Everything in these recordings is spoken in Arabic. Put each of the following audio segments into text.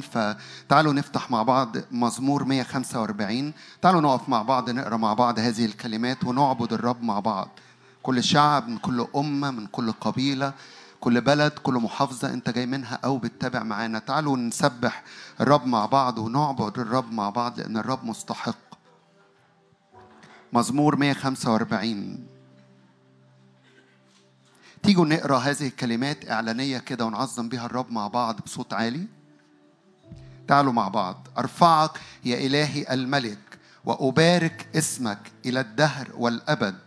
فتعالوا نفتح مع بعض مزمور 145 تعالوا نقف مع بعض نقرأ مع بعض هذه الكلمات ونعبد الرب مع بعض. كل شعب من كل أمة من كل قبيلة كل بلد كل محافظة أنت جاي منها أو بتتابع معانا. تعالوا نسبح الرب مع بعض ونعبد الرب مع بعض لأن الرب مستحق. مزمور 145 تيجوا نقرأ هذه الكلمات إعلانية كده ونعظم بها الرب مع بعض بصوت عالي. تعالوا مع بعض. أرفعك يا إلهي الملك وأبارك اسمك إلى الدهر والأبد.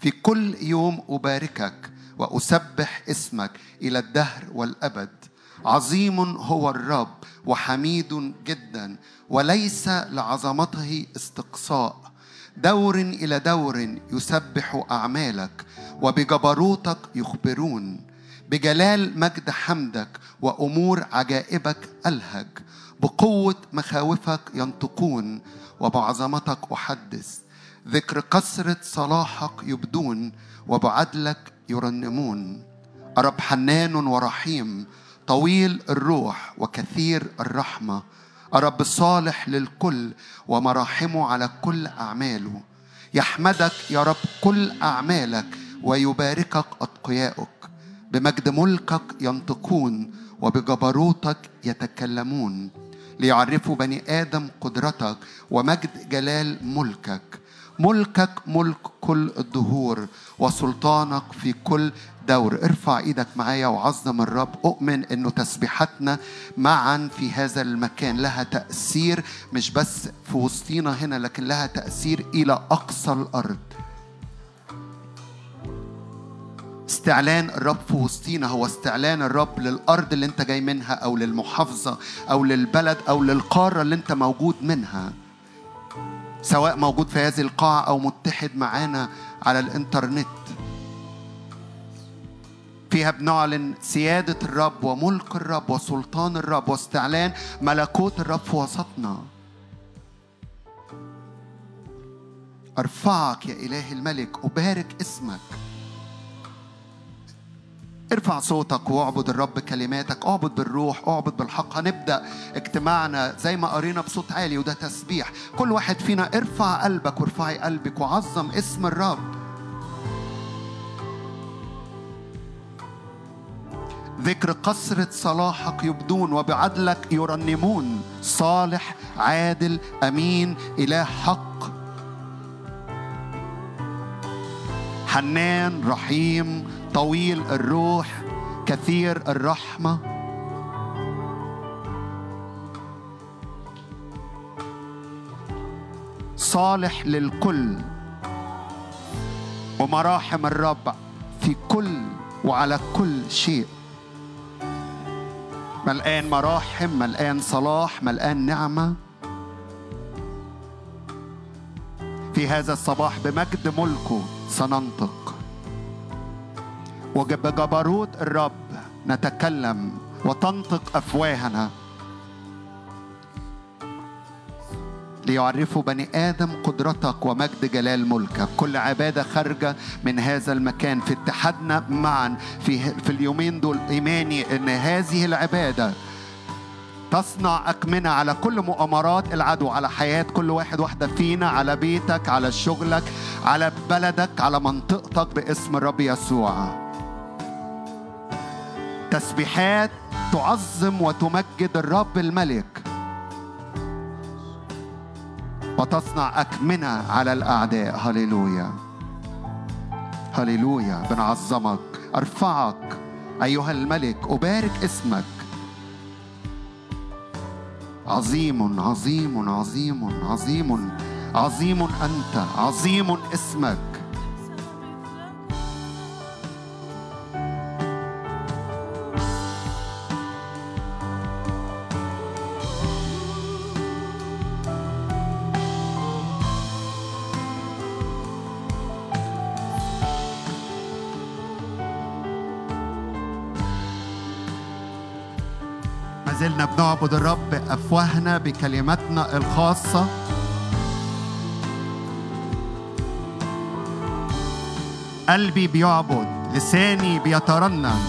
في كل يوم أباركك وأسبح اسمك إلى الدهر والأبد. عظيم هو الرب وحميد جدا وليس لعظمته استقصاء. دور إلى دور يسبح أعمالك وبجبروتك يخبرون. بجلال مجد حمدك وأمور عجائبك ألهج. بقوة مخاوفك ينطقون وبعظمتك أحدث. ذكر كثرة صلاحك يبدون وبعدلك يرنمون. أرب حنان ورحيم طويل الروح وكثير الرحمة. أرب صالح للكل ومراحمه على كل أعماله. يحمدك يا رب كل أعمالك ويباركك أتقياؤك. بمجد ملكك ينطقون وبجبروتك يتكلمون. ليعرفوا بني آدم قدرتك ومجد جلال ملكك. ملكك ملك كل الدهور وسلطانك في كل دور. ارفع إيدك معايا وعظم الرب. أؤمن إنه تسبيحاتنا معا في هذا المكان. لها تأثير مش بس في وسطينا هنا لكن لها تأثير إلى أقصى الأرض. استعلان الرب في وسطينا هو استعلان الرب للأرض اللي انت جاي منها أو للمحافظة أو للبلد أو للقارة اللي انت موجود منها. سواء موجود في هذه القاعة أو متحد معانا على الإنترنت. فيها بنعلن سيادة الرب وملك الرب وسلطان الرب واستعلان ملكوت الرب في وسطنا. أرفعك يا إله الملك أبارك اسمك. ارفع صوتك واعبد الرب كلماتك اعبد بالروح اعبد بالحق. هنبدأ اجتماعنا زي ما قرينا بصوت عالي وده تسبيح. كل واحد فينا ارفع قلبك وارفعي قلبك وعظم اسم الرب. ذكر قصرة صلاحك يبدون وبعدلك يرنمون. صالح عادل أمين إله حق. حنان رحيم طويل الروح كثير الرحمة. صالح للكل ومراحم الرب في كل وعلى كل شيء. ملقان مراحم ملقان صلاح ملقان نعمة. في هذا الصباح بمجد ملكه سننطق. وبجبروت الرب نتكلم وتنطق أفواهنا. ليعرفوا بني آدم قدرتك ومجد جلال ملكك. كل عبادة خارجة من هذا المكان. في اتحادنا معا في في اليومين دول إيماني إن هذه العبادة تصنع أكمنة على كل مؤامرات العدو على حياة كل واحد واحدة فينا على بيتك على شغلك على بلدك على منطقتك باسم الرب يسوع. تسبيحات تعظم وتمجد الرب الملك. وتصنع أكمنة على الأعداء. هللويا. هللويا. بنعظمك. أرفعك. أيها الملك. أبارك اسمك. عظيم عظيم عظيم عظيم عظيم أنت. عظيم اسمك. نعبد الرب أفواهنا بكلماتنا الخاصة. قلبي بيعبد لساني بيترنم.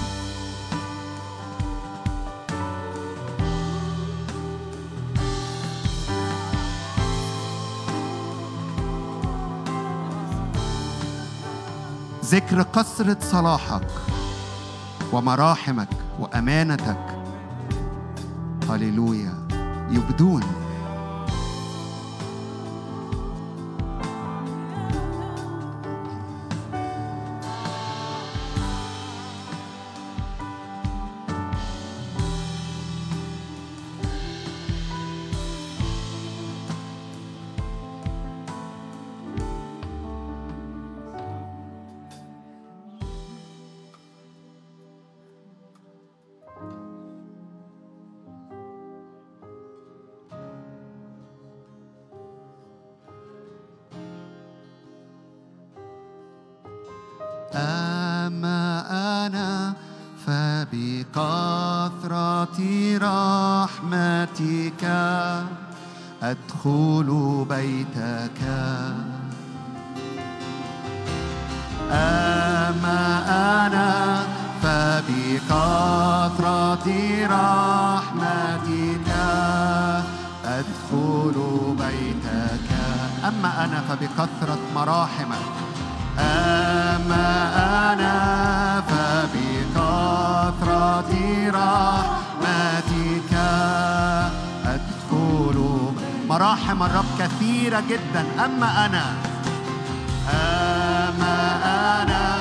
ذكر كثرة صلاحك ومراحمك وأمانتك هللويا. يبدون. بيتك أدخل بيتك. أما أنا فبكثرة رحمتك أدخل بيتك. أما أنا فبكثرة مراحمك أما أنا فبكثرة رحمتك. مرحمة الرب كثيرة جدا. أما أنا أما أنا.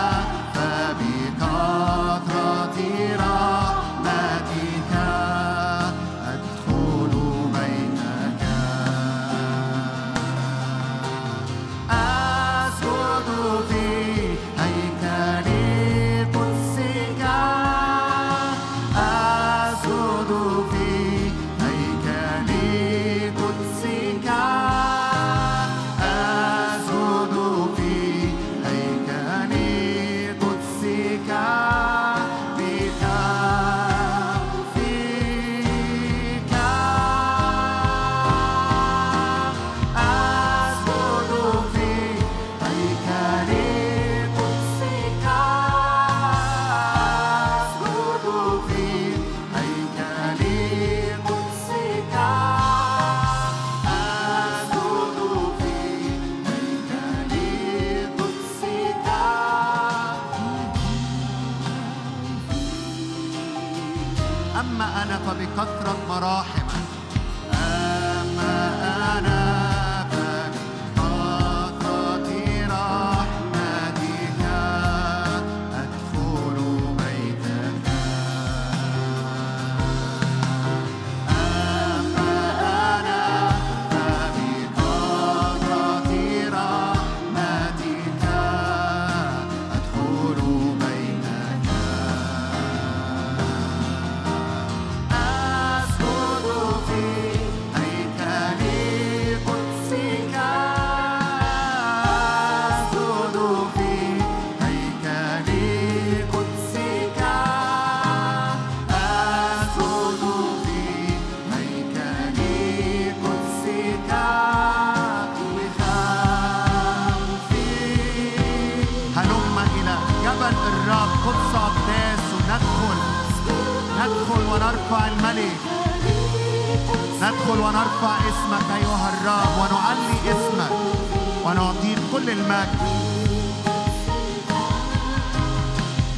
كل المجد.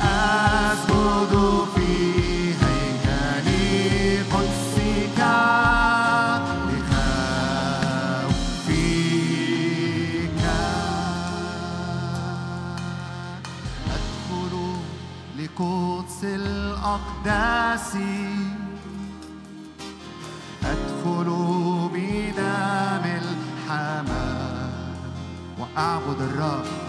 أسجد في هيكل قدسك لخوفك أدخل لقدس الأقداس أعبد الرب.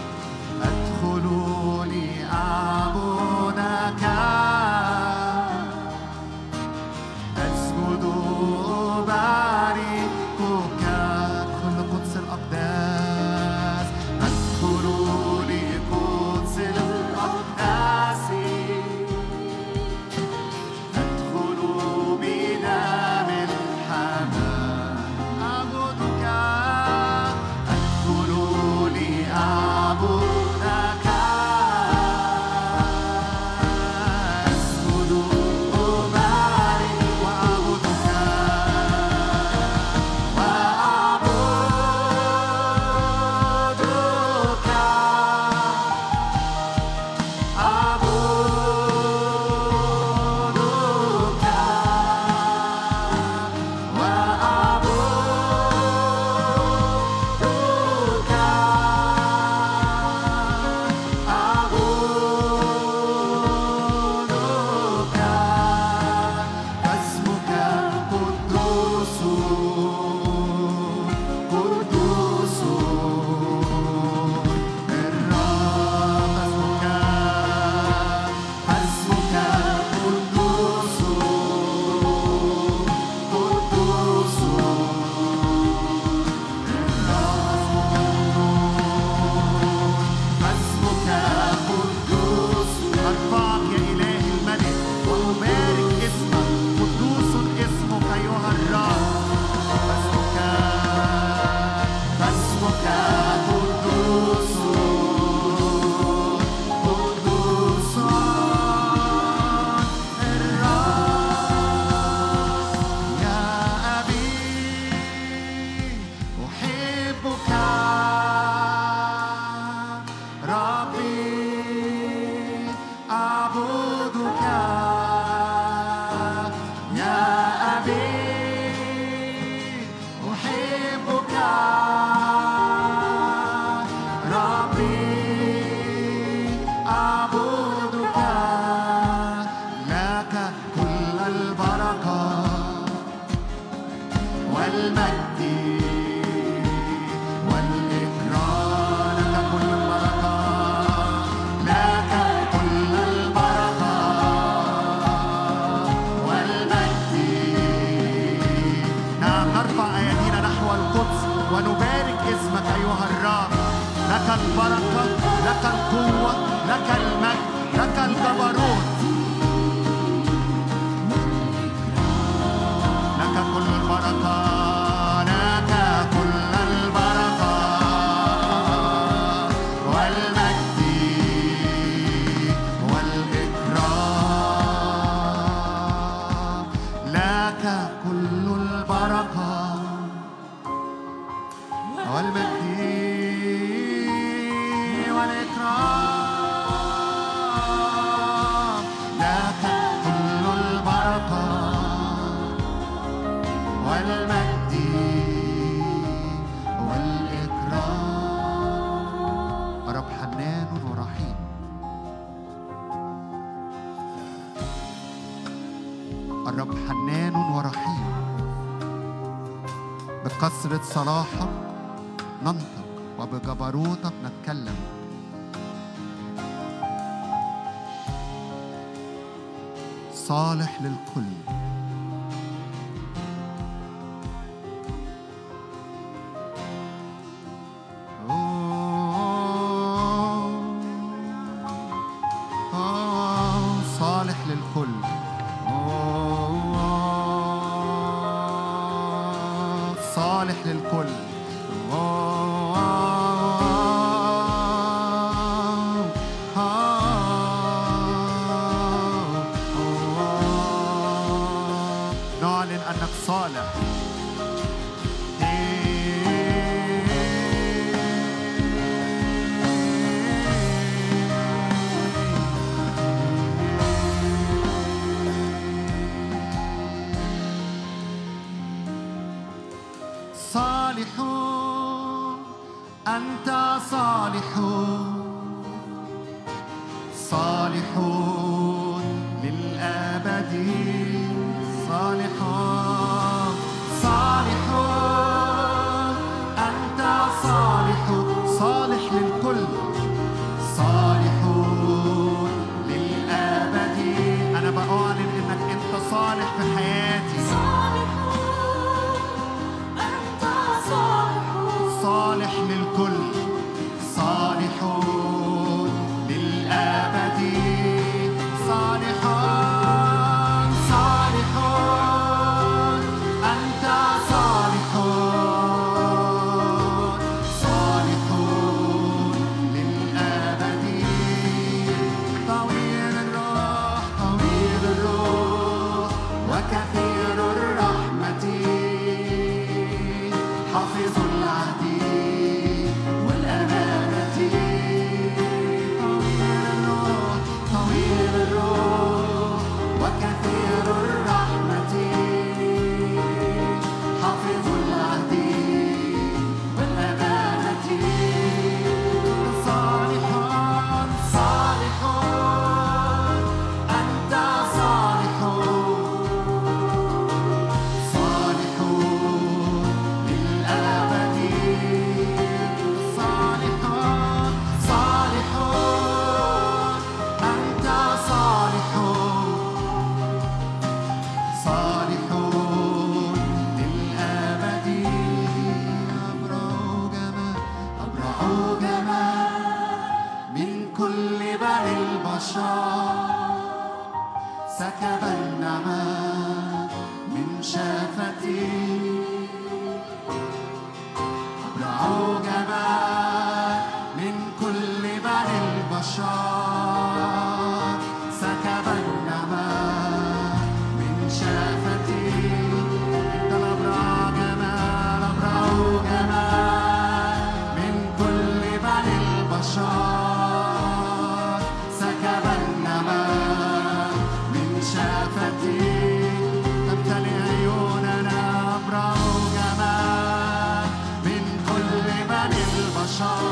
صالح song.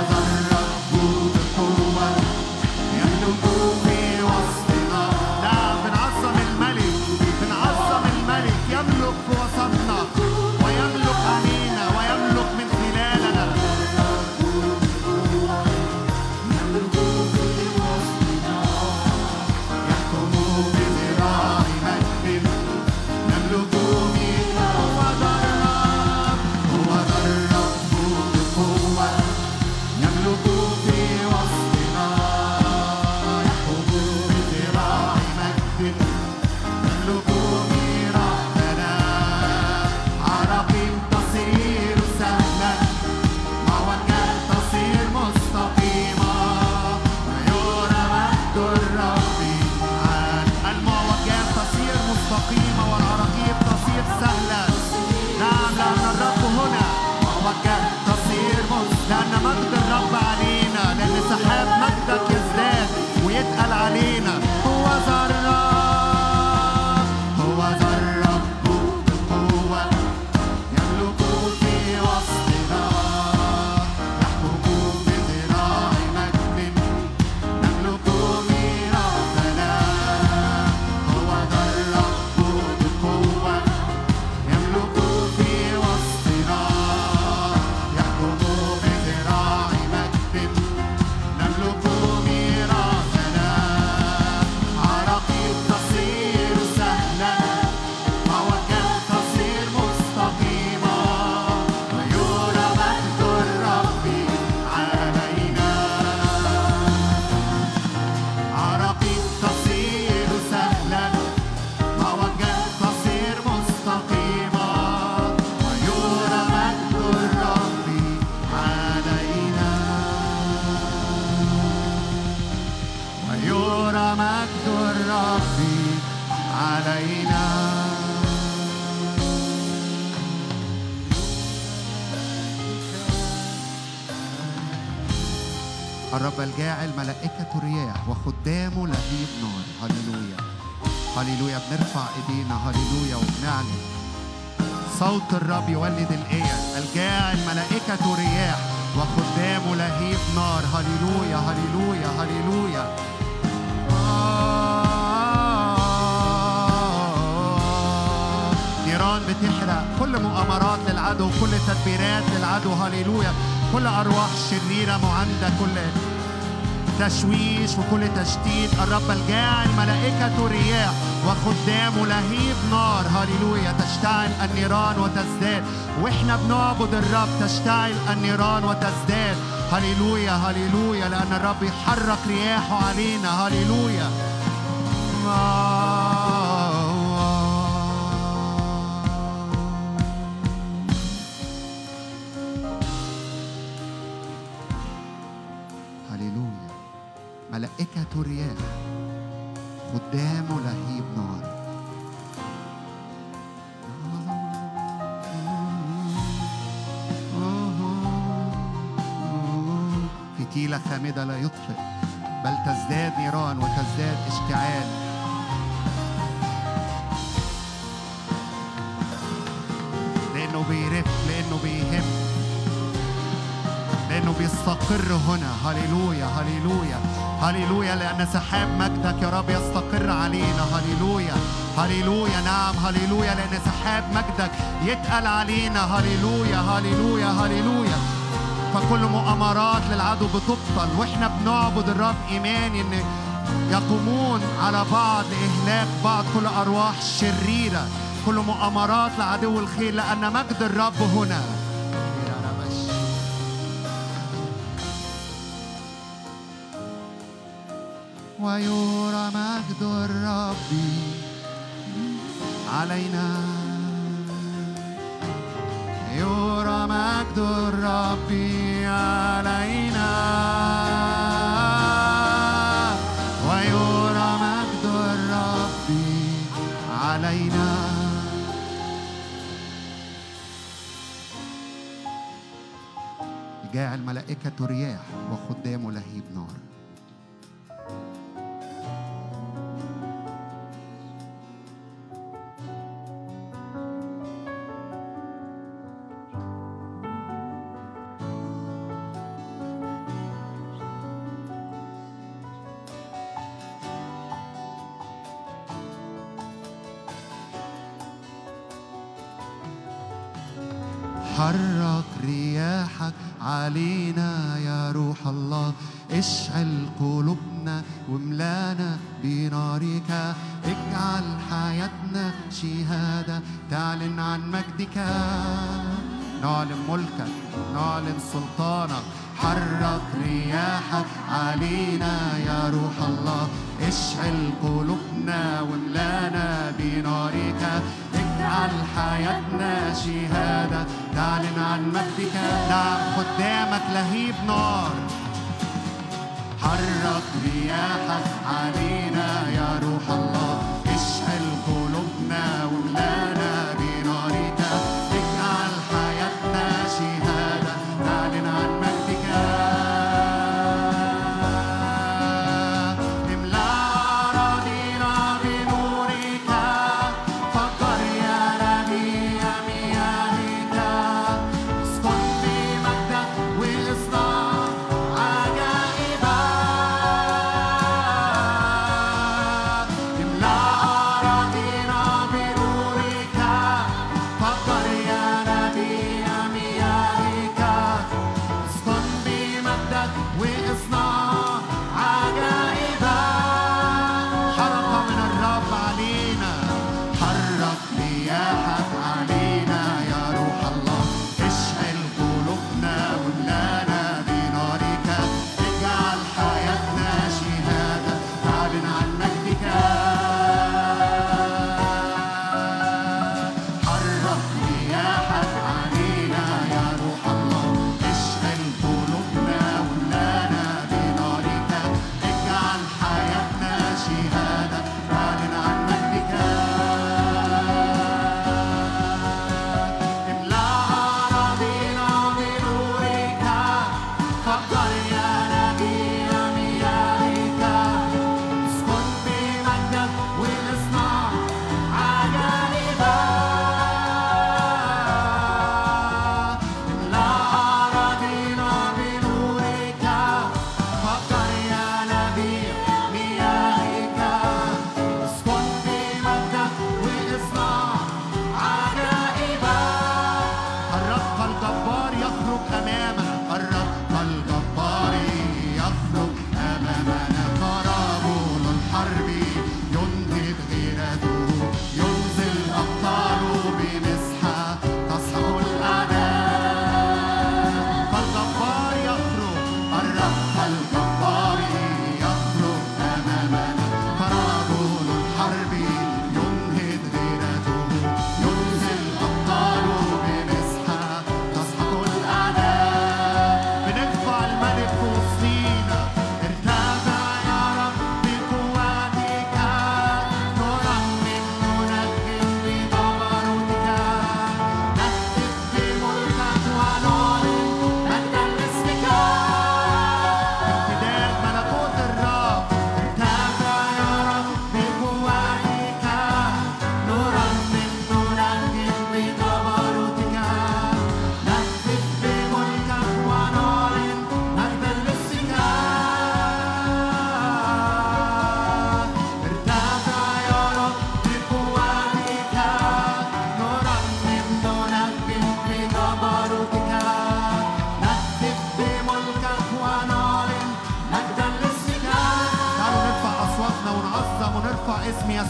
Bye-bye. الجاعل ملائكة رياح وخدامه لهيب نار. هللويا. هللويا بنرفع إيدينا. هللويا وبنعلن. صوت الرب يولد الآية. الجاعل ملائكة رياح وخدامه لهيب نار. هللويا هللويا هللويا. نيران بتحرق. كل مؤامرات للعدو كل تدبيرات للعدو. هللويا. كل أرواح شريرة معندة كل تشويش وكل تشتيت الرب الجاعل ملائكة رياح وخدامه لهيب نار. هللويا تشتعل النيران وتزداد. وإحنا بنعبد الرب تشتعل النيران وتزداد. هللويا هللويا لأن الرب يحرك رياحه علينا. هللويا لأن سحاب مجدك يا رب يستقر علينا. هللويا. هللويا. نعم. هللويا. لأن سحاب مجدك يتقل علينا. هللويا. هللويا. هللويا. فكل مؤامرات للعدو بتبطل. وإحنا بنعبد الرب ايماني إن يقومون على بعض لإهلاك بعض كل أرواح شريرة. كل مؤامرات لعدو الخير. لأن مجد الرب هنا. ويرى مجد الرب علينا. يرى مجد الرب علينا. ويرى مجد الرب علينا. جاعل ملائكة رياح وخدامه علينا يا روح الله. اشعل قلوبنا وملانا بنارك. اجعل حياتنا شهادة. تعلن عن مجدك. نعلن ملكك. نعلن سلطانك. حرك رياحك. علينا يا روح الله. اشعل قلوبنا وملانا بنارك. اجعل حياتنا شهادة تعلن عن مجدك نعم قدامك لهيب نار. حرك رياحك علينا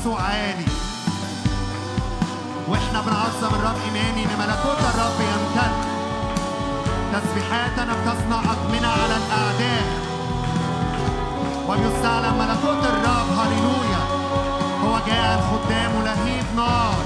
صوته عالي. وإحنا بنعظم الرب إيماني ان ملكوت الرب يمتد تسبيحاتنا بتصنع أطمنة على الأعداء. وبيستعلم ملكوت الرب هللويا. هو جاء الخدام لهيب نار.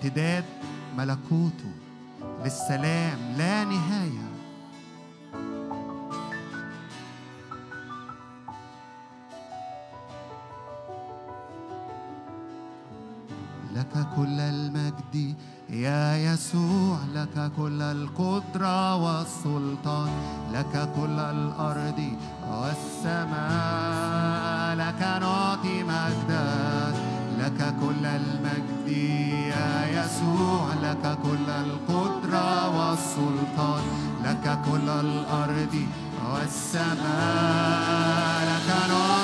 امتداد ملكوته للسلام لا نهاية. لك كل المجد يا يسوع لك كل القدرة والسلطان لك كل الأرض والسماء لك نعطي مجدك. لك كل المجد يا يسوع لك كل القدرة والسلطان لك كل الأرض والسماء لك نور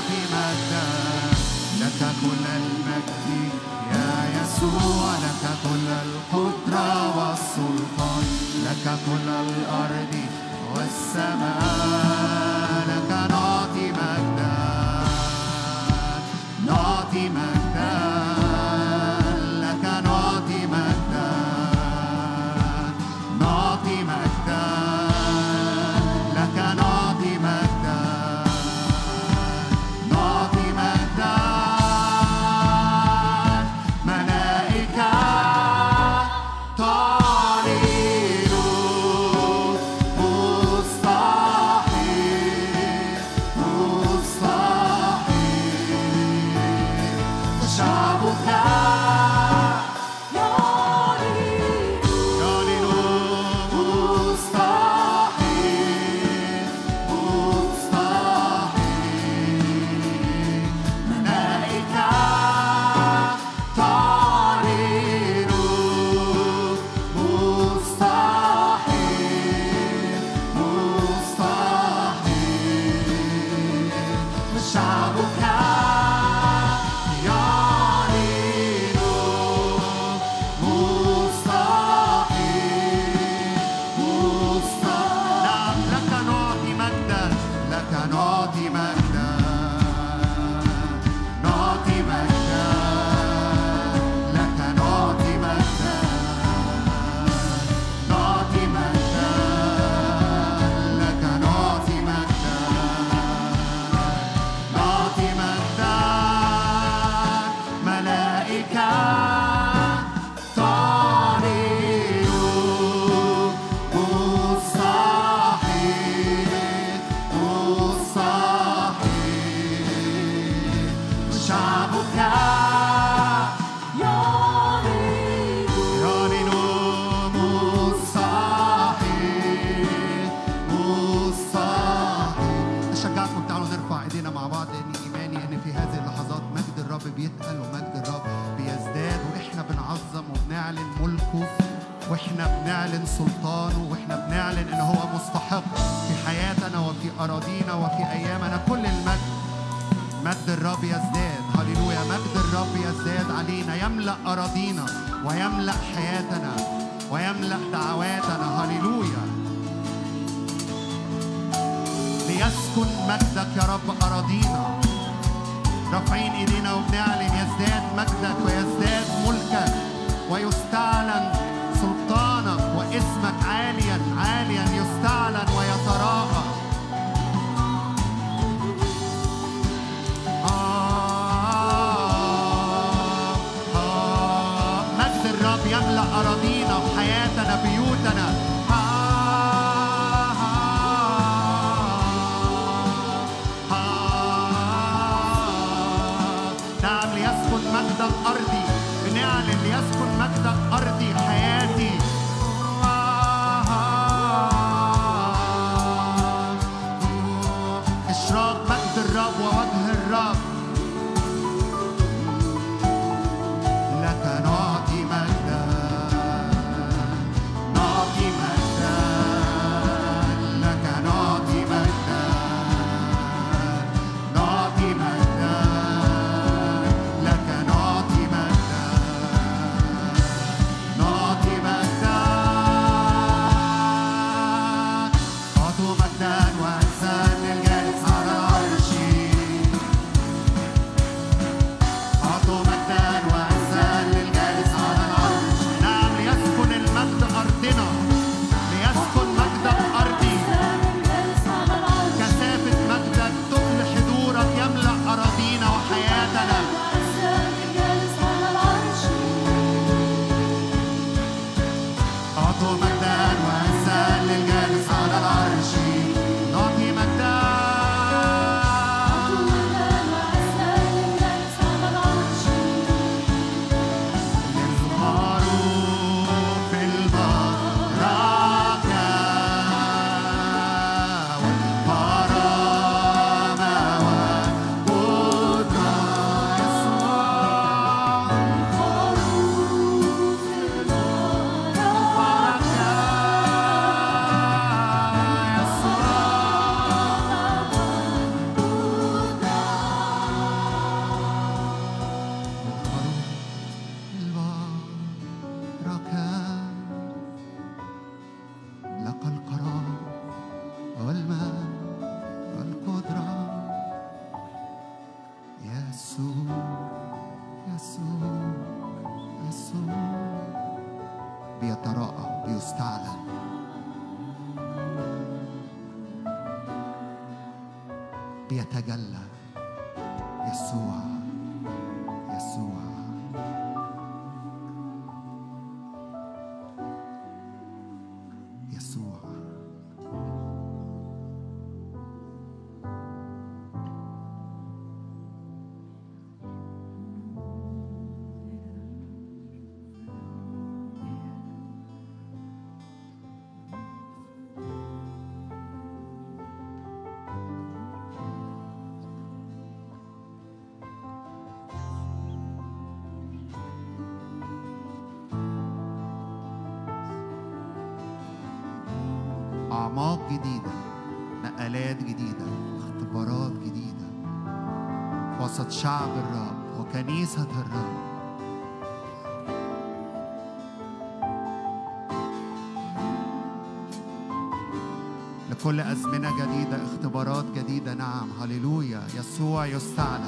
كل أزمنة جديدة اختبارات جديدة. نعم. هللويا. يسوع يستعلى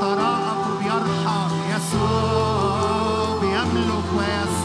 يتراءق بيرحم يسوع بيملك ويسوع.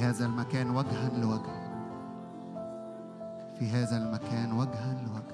في هذا المكان وجها لوجه. في هذا المكان وجها لوجه.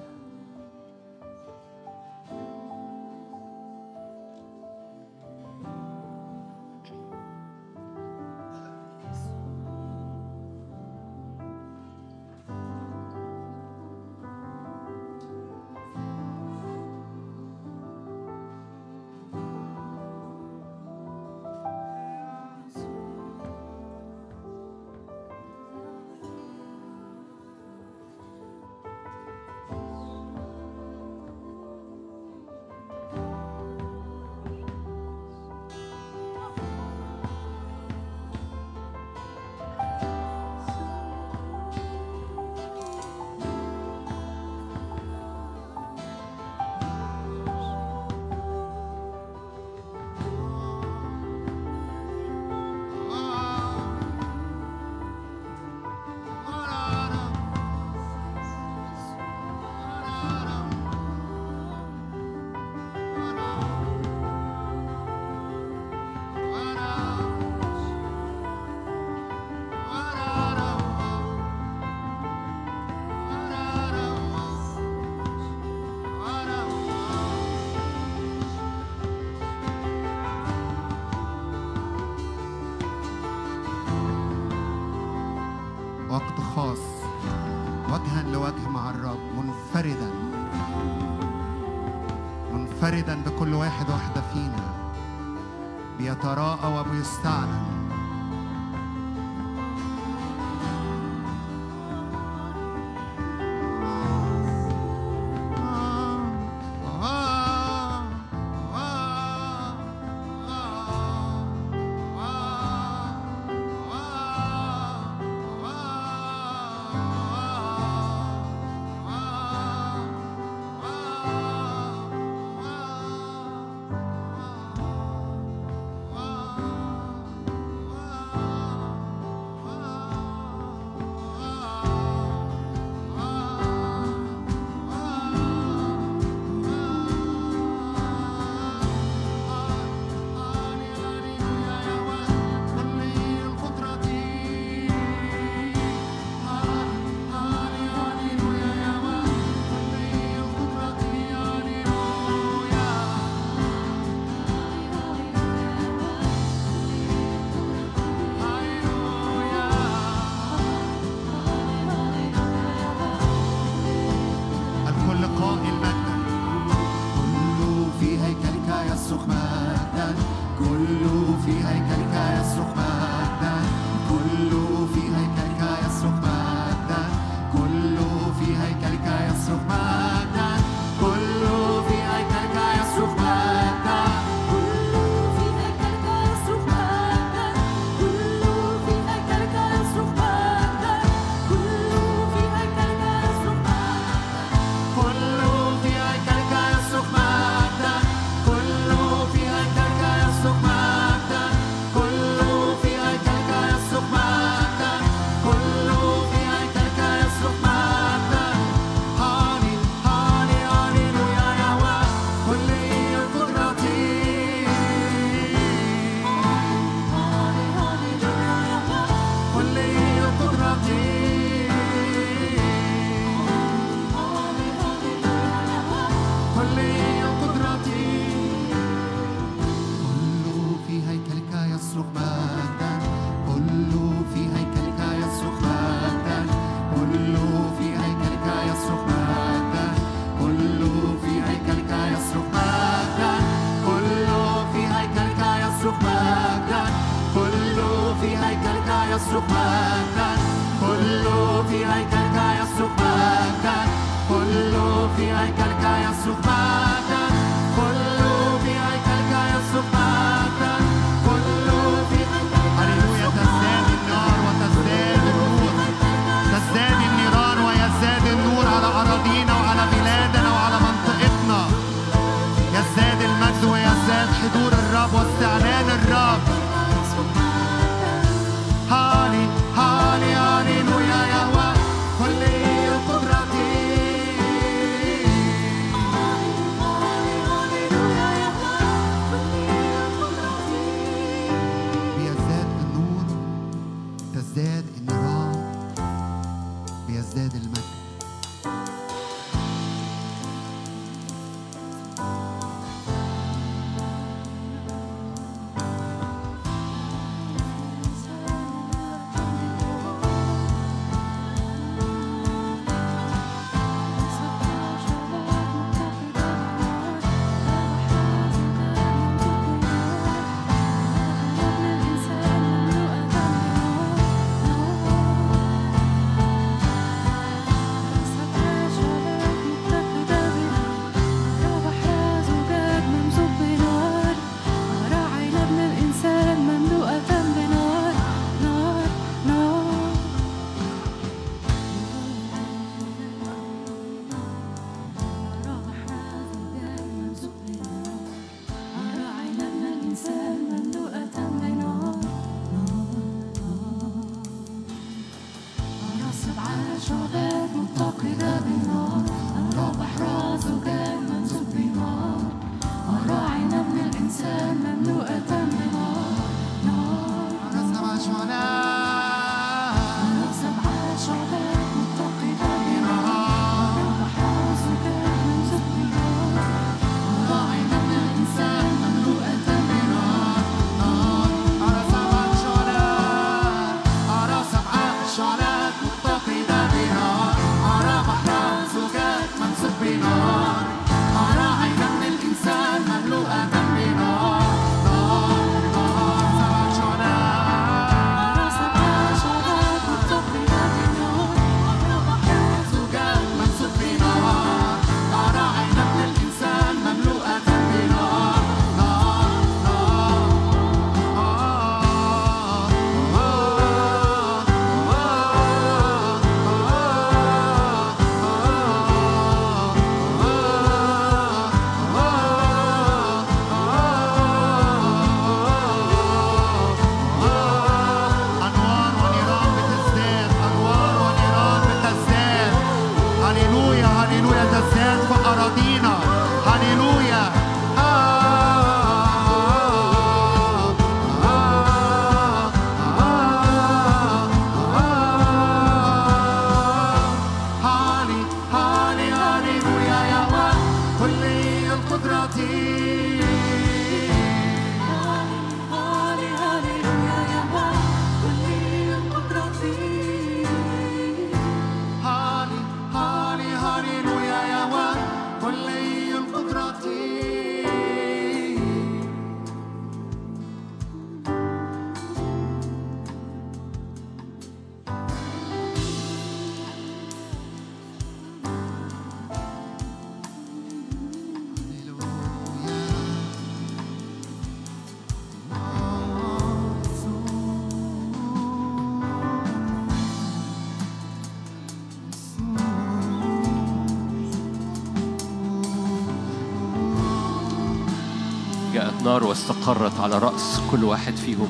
النار واستقرت على رأس كل واحد فيهم.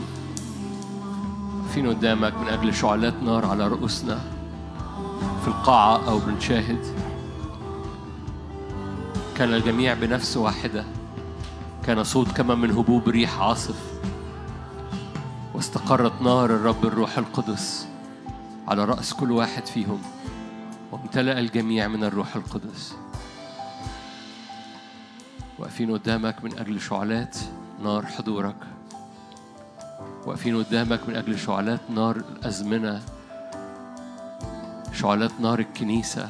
فين قدامك من أجل شعلات نار على رؤوسنا في القاعة أو بنشاهد كان الجميع بنفس واحدة كان صوت كما من هبوب ريح عاصف. واستقرت نار الرب الروح القدس على رأس كل واحد فيهم وامتلأ الجميع من الروح القدس. واقفين قدامك من أجل شعلات نار حضورك. واقفين قدامك من أجل شعلات نار الأزمنة. شعلات نار الكنيسة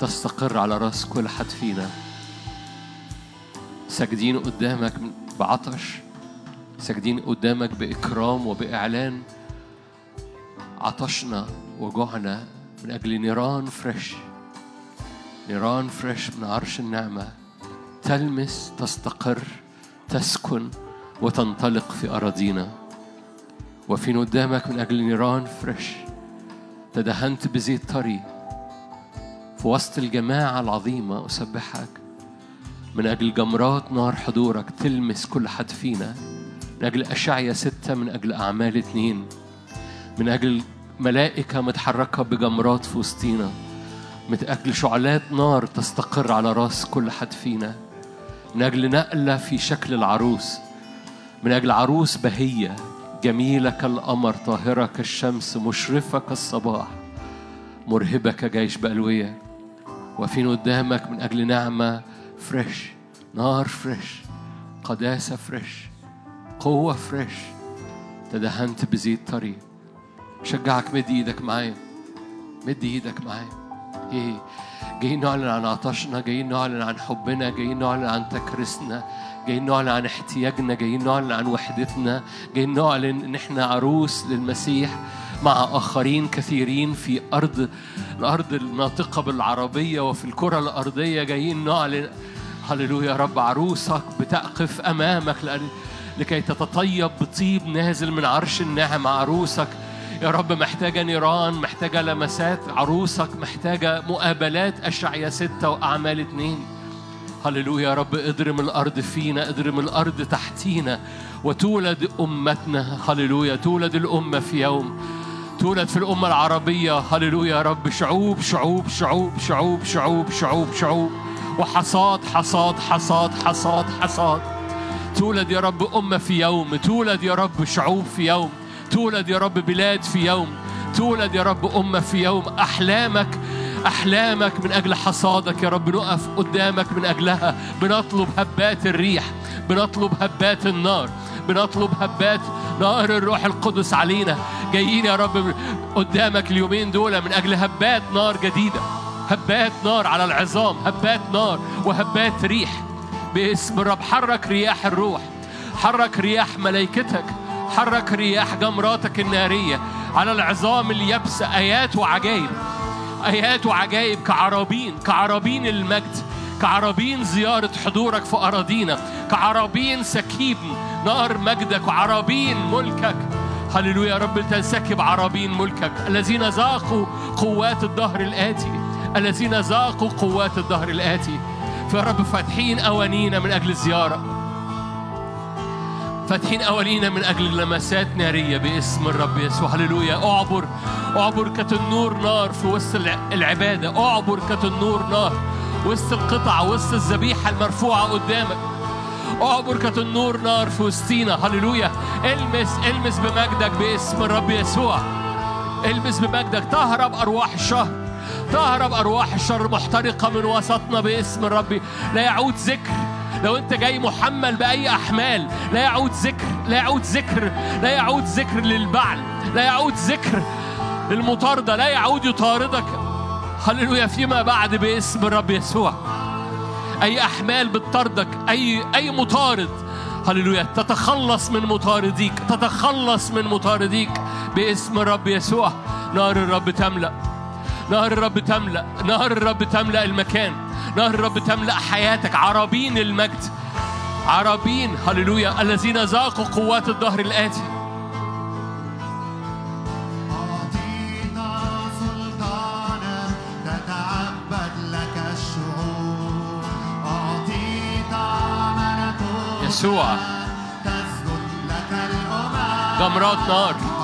تستقر على رأس كل حد فينا. ساجدين قدامك بعطش. ساجدين قدامك بإكرام وبإعلان. عطشنا وجوعنا من أجل نيران فريش. نيران fresh من عرش النعمة. تلمس تستقر تسكن وتنطلق في أراضينا. واقفين قدامك من أجل نيران fresh تدهنت بزيت طري في وسط الجماعة العظيمة. أسبحك. من أجل جمرات نار حضورك تلمس كل حد فينا. من أجل أشعيا ستة من أجل أعمال اتنين من أجل ملائكة متحركة بجمرات في وسطينا. من أجل شعلات نار تستقر على راس كل حد فينا. من أجل نقلة في شكل العروس. من أجل عروس بهية جميلة كالقمر طاهرة كالشمس مشرفة كالصباح مرهبة كجيش بألوية. واقفين قدامك من أجل نعمة fresh نار fresh قداسة fresh قوة فريش تدهنت بزيت طري شجعك مد إيدك معايا. مد إيدك معايا. إيه جايين نعلن عن عطشنا جايين نعلن عن حبنا جايين نعلن عن تكريسنا جايين نعلن عن احتياجنا جايين نعلن عن وحدتنا جايين نعلن إن إحنا عروس للمسيح مع آخرين كثيرين في أرض الأرض الناطقة بالعربية وفي الكرة الأرضية جايين نعلن هللويا يا رب عروسك بتقف أمامك لأن- لكي تتطيب بطيب نازل من عرش النعم عروسك يا رب محتاجة نيران محتاجة لمسات عروسك محتاجة مقابلات أشعيا ستة وأعمال اتنين. هللويا يا رب اضرم الأرض فينا اضرم الأرض تحتينا وتولد أمتنا هللويا تولد الأمة في يوم. تولد في الأمة العربية هللويا يا رب شعوب شعوب شعوب شعوب شعوب شعوب شعوب. وحصاد حصاد حصاد حصاد حصاد. تولد يا رب أمة في يوم تولد يا رب شعوب في يوم. تولد يا رب بلاد في يوم تولد يا رب أمة في يوم. أحلامك أحلامك من أجل حصادك يا رب. نقف قدامك من أجلها. بنطلب هبات الريح بنطلب هبات النار بنطلب هبات نار الروح القدس علينا. جايين يا رب قدامك اليومين دول من أجل هبات نار جديدة. هبات نار على العظام هبات نار وهبات ريح. باسم الرب حرك رياح الروح حرك رياح ملائكتك. حرك رياح جمراتك النارية على العظام اليابسة آيات وعجائب آيات وعجائب كعرابين كعرابين المجد كعرابين زيارة حضورك في أراضينا كعرابين سكيب نار مجدك وعرابين ملكك. هللويا يا رب تنسكب عرابين ملكك. الذين ذاقوا قوات الدهر الآتي الذين ذاقوا قوات الدهر الآتي. فيا رب فاتحين أوانينا من أجل الزيارة. فاتحين أوانينا من أجل لمسات نارية باسم الرب يسوع. هللويا. أعبر. أعبر كتنور نار في وسط الع- العبادة. أعبر كتنور نار وسط القطع وسط الذبيحة المرفوعة قدامك. أعبر كتنور نار في وسطينا هللويا. المس المس بمجدك باسم الرب يسوع. المس بمجدك. تهرب أرواح الشر. تهرب أرواح الشر محترقة من وسطنا باسم الرب. لا يعود ذكر. لو انت جاي محمل بأي أحمال لا يعود ذكر لا يعود ذكر لا يعود ذكر للبعل لا يعود ذكر للمطاردة لا يعود يطاردك. هللويا فيما بعد باسم الرب يسوع. أي أحمال بتطاردك أي أي مطارد. هللويا تتخلص من مطارديك تتخلص من مطارديك باسم الرب يسوع. نار الرب تملأ نار الرب تملأ نار الرب تملأ المكان. نار الرب تملأ حياتك. عرابين المجد. عرابين هللويا الذين ذاقوا قوات الظهر الآتي. يسوع. تسجد لك الأمم. جمرات نار.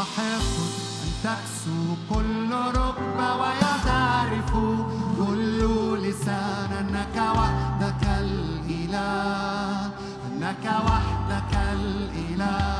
تستحق أن تكسو كل ركبة ويعترف كل لسان أنك وحدك الإله أنك وحدك الإله.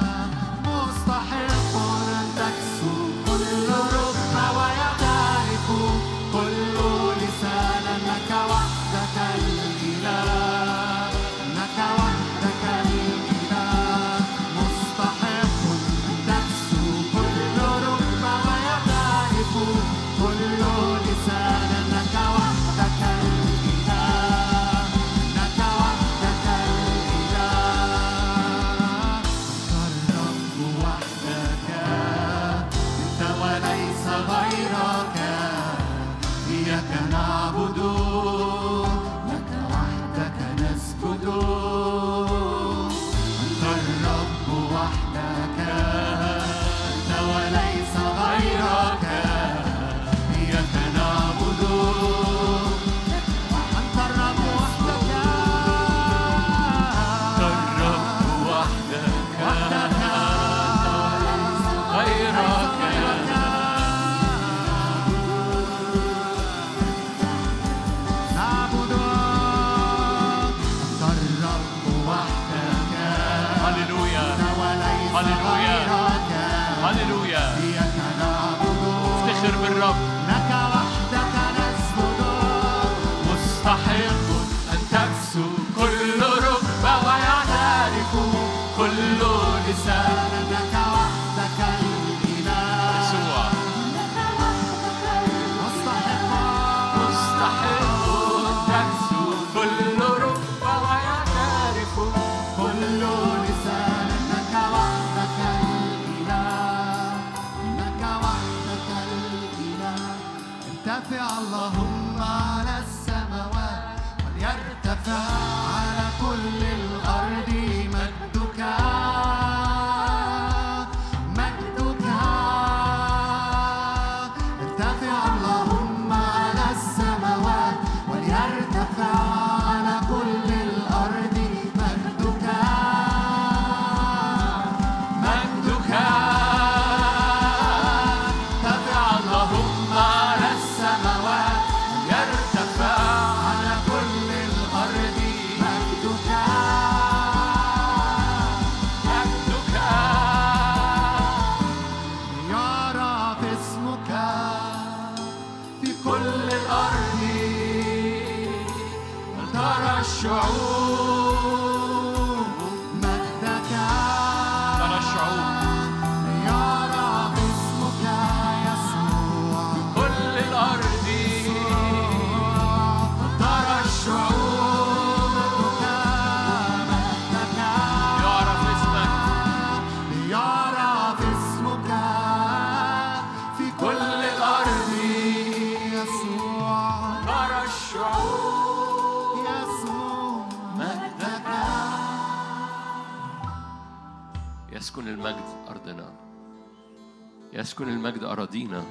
يسكن المجد أراضينا.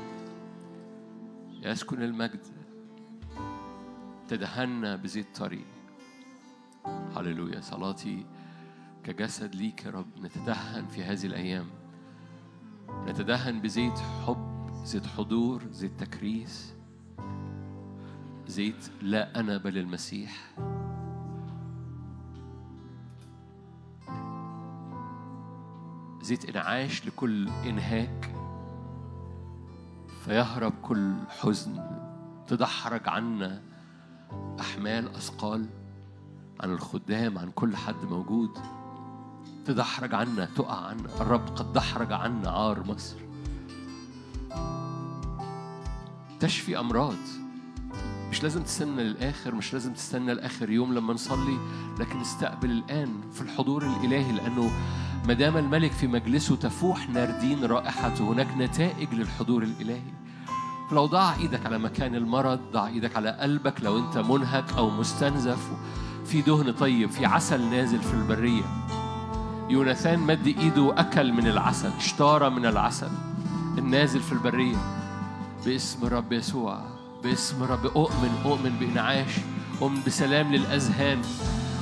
يسكن المجد. تدهنا بزيت طري هللويا. صلاتي كجسد ليك يا رب. نتدهن في هذه الأيام. نتدهن بزيت حب زيت حضور زيت تكريس. زيت لا أنا بل المسيح. زيت إنعاش لكل إنهاك. فيهرب كل حزن تدحرج عنا أحمال أثقال عن الخدام عن كل حد موجود. تدحرج عنا تقع عنا الرب قد دحرج عنا عار مصر. تشفي أمراض. مش لازم تستنى للآخر مش لازم تستنى لآخر يوم لما نصلي لكن استقبل الآن في الحضور الإلهي لأنه ما دام الملك في مجلسه تفوح ناردين رائحته هناك نتائج للحضور الإلهي. فلو ضع إيدك على مكان المرض ضع إيدك على قلبك لو أنت منهك أو مستنزف في دهن طيب في عسل نازل في البرية. يوناثان مد إيده وأكل من العسل اشترى من العسل النازل في البرية. باسم الرب يسوع باسم الرب أؤمن أؤمن بإنعاش أؤمن بسلام للأذهان.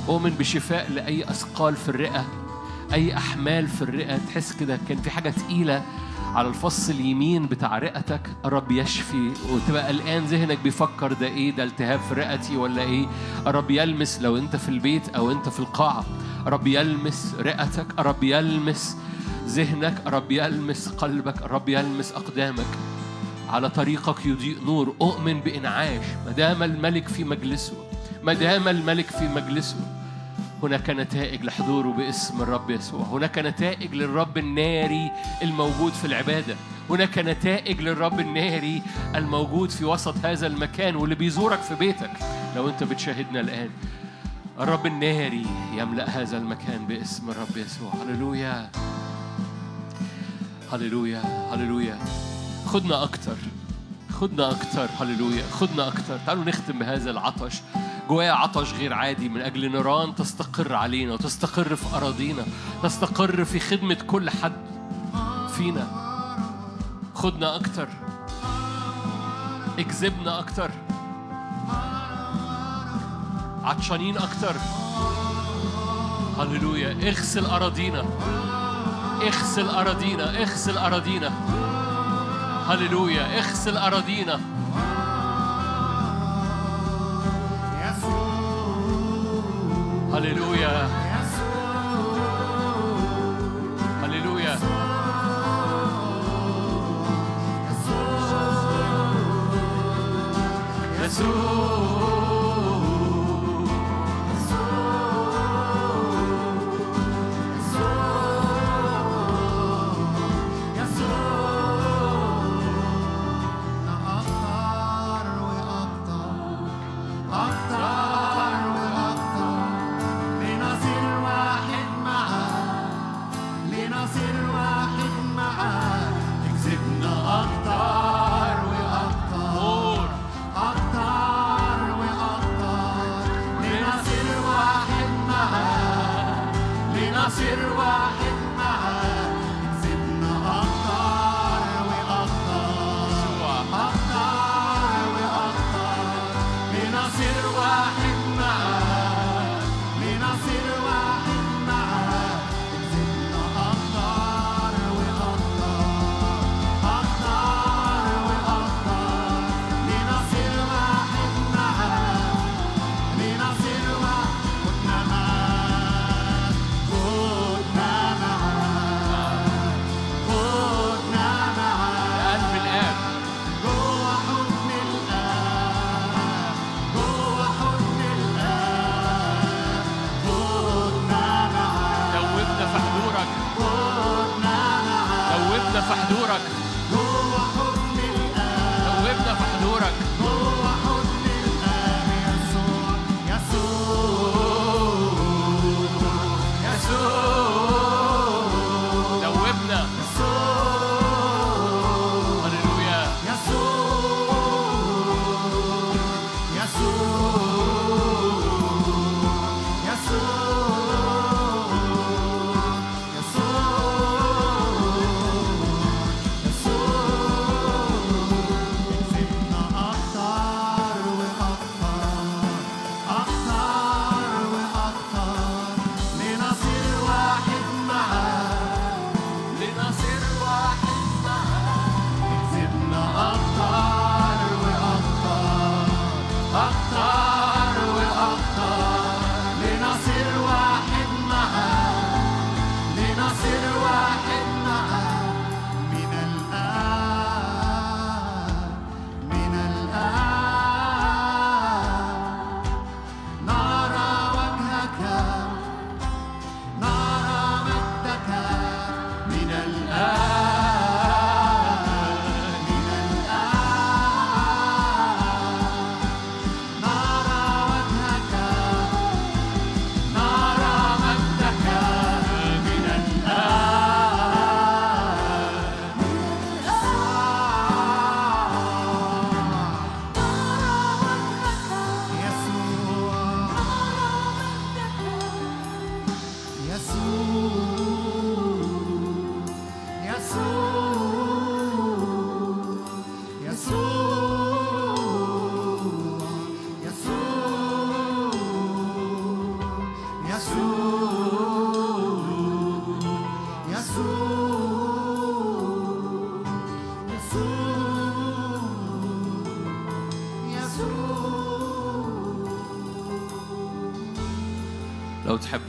أؤمن بشفاء لأي أثقال في الرئة أي أحمال في الرئة. تحس كده كان في حاجة تقيلة على الفص اليمين بتاع رئتك. الرب يشفي. وتبقى الآن ذهنك بيفكر ده إيه؟ ده التهاب في رئتي ولا إيه؟ الرب يلمس لو أنت في البيت أو أنت في القاعة. الرب يلمس رئتك. الرب يلمس ذهنك. الرب يلمس قلبك. الرب يلمس أقدامك. على طريقك يضيء نور. أؤمن بإنعاش. ما دام الملك في مجلسه. ما دام الملك في مجلسه. هناك نتائج لحضوره باسم الرب يسوع. هناك نتائج للرب الناري الموجود في العبادة. هناك نتائج للرب الناري الموجود في وسط هذا المكان واللي بيزورك في بيتك. لو انت بتشاهدنا الآن الرب الناري يملأ هذا المكان باسم الرب يسوع. هللويا. هللويا. هللويا. خدنا أكتر. خدنا أكتر. هللويا. خدنا أكتر. تعالوا نختم بهذا العطش. جوايا عطش غير عادي من أجل نيران تستقر علينا وتستقر في أراضينا تستقر في خدمة كل حد فينا. خدنا أكتر. اجذبنا أكتر. عطشانين أكتر. هللويا. اغسل أراضينا. اغسل أراضينا. اغسل أراضينا. هللويا. اغسل أراضينا. هللويا هللويا يسوع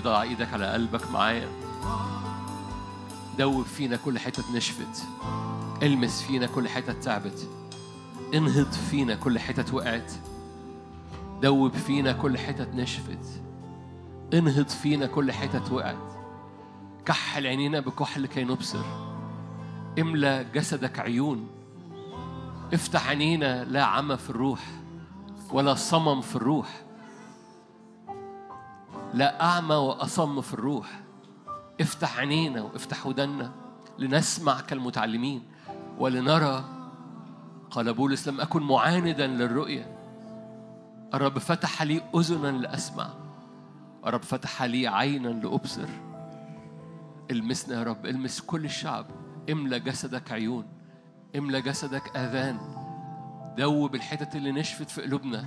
لو تحب ضع إيدك على قلبك معايا. دوب فينا كل حتة نشفت. المس فينا كل حتة تعبت. انهض فينا كل حتة وقعت. دوب فينا كل حتة نشفت. انهض فينا كل حتة وقعت. كحل عينينا بكحل كي نبصر. املى جسدك عيون. افتح عينينا لا عمى في الروح ولا صمم في الروح. لا أعمى وأصم في الروح. افتح عينينا وافتح ودنا لنسمع كالمتعلمين ولنرى. قال بولس لم أكن معاندا للرؤية. الرب فتح لي أذنا لأسمع. الرب فتح لي عينا لأبصر. المسنا يا رب المس كل الشعب. املى جسدك عيون املى جسدك آذان. دوب الحتت اللي نشفت في قلوبنا.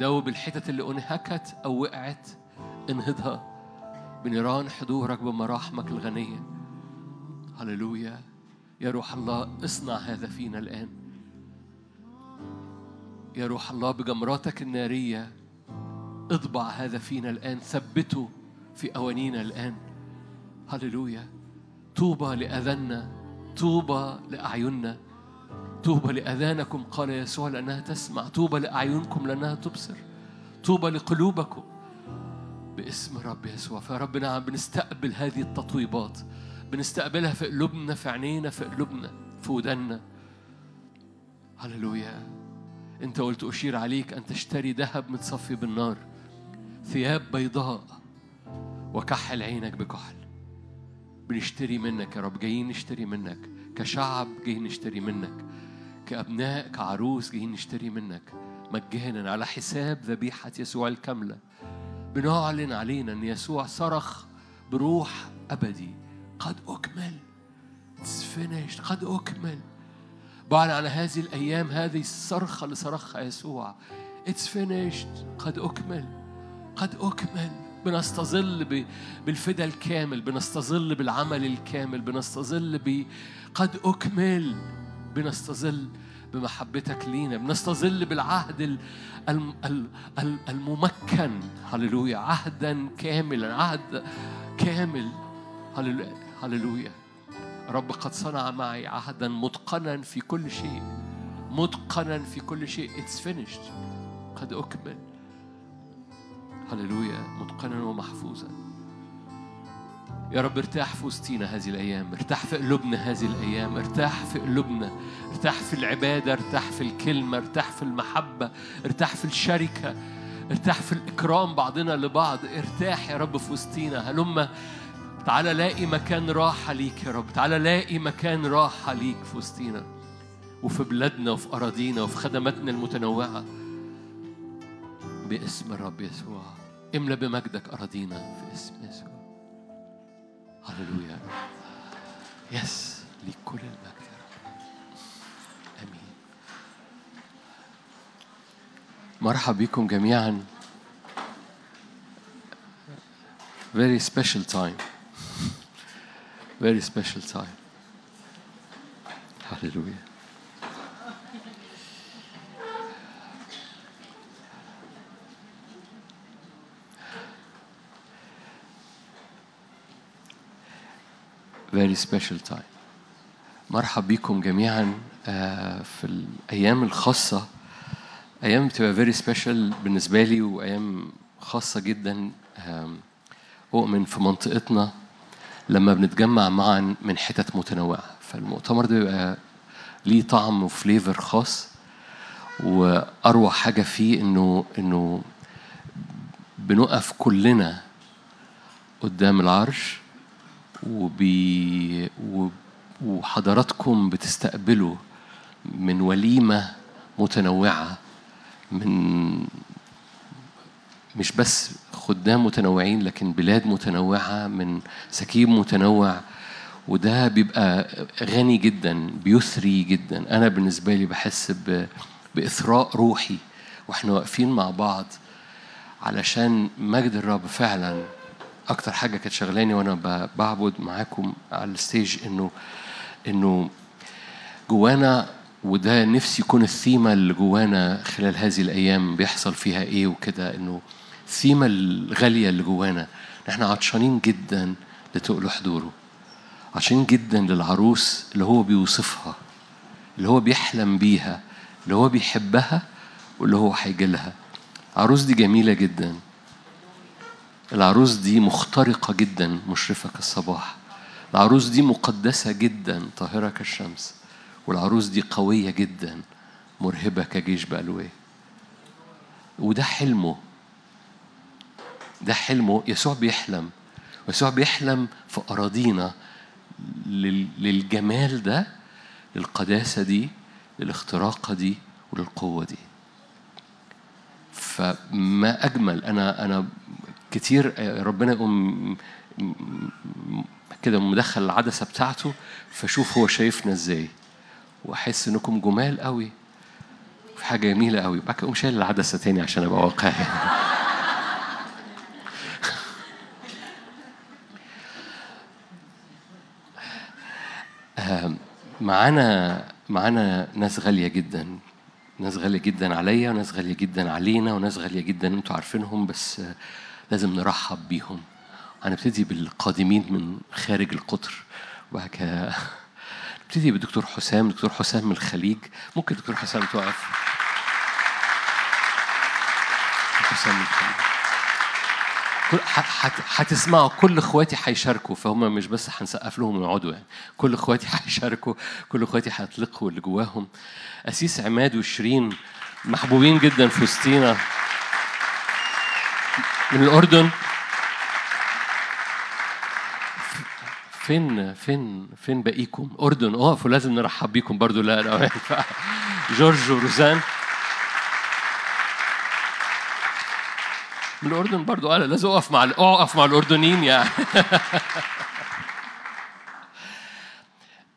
دوب الحتت اللي انهكت أو وقعت. انهضها بنيران حضورك بمراحمك الغنية. هللويا. يا روح الله اصنع هذا فينا الآن. يا روح الله بجمراتك النارية اطبع هذا فينا الآن. ثبته في أوانينا الآن. هللويا. طوبى لأذنا طوبى لأعيننا. طوبى لأذانكم قال يسوع لأنها تسمع. طوبى لأعينكم لأنها تبصر. طوبى لقلوبكم باسم رب يسوع. فرب نعم بنستقبل هذه التطويبات. بنستقبلها في قلوبنا في عينينا في قلوبنا في ودنا هللويا. انت قلت أشير عليك أن تشتري ذهب متصفي بالنار. ثياب بيضاء. وكحل عينك بكحل. بنشتري منك يا رب. جايين نشتري منك. كشعب جايين نشتري منك. كأبناء كعروس جايين نشتري منك. مجانا على حساب ذبيحة يسوع الكاملة. بنعلن علينا إن يسوع صرخ بروح أبدي. قد أكمل. It's finished. قد أكمل. بعد على هذه الأيام هذه الصرخة اللي صرخها يسوع It's finished. قد أكمل. قد أكمل. بنستظل بالفدا الكامل بنستظل بالعمل الكامل بنستظل ب قد أكمل. بنستظل بمحبتك لينا بنستظل بالعهد ال- الم- ال- ال- الممكن. هللويا. عهدا كاملا. عهد كامل. هللو- هللويا. رب قد صنع معي عهدا متقنا في كل شيء. متقنا في كل شيء. It's finished. قد أكمل. هللويا. متقنا ومحفوظا. يا رب ارتاح في وسطينا هذه الأيام ارتاح في قلوبنا هذه الأيام ارتاح في قلوبنا ارتاح في العبادة ارتاح في الكلمة ارتاح في المحبة ارتاح في الشركة ارتاح في الإكرام بعضنا لبعض. ارتاح يا رب في وسطينا. هلما تعالى لاقي مكان راحة ليك يا رب. تعالى لاقي مكان راحة ليك في وسطينا. وفي بلادنا وفي أراضينا وفي خدماتنا المتنوعة. باسم الرب يسوع. املى بمجدك أراضينا في اسم يسوع. هللويا يس ليك كل المجد يا رب امين مرحب بكم جميعا very special time. Very special time. هللويا very special time. مرحب بكم جميعا آه، في الأيام الخاصة. أيام بتبقى very special بالنسبة لي وأيام خاصة جدا أؤمن في منطقتنا لما بنتجمع معا من حتت متنوعة. فالمؤتمر ده بيبقى ليه طعم وفليفر خاص. وأروع حاجة فيه إنه إنه بنقف كلنا قدام العرش وبي وحضراتكم بتستقبلوا من وليمة متنوعة من مش بس خدام متنوعين لكن بلاد متنوعة من سكيب متنوع وده بيبقى غني جدا بيثري جدا. أنا بالنسبة لي بحس بإثراء روحي وإحنا واقفين مع بعض علشان مجد الرب فعلا أكتر حاجة كانت شغلاني وأنا بعبد معاكم على ال stage انه إنه جوانا وده نفسي يكون الثيمة اللي جوانا خلال هذه الأيام بيحصل فيها إيه وكده إنه السيمة الغالية اللي جوانا. إحنا عطشانين جدا لتقل حضوره. عطشانين جدا للعروس اللي هو بيوصفها اللي هو بيحلم بيها اللي هو بيحبها واللي هو هيجي لها. العروس دي جميلة جدا. العروس دي مخترقة جدا مشرفة كالصباح. العروس دي مقدسة جدا طاهرة كالشمس. والعروس دي قوية جدا مرهبة كجيش بألوية. وده حلمه. ده حلمه. يسوع بيحلم. يسوع بيحلم في أراضينا لل- للجمال ده للقداسة دي للاختراقة دي وللقوة دي. فما أجمل أنا أنا كتير ربنا يقوم كده مدخل العدسة بتاعته فشوف هو شايفنا إزاي. وأحس إنكم جمال قوي في حاجة جميلة قوي. بعد كده أقوم شايل العدسة تاني عشان أبقى واقعي. آم، معانا معانا ناس غالية جدا. ناس غالية جدا عليا وناس غالية جدا علينا وناس غالية جدا أنتوا عارفينهم بس آه، لازم نرحب بيهم. هنبتدي بالقادمين من خارج القطر كده نبتدي بالدكتور حسام. دكتور حسام من الخليج. ممكن دكتور حسام دكتور حسام من الخليج. هتسمعوا كل اخواتي هيشاركوا فهم مش بس هنسقف لهم ويقعدوا يعني. كل اخواتي هيشاركوا كل اخواتي هيطلقوا اللي جواهم. أسيس عماد وشيرين محبوبين جدا في وسطينا. من الأردن. فين فين فين باقيكم؟ أردن. اقفوا لازم نرحب بيكم برضو. لا لا. جورج وروزان. من الأردن برضو. قال لازم أقف مع أقف مع الأردنيين يعني.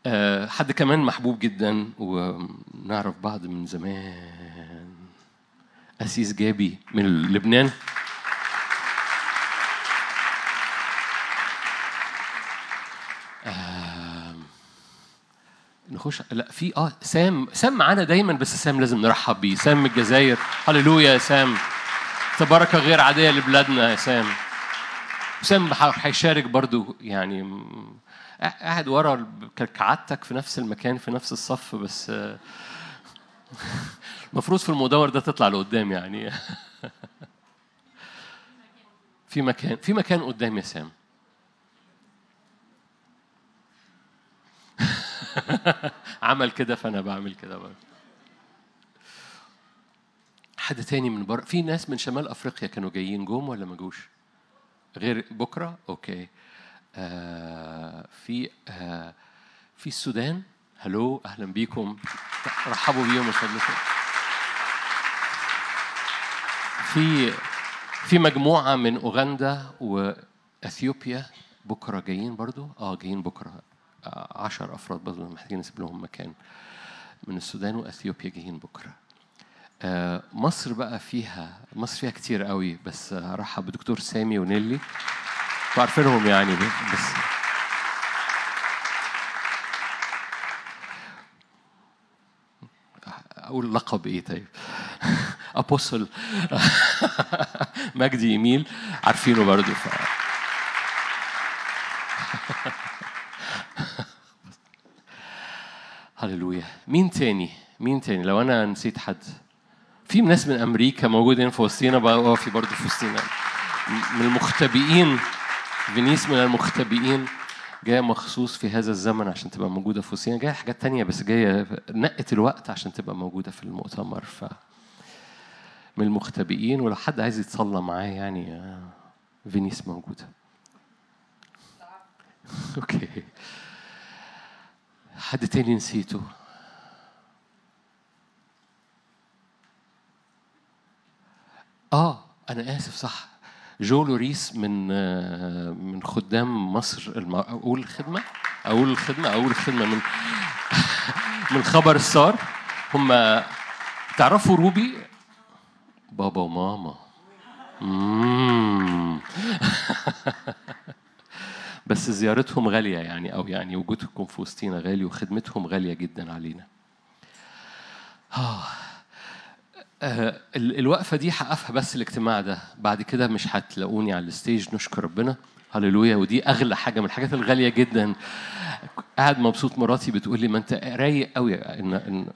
آه، حد كمان محبوب جدا ونعرف بعض من زمان. أسيس جابي من لبنان. نخش لا في آه سام سام معانا دايما بس سام لازم نرحب بيه. سام من الجزائر. هللويا يا سام. تبارك غير عادية لبلادنا يا سام. سام هيشارك برضو يعني قاعد ورا كعادتك في نفس المكان في نفس الصف بس آه، المفروض في المدور ده تطلع لقدام يعني. في مكان في مكان قدام يا سام. عمل كده فأنا بعمل كده برضه. حد تاني من بره في ناس من شمال أفريقيا كانوا جايين جم ولا ما جوش؟ غير بكرة؟ أوكي. آه في آه في السودان؟ هلو أهلا بيكم. رحبوا بيهم من فضلكم في في مجموعة من أوغندا وإثيوبيا بكرة جايين برضو آه جايين بكرة. عشر أفراد برضو محتاجين نسيب لهم مكان من السودان وإثيوبيا جايين بكرة. آه، مصر بقى فيها مصر فيها كتير قوي بس هرحب بدكتور سامي ونيلي. عارفينهم يعني بس. أقول لقب إيه طيب؟ ابوستل مجدي إيميل. عارفينه برضو ف... هللويا. مين تاني؟ مين تاني؟ لو أنا نسيت حد. في ناس من أمريكا موجودين في وسطينا بقى في برضه في وسطينا. من المختبئين. فينيس من المختبئين. جاية مخصوص في هذا الزمن عشان تبقى موجودة في وسطينا. جاية حاجات تانية بس جاية نقت الوقت عشان تبقى موجودة في المؤتمر. ف من المختبئين ولو حد عايز يتصلى معاه يعني آه، فينيس موجودة. okay. حد تاني نسيته. آه أنا آسف صح. جو لوريس من من خدام مصر الم... أقول الخدمه أقول الخدمه أقول الخدمه من من خبر السار هم تعرفوا روبي؟ بابا وماما. بس زيارتهم غالية يعني أو يعني وجودكم في وسطينا غالي وخدمتهم غالية جدا علينا. آه، ال- الوقفة دي هقفها بس الاجتماع ده. بعد كده مش هتلاقوني على الستيج نشكر ربنا. هللويا. ودي أغلى حاجة من الحاجات الغالية جدا. قاعد مبسوط مراتي بتقول لي ما أنت رايق قوي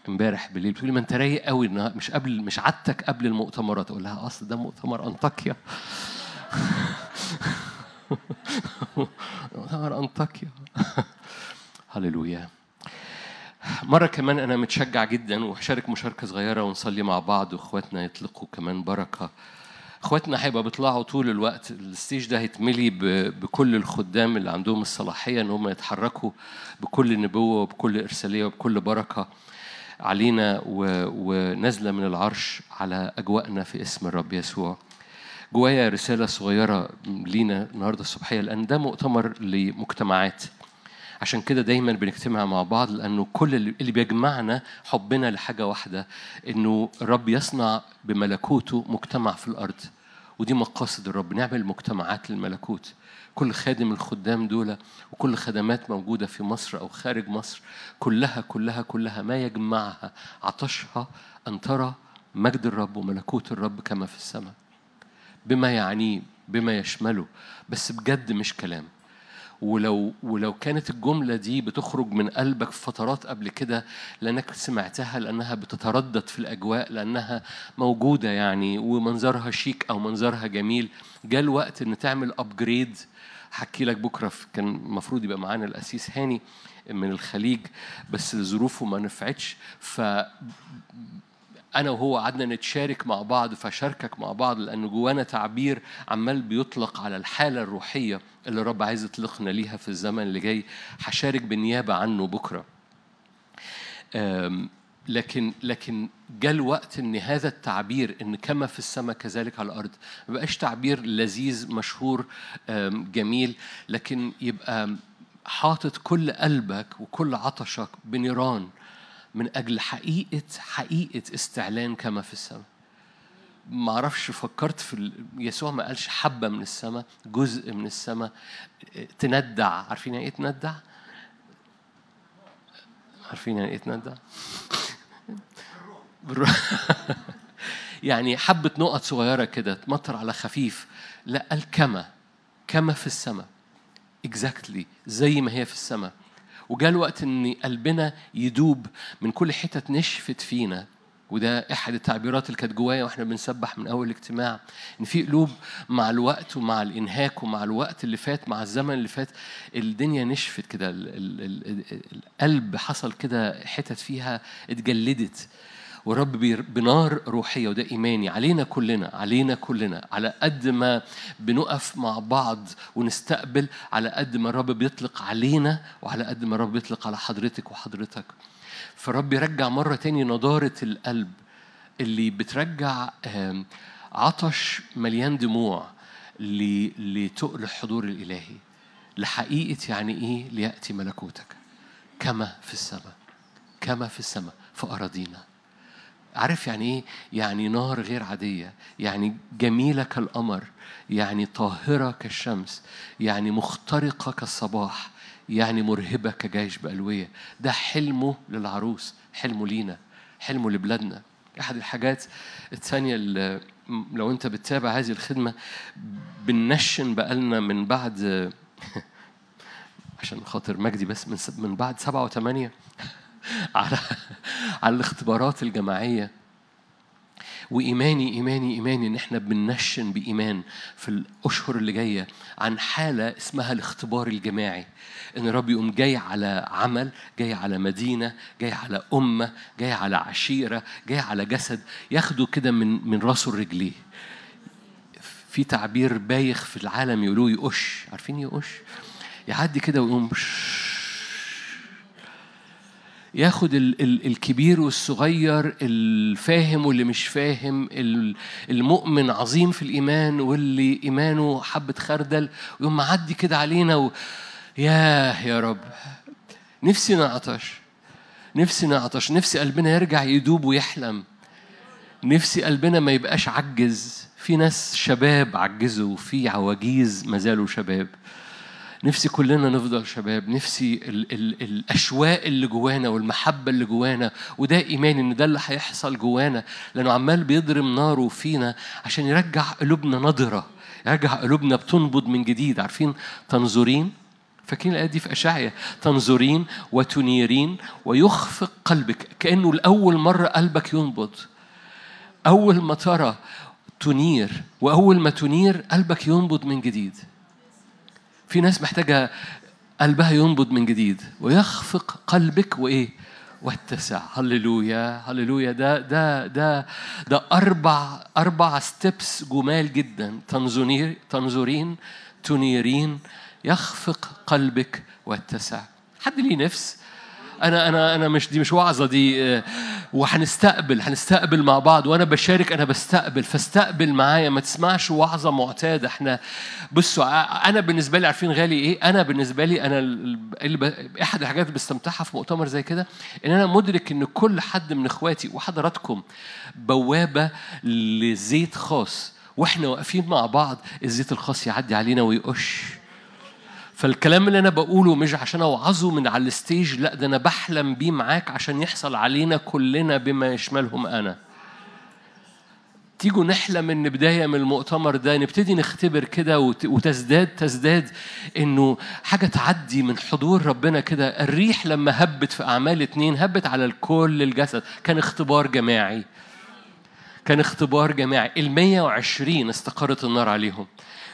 إمبارح بالليل. بتقول لي ما أنت رايق قوي مش قبل مش عادتك قبل المؤتمرات. أقول لها أصل ده مؤتمر أنطاكيا. مؤتمر انطاكيا هللويا مرة كمان أنا متشجع جدا وهشارك مشاركة صغيرة ونصلي مع بعض وإخواتنا يطلقوا كمان بركة. إخواتنا هيبقى بيطلعوا طول الوقت. الستيج ده هيتملي بكل الخدام اللي عندهم الصلاحية إن هم يتحركوا بكل نبوة وبكل إرسالية وبكل بركة علينا و- ونازلة من العرش على أجواءنا في اسم الرب يسوع. جوايا رسالة صغيرة لينا النهاردة الصبحية لأن ده مؤتمر لمجتمعات. عشان كده دايما بنجتمع مع بعض لأنه كل اللي بيجمعنا حبنا لحاجة واحدة إنه الرب يصنع بملكوته مجتمع في الأرض. ودي مقاصد الرب نعمل مجتمعات للملكوت. كل خادم الخدام دول وكل خدمات موجودة في مصر أو خارج مصر كلها كلها كلها ما يجمعها عطشها أن ترى مجد الرب وملكوت الرب كما في السماء. بما يعنيه بما يشمله. بس بجد مش كلام. ولو ولو كانت الجملة دي بتخرج من قلبك في فترات قبل كده لأنك سمعتها لأنها بتتردد في الأجواء لأنها موجودة يعني ومنظرها شيك أو منظرها جميل. جاء الوقت إن تعمل أبجريد هحكي لك بكرة في- كان المفروض يبقى معانا الأسيس هاني من الخليج بس ظروفه ما نفعتش. ف أنا وهو قعدنا نتشارك مع بعض فشاركك مع بعض لأن جوانا تعبير عمال بيطلق على الحالة الروحية اللي الرب عايز يطلقنا ليها في الزمن اللي جاي. هشارك بالنيابة عنه بكرة. أم، لكن لكن جاء الوقت إن هذا التعبير إن كما في السماء كذلك على الأرض ما بقاش تعبير لذيذ مشهور جميل لكن يبقى حاطط كل قلبك وكل عطشك بنيران من أجل حقيقة حقيقة استعلان كما في السماء. ما أعرفش فكرت في يسوع ما قالش حبة من السماء جزء من السماء. تندع. عارفين يعني إيه تندع؟ عارفين يعني إيه تندع؟ يعني حبة نقط صغيرة كده تمطر على خفيف. لا قال كما. كما في السماء. اكزاكتلي زي ما هي في السماء. وجاء الوقت إن قلبنا يدوب من كل حتت نشفت فينا. وده إحد التعبيرات اللي كانت جوايا وإحنا بنسبح من أول اجتماع. إن في قلوب مع الوقت ومع الإنهاك ومع الوقت اللي فات مع الزمن اللي فات الدنيا نشفت كده. ال- ال- ال- ال- القلب حصل كده حتت فيها اتجلدت. بير- بنار روحية وده إيماني. علينا كلنا علينا كلنا على قد ما بنقف مع بعض ونستقبل على قد ما الرب بيطلق علينا وعلى قد ما الرب بيطلق على حضرتك وحضرتك. فالرب يرجع مرة تاني نضارة القلب اللي بترجع عطش مليان دموع لتقل الحضور الإلهي. لحقيقة يعني إيه؟ ليأتي ملكوتك. كما في السماء. كما في السماء. في أراضينا. عارف يعني إيه؟ يعني نار غير عادية، يعني جميلة كالقمر، يعني طاهرة كالشمس، يعني مخترقة كالصباح، يعني مرهبة كجيش بألوية، ده حلمه للعروس، حلمه لينا، حلمه لبلادنا. أحد الحاجات الثانية اللي لو أنت بتتابع هذه الخدمة بننشن بقالنا من بعد عشان خاطر مجدي بس من بعد سبعة وثمانية على على الاختبارات الجماعية. وإيماني إيماني إيماني إن إحنا بننشن بإيمان في الأشهر اللي جاية عن حالة اسمها الاختبار الجماعي. إن الرب يقوم جاي على عمل جاي على مدينة جاي على أمة جاي على عشيرة جاي على جسد ياخده كده من من راسه لرجليه. في تعبير بايخ في العالم يقولوه يقش. عارفين يقش؟ يعدي كده ويقوم ياخد ال- ال- الكبير والصغير الفاهم واللي مش فاهم ال- المؤمن عظيم في الإيمان واللي إيمانه حبة خردل ويقوم معدي كده علينا و... ياه يا رب. نفسي نعطش. نفسي نعطش. نفسي قلبنا يرجع يدوب ويحلم. نفسي قلبنا ما يبقاش عجز. في ناس شباب عجزوا وفي عواجيز ما زالوا شباب. نفسي كلنا نفضل شباب نفسي ال ال الأشواق اللي جوانا والمحبة اللي جوانا وده إيماني إن ده اللي هيحصل جوانا لأنه عمال بيضرم ناره فينا عشان يرجع قلوبنا نضرة يرجع قلوبنا بتنبض من جديد. عارفين تنظرين؟ فاكرين الآية دي في أشعيا تنظرين وتنيرين ويخفق قلبك كأنه لأول مرة قلبك ينبض. أول ما ترى تنير وأول ما تنير قلبك ينبض من جديد. في ناس محتاجة قلبها ينبض من جديد ويخفق قلبك وإيه؟ واتسع. هللويا هللويا. ده ده ده ده أربع أربع ستيبس جمال جدا. تنظرين تنظرين تنيرين. يخفق قلبك واتسع. حد ليه نفس؟ أنا أنا أنا مش دي مش وعظة دي آه، وهنستقبل هنستقبل مع بعض. وأنا بشارك أنا بستقبل. فاستقبل معايا ما تسمعش وعظة معتادة. إحنا بصوا أنا بالنسبة لي عارفين غالي إيه؟ أنا بالنسبة لي أنا ال- اللي. احد الحاجات اللي بستمتعها في مؤتمر زي كده إن أنا مدرك إن كل حد من إخواتي وحضراتكم بوابة لزيت خاص. وإحنا واقفين مع بعض الزيت الخاص يعدي علينا ويقش. فالكلام اللي أنا بقوله مش عشان أوعظه من على الستيج لا ده أنا بحلم بيه معاك عشان يحصل علينا كلنا بما يشملهم أنا. تيجوا نحلم إن بداية من المؤتمر ده نبتدي نختبر كده وت- وتزداد تزداد إنه حاجة تعدي من حضور ربنا كده. الريح لما هبت في أعمال اتنين هبت على الكل الجسد. كان اختبار جماعي. كان اختبار جماعي. ال 120 استقرت النار عليهم.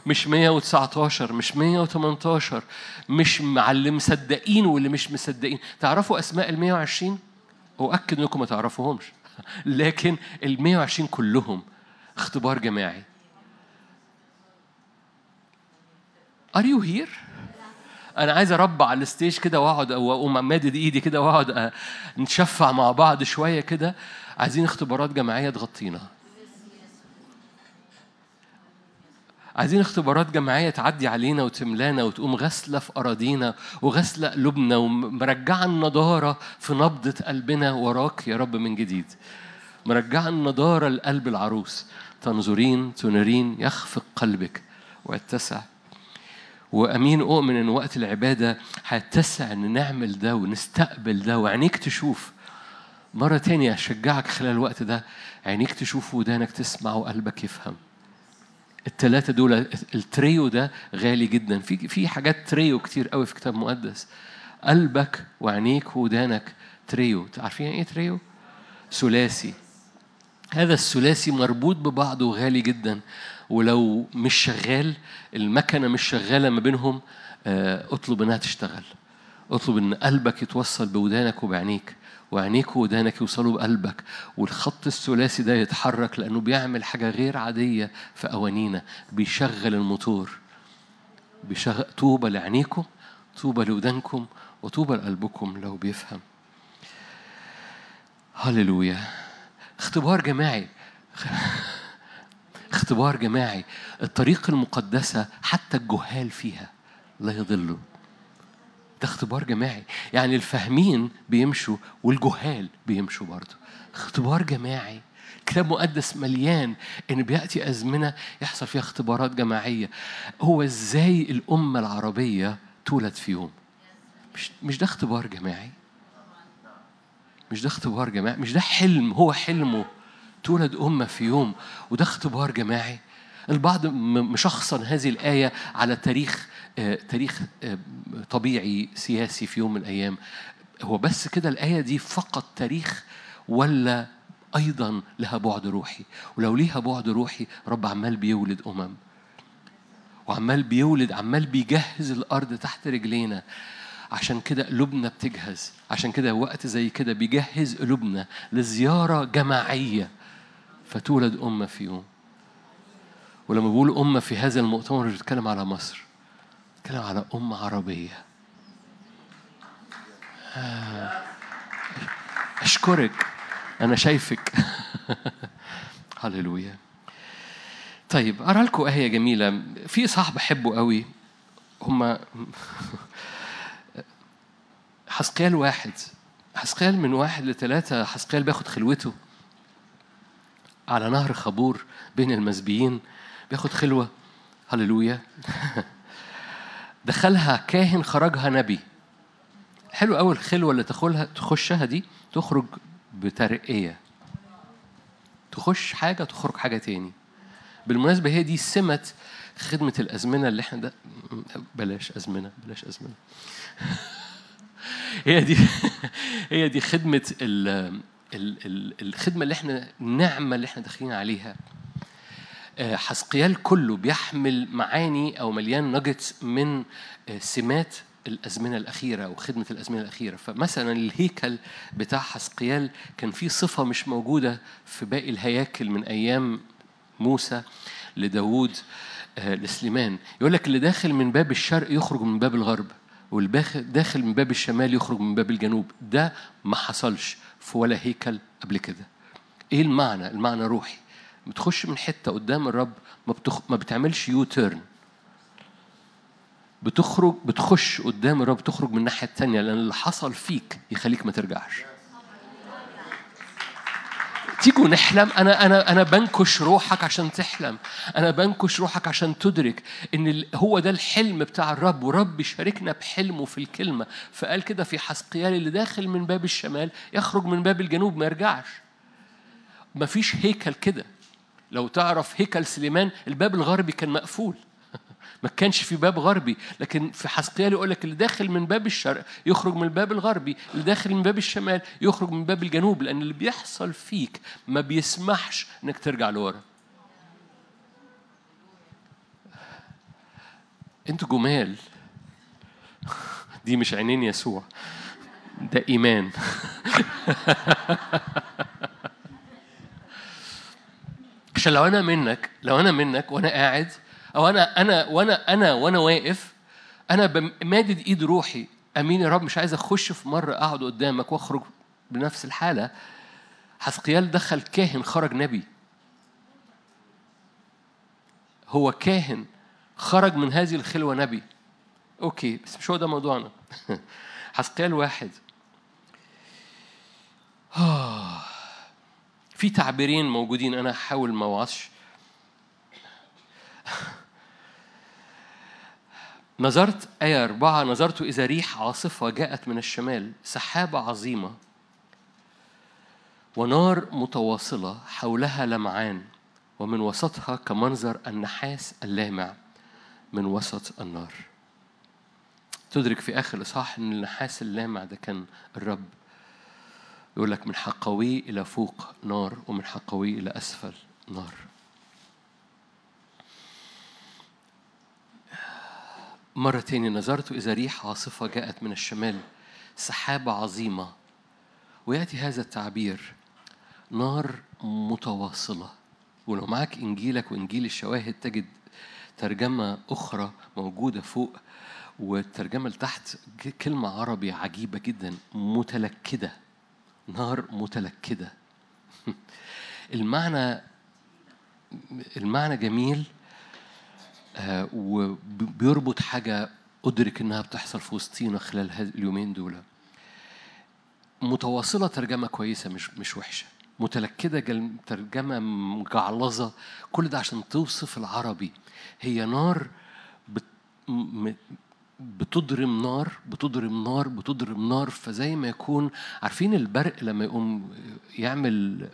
مش 119 مش 118 مش مع اللي مصدقين واللي مش مصدقين. تعرفوا أسماء ال 120 أؤكد إنكم ما تعرفوهمش. لكن ال 120 كلهم اختبار جماعي. Are you here؟ أنا عايز أربع على الستيج كده وأقعد أو أقوم مادد إيدي كده وأقعد نتشفع مع بعض شوية كده. عايزين اختبارات جماعية تغطينا. عايزين اختبارات جماعية تعدي علينا وتملانا وتقوم غسلة في أراضينا وغسلة قلوبنا ومرجعة النضارة في نبضة قلبنا وراك يا رب من جديد. مرجعة النضارة لقلب العروس. تنظرين تنيرين يخفق قلبك. ويتسع وأمين أؤمن إن وقت العبادة هيتسع إن نعمل ده ونستقبل ده وعينيك تشوف. مرة تانية أشجعك خلال الوقت ده عينيك تشوف ودانك تسمع وقلبك يفهم. الثلاثه دول التريو ده غالي جدا. في في حاجات تريو كتير قوي في كتاب مقدس. قلبك وعينيك ودانك تريو. عارفين إيه تريو؟ ثلاثي. هذا الثلاثي مربوط ببعضه وغالي جدا. ولو مش شغال المكنة مش شغالة ما بينهم آه، اطلب إنها تشتغل. اطلب إن قلبك يتوصل بودانك وبعينيك. وعينيك وودانك يوصلوا بقلبك والخط الثلاثي ده يتحرك لأنه بيعمل حاجة غير عادية في قوانينا بيشغل الموتور. بيشغل طوبى لعينيكم طوبى لودانكم وطوبى لقلبكم لو بيفهم. هللويا. اختبار جماعي. اختبار جماعي. الطريق المقدسة حتى الجهال فيها لا يضلوا ده اختبار جماعي. يعني الفاهمين بيمشوا والجهال بيمشوا برضه. اختبار جماعي. كتاب مقدس مليان إن بيأتي أزمنة يحصل فيها اختبارات جماعية. هو إزاي الأمة العربية تولد في يوم؟ مش مش ده اختبار جماعي؟ مش ده اختبار جماعي؟ مش ده حلم هو حلمه تولد أمة في يوم وده اختبار جماعي؟ البعض مشخصا هذه الآية على تاريخ تاريخ آه، طبيعي سياسي في يوم من الأيام. هو بس كده الآية دي فقط تاريخ ولا أيضا لها بعد روحي؟ ولو ليها بعد روحي رب عمال بيولد أمم. وعمال بيولد عمال بيجهز الأرض تحت رجلينا. عشان كده قلوبنا بتجهز. عشان كده وقت زي كده بيجهز قلوبنا لزيارة جماعية. فتولد أمة في يوم. ولما بقول أمة في هذا المؤتمر بتكلم على مصر. بتكلم على امه عربية. آه. أشكرك. أنا شايفك. هللويا. طيب أرى لكم آية جميلة. في صاحب بحبه قوي. هما حسقيال واحد. حسقيال من واحد لثلاثة حسقيال بياخد خلوته على نهر خبور بين المسبيين. بياخد خلوة. هللويا. دخلها كاهن خرجها نبي. حلو قوي الخلوة اللي تدخلها تخشها دي تخرج بترقية. تخش حاجة تخرج حاجة تاني. بالمناسبة هي دي سمة خدمة الأزمنة اللي إحنا ده بلاش أزمنة بلاش أزمنة. هي دي هي دي خدمة ال ال ال الخدمة اللي إحنا النعمة اللي إحنا داخلين عليها. حسقيال كله بيحمل معاني أو مليان نجتس من آه، سمات الأزمنة الأخيرة وخدمه الأزمنة الأخيرة. فمثلا الهيكل بتاع حسقيال كان فيه صفة مش موجودة في باقي الهياكل من أيام موسى لداوود آه، لسليمان. يقول لك اللي داخل من باب الشرق يخرج من باب الغرب واللي داخل من باب الشمال يخرج من باب الجنوب. ده ما حصلش في ولا هيكل قبل كده. إيه المعنى؟ المعنى روحي. بتخش من حتة قدام الرب ما, بتخ... ما بتعملش U-turn بتخرج بتخش قدام الرب تخرج من الناحية التانية لأن اللي حصل فيك يخليك ما ترجعش. تيجوا نحلم. أنا أنا أنا بنكش روحك عشان تحلم. أنا بنكش روحك عشان تدرك إن هو ده الحلم بتاع الرب ورب شاركنا بحلمه في الكلمة. فقال كده في حسقيال اللي داخل من باب الشمال يخرج من باب الجنوب ما يرجعش. مفيش هيكل كده. لو تعرف هيكل سليمان الباب الغربي كان مقفول. ما كانش في باب غربي لكن في حسقيال يقول لك اللي داخل من باب الشرق يخرج من الباب الغربي اللي داخل من باب الشمال يخرج من باب الجنوب لأن اللي بيحصل فيك ما بيسمحش إنك ترجع لورا. أنتوا جمال. دي مش عينين يسوع ده إيمان. عشان لو أنا منك لو أنا منك وأنا قاعد أو أنا أنا وأنا أنا وأنا واقف أنا مادد إيد روحي أمين يا رب مش عايز أخش في مرة أقعد قدامك وأخرج بنفس الحالة. حسقيال دخل كاهن خرج نبي. هو كاهن خرج من هذه الخلوة نبي. أوكي بس مش هو ده موضوعنا. حسقيال واحد. في تعبيرين موجودين أنا هحاول ما اوعظش نظرت آية أربعة نظرت إذا ريح عاصفة جاءت من الشمال سحابة عظيمة ونار متواصلة حولها لمعان ومن وسطها كمنظر النحاس اللامع من وسط النار. تدرك في آخر الإصحاح إن النحاس اللامع ده كان الرب. يقول لك من حقوي إلى فوق نار ومن حقوي إلى أسفل نار. مرة تاني نظرت إذا ريح عاصفة جاءت من الشمال سحابة عظيمة. ويأتي هذا التعبير نار متواصلة. ولو معك إنجيلك وإنجيل الشواهد تجد ترجمة أخرى موجودة فوق والترجمة اللي تحت ج- كلمة عربي عجيبة جدا متلكدة. نار متلكدة. المعنى المعنى جميل آه، وبيربط حاجة أدرك إنها بتحصل في وسطينا خلال اليومين دول. متواصلة ترجمة كويسة مش مش وحشة. متلكدة ترجمة مجعلظة. كل ده عشان توصف العربي. هي نار بتضرم نار بتضرم نار بتضرم نار فزي ما يكون عارفين البرق لما يقوم يعمل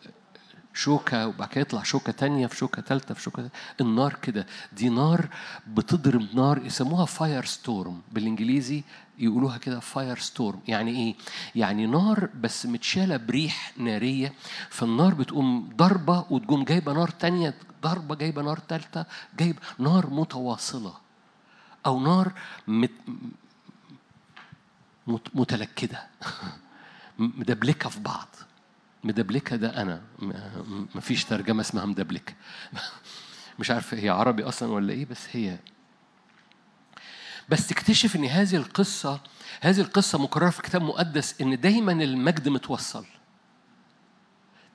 شوكة وبعد كده يطلع شوكة تانية في شوكة تالتة في شوكة النار كده. دي نار بتضرب نار يسموها firestorm بالإنجليزي يقولوها كده firestorm يعني إيه؟ يعني نار بس متشالة بريح نارية فالنار بتقوم ضربة وتقوم جايبة نار تانية ضربة جايبة نار تالتة جايبة نار متواصلة. أو نار مت مت- متلكدة. مدبلكة في بعض. مدبلكة ده أنا. مفيش ترجمة اسمها مدبلكة مش عارف هي عربي أصلا ولا إيه بس هي. بس تكتشف إن هذه القصة هذه القصة مكررة في الكتاب المقدس إن دايما المجد متوصل.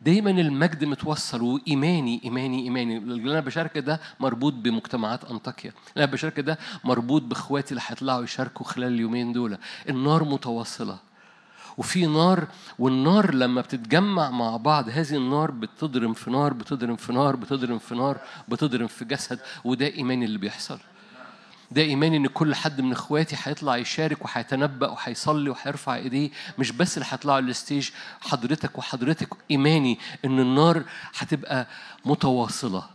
دايما المجد متوصل وإيماني إيماني إيماني. اللي أنا بشارك ده مربوط بمجتمعات أنطاكيا. اللي أنا بشارك ده مربوط بإخواتي اللي هيطلعوا يشاركوا خلال اليومين دول. النار متواصلة. وفي نار والنار لما بتتجمع مع بعض هذه النار بتضرم في نار بتضرم في نار بتضرم في نار بتضرم في جسد وده إيماني اللي بيحصل. ده إيماني إن كل حد من إخواتي هيطلع يشارك وهيتنبأ وهيصلي وهيرفع إيديه. مش بس اللي هيطلعوا ال stage حضرتك وحضرتك إيماني إن النار هتبقى متواصلة.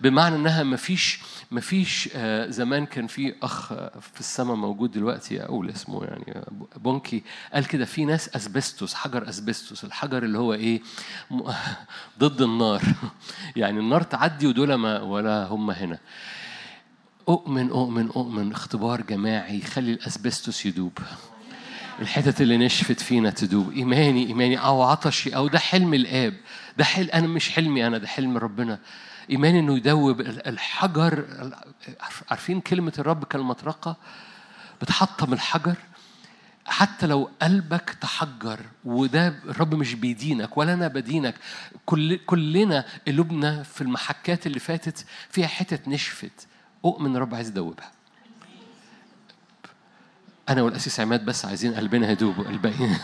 بمعنى إنها مفيش مفيش آه، زمان كان في أخ آه، في السماء موجود دلوقتي أقول اسمه يعني آه، بونكي قال كده في ناس أسبستوس حجر أسبستوس الحجر اللي هو إيه؟ ضد النار. يعني النار تعدي ودول ما ولا هم هنا. أؤمن أؤمن أؤمن اختبار جماعي يخلي الأسبستوس يدوب. الحتت اللي نشفت فينا تدوب. إيماني إيماني. أو عطشي أو ده حلم الآب. ده حلم أنا مش حلمي أنا ده حلم ربنا. إيماني إنه يدوب ال- الحجر عارف- عارفين كلمة الرب كالمطرقة؟ بتحطم الحجر. حتى لو قلبك تحجر وده الرب مش بيدينك ولا أنا بدينك كل كلنا قلوبنا في المحكات اللي فاتت فيها حتت نشفت. أؤمن الرب عايز يدوبها. أنا والأسيس عماد بس عايزين قلبنا يدوب الباقيين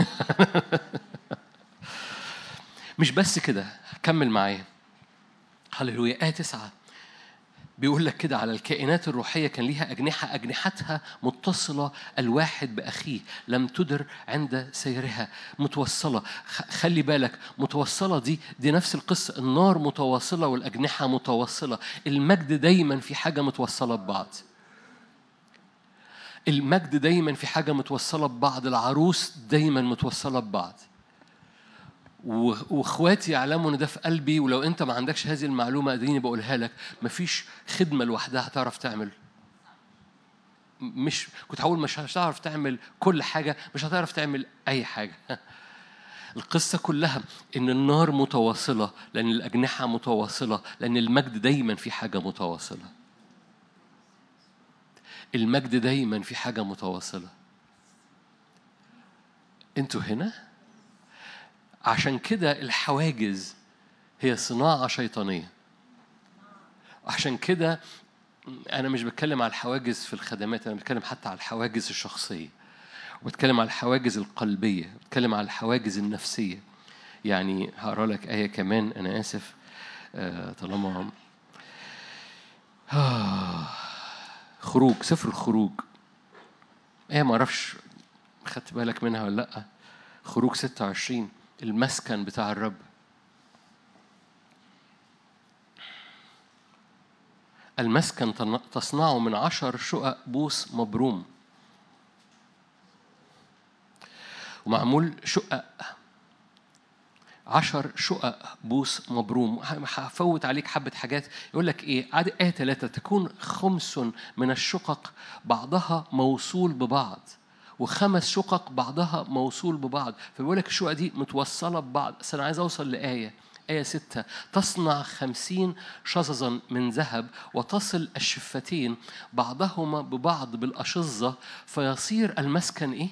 مش بس كده كمل معايا. هللويا. آية تسعة. بيقول لك كده على الكائنات الروحية كان ليها أجنحة أجنحتها متصلة الواحد بأخيه لم تدر عند سيرها متوصلة. خلي بالك متوصلة دي دي نفس القصة. النار متواصلة والأجنحة متواصلة. المجد دايما في حاجة متوصلة ببعض. المجد دايما في حاجة متوصلة ببعض. العروس دايما متوصلة ببعض. وإخواتي يعلموا إن ده في قلبي ولو أنت ما عندكش هذه المعلومة أديني بقولها لك. مفيش خدمة لوحدها هتعرف تعمل. مش كنت هقول مش هتعرف تعمل كل حاجة مش هتعرف تعمل أي حاجة. القصة كلها إن النار متواصلة لأن الأجنحة متواصلة لأن المجد دايما في حاجة متواصلة. المجد دايما في حاجة متواصلة. أنتوا هنا؟ عشان كده الحواجز هي صناعة شيطانية. عشان كده أنا مش بتكلم على الحواجز في الخدمات أنا بتكلم حتى على الحواجز الشخصية وبتكلم على الحواجز القلبية بتكلم على الحواجز النفسية. يعني هقرأ لك آية كمان أنا آسف. آه، طالما آه، خروج سفر الخروج. آية ما أعرفش خدت بالك منها ولا لأ؟ خروج 26 المسكن بتاع الرب. المسكن تصنعه من عشر شقق بوس مبروم. ومعمول شقق عشر شقق بوس مبروم. هفوت عليك حبة حاجات. يقول لك إيه؟ آية ثلاثة تكون خمس من الشقق بعضها موصول ببعض. وخمس شقق بعضها موصول ببعض. فبيقول لك الشقق دي متوصلة ببعض. بس أنا عايز أوصل لآية آية ستة. تصنع خمسين شظظا من ذهب وتصل الشفتين بعضهما ببعض بالأشظة فيصير المسكن إيه؟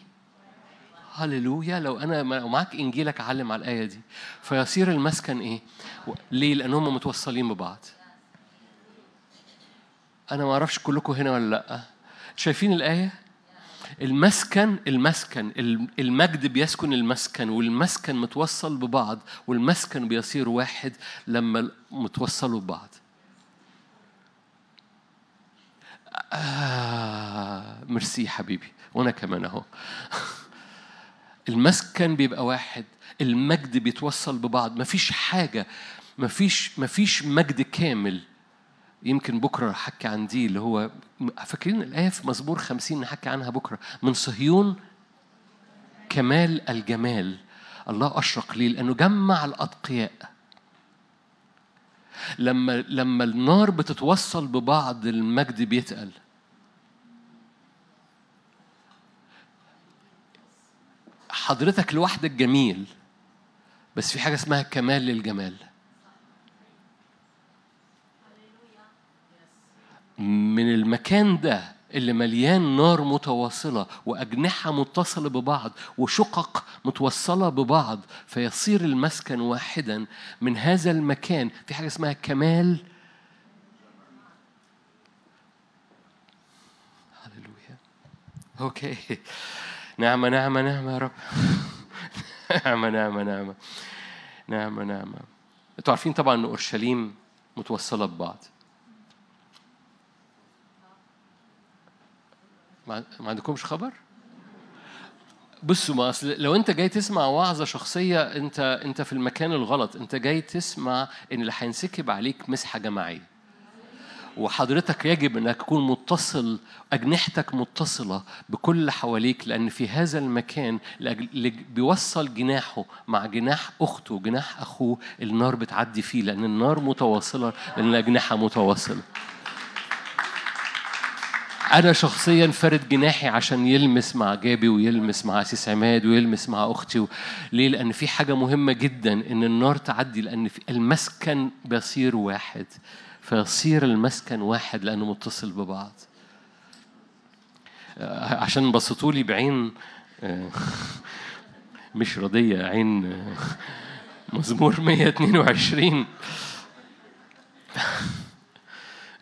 هللويا. لو أنا معاك انجيلك علم على الآية دي. فيصير المسكن إيه؟ ليه؟ لأن هم متوصلين ببعض. أنا ما أعرفش كلكم هنا ولا لأ. شايفين الآية؟ المسكن المسكن الم- المجد بيسكن المسكن والمسكن متوصل ببعض والمسكن بيصير واحد لما متوصلوا ببعض. آه ميرسي حبيبي وأنا كمان اهو. المسكن بيبقى واحد المجد بيتوصل ببعض مفيش حاجة مفيش مفيش مجد كامل. يمكن بكرة أحكي عن دي اللي هو فاكرين الآية في مزمور خمسين نحكي عنها بكرة؟ من صهيون كمال الجمال. الله أشرق ليه لأنه جمع الأتقياء. لما لما النار بتتوصل ببعض المجد بيتقل. حضرتك لوحدك جميل بس في حاجة اسمها كمال للجمال من المكان ده اللي مليان نار متواصلة وأجنحة متصلة ببعض وشقق متوصلة ببعض فيصير المسكن واحدا من هذا المكان. في حاجة اسمها كمال. هللويا. أوكي. نعمة نعمة نعمة يا رب. نعمة نعمة نعمة نعمة نعمة أنتوا عارفين طبعا إن أورشليم متوصلة ببعض. ما عندكمش خبر؟ بصوا ما أصل لو أنت جاي تسمع وعظة شخصية انت أنت في المكان الغلط. أنت جاي تسمع إن اللي هينسكب عليك مسحة جماعية. وحضرتك يجب إنك تكون متصل أجنحتك متصلة بكل اللي حواليك لأن في هذا المكان اللي بيوصل جناحه مع جناح أخته وجناح أخوه. النار بتعدي فيه لأن النار متواصلة لأن الأجنحة متواصلة. أنا شخصيا فرد جناحي عشان يلمس مع جابي ويلمس مع أسيس عماد ويلمس مع أختي. و... ليه؟ لأن في حاجة مهمة جدا إن النار تعدي لأن في المسكن بيصير واحد. فيصير المسكن واحد لأنه متصل ببعض. آه، عشان بصيتوا لي بعين آه، مش رضية عين آه، مزمور 122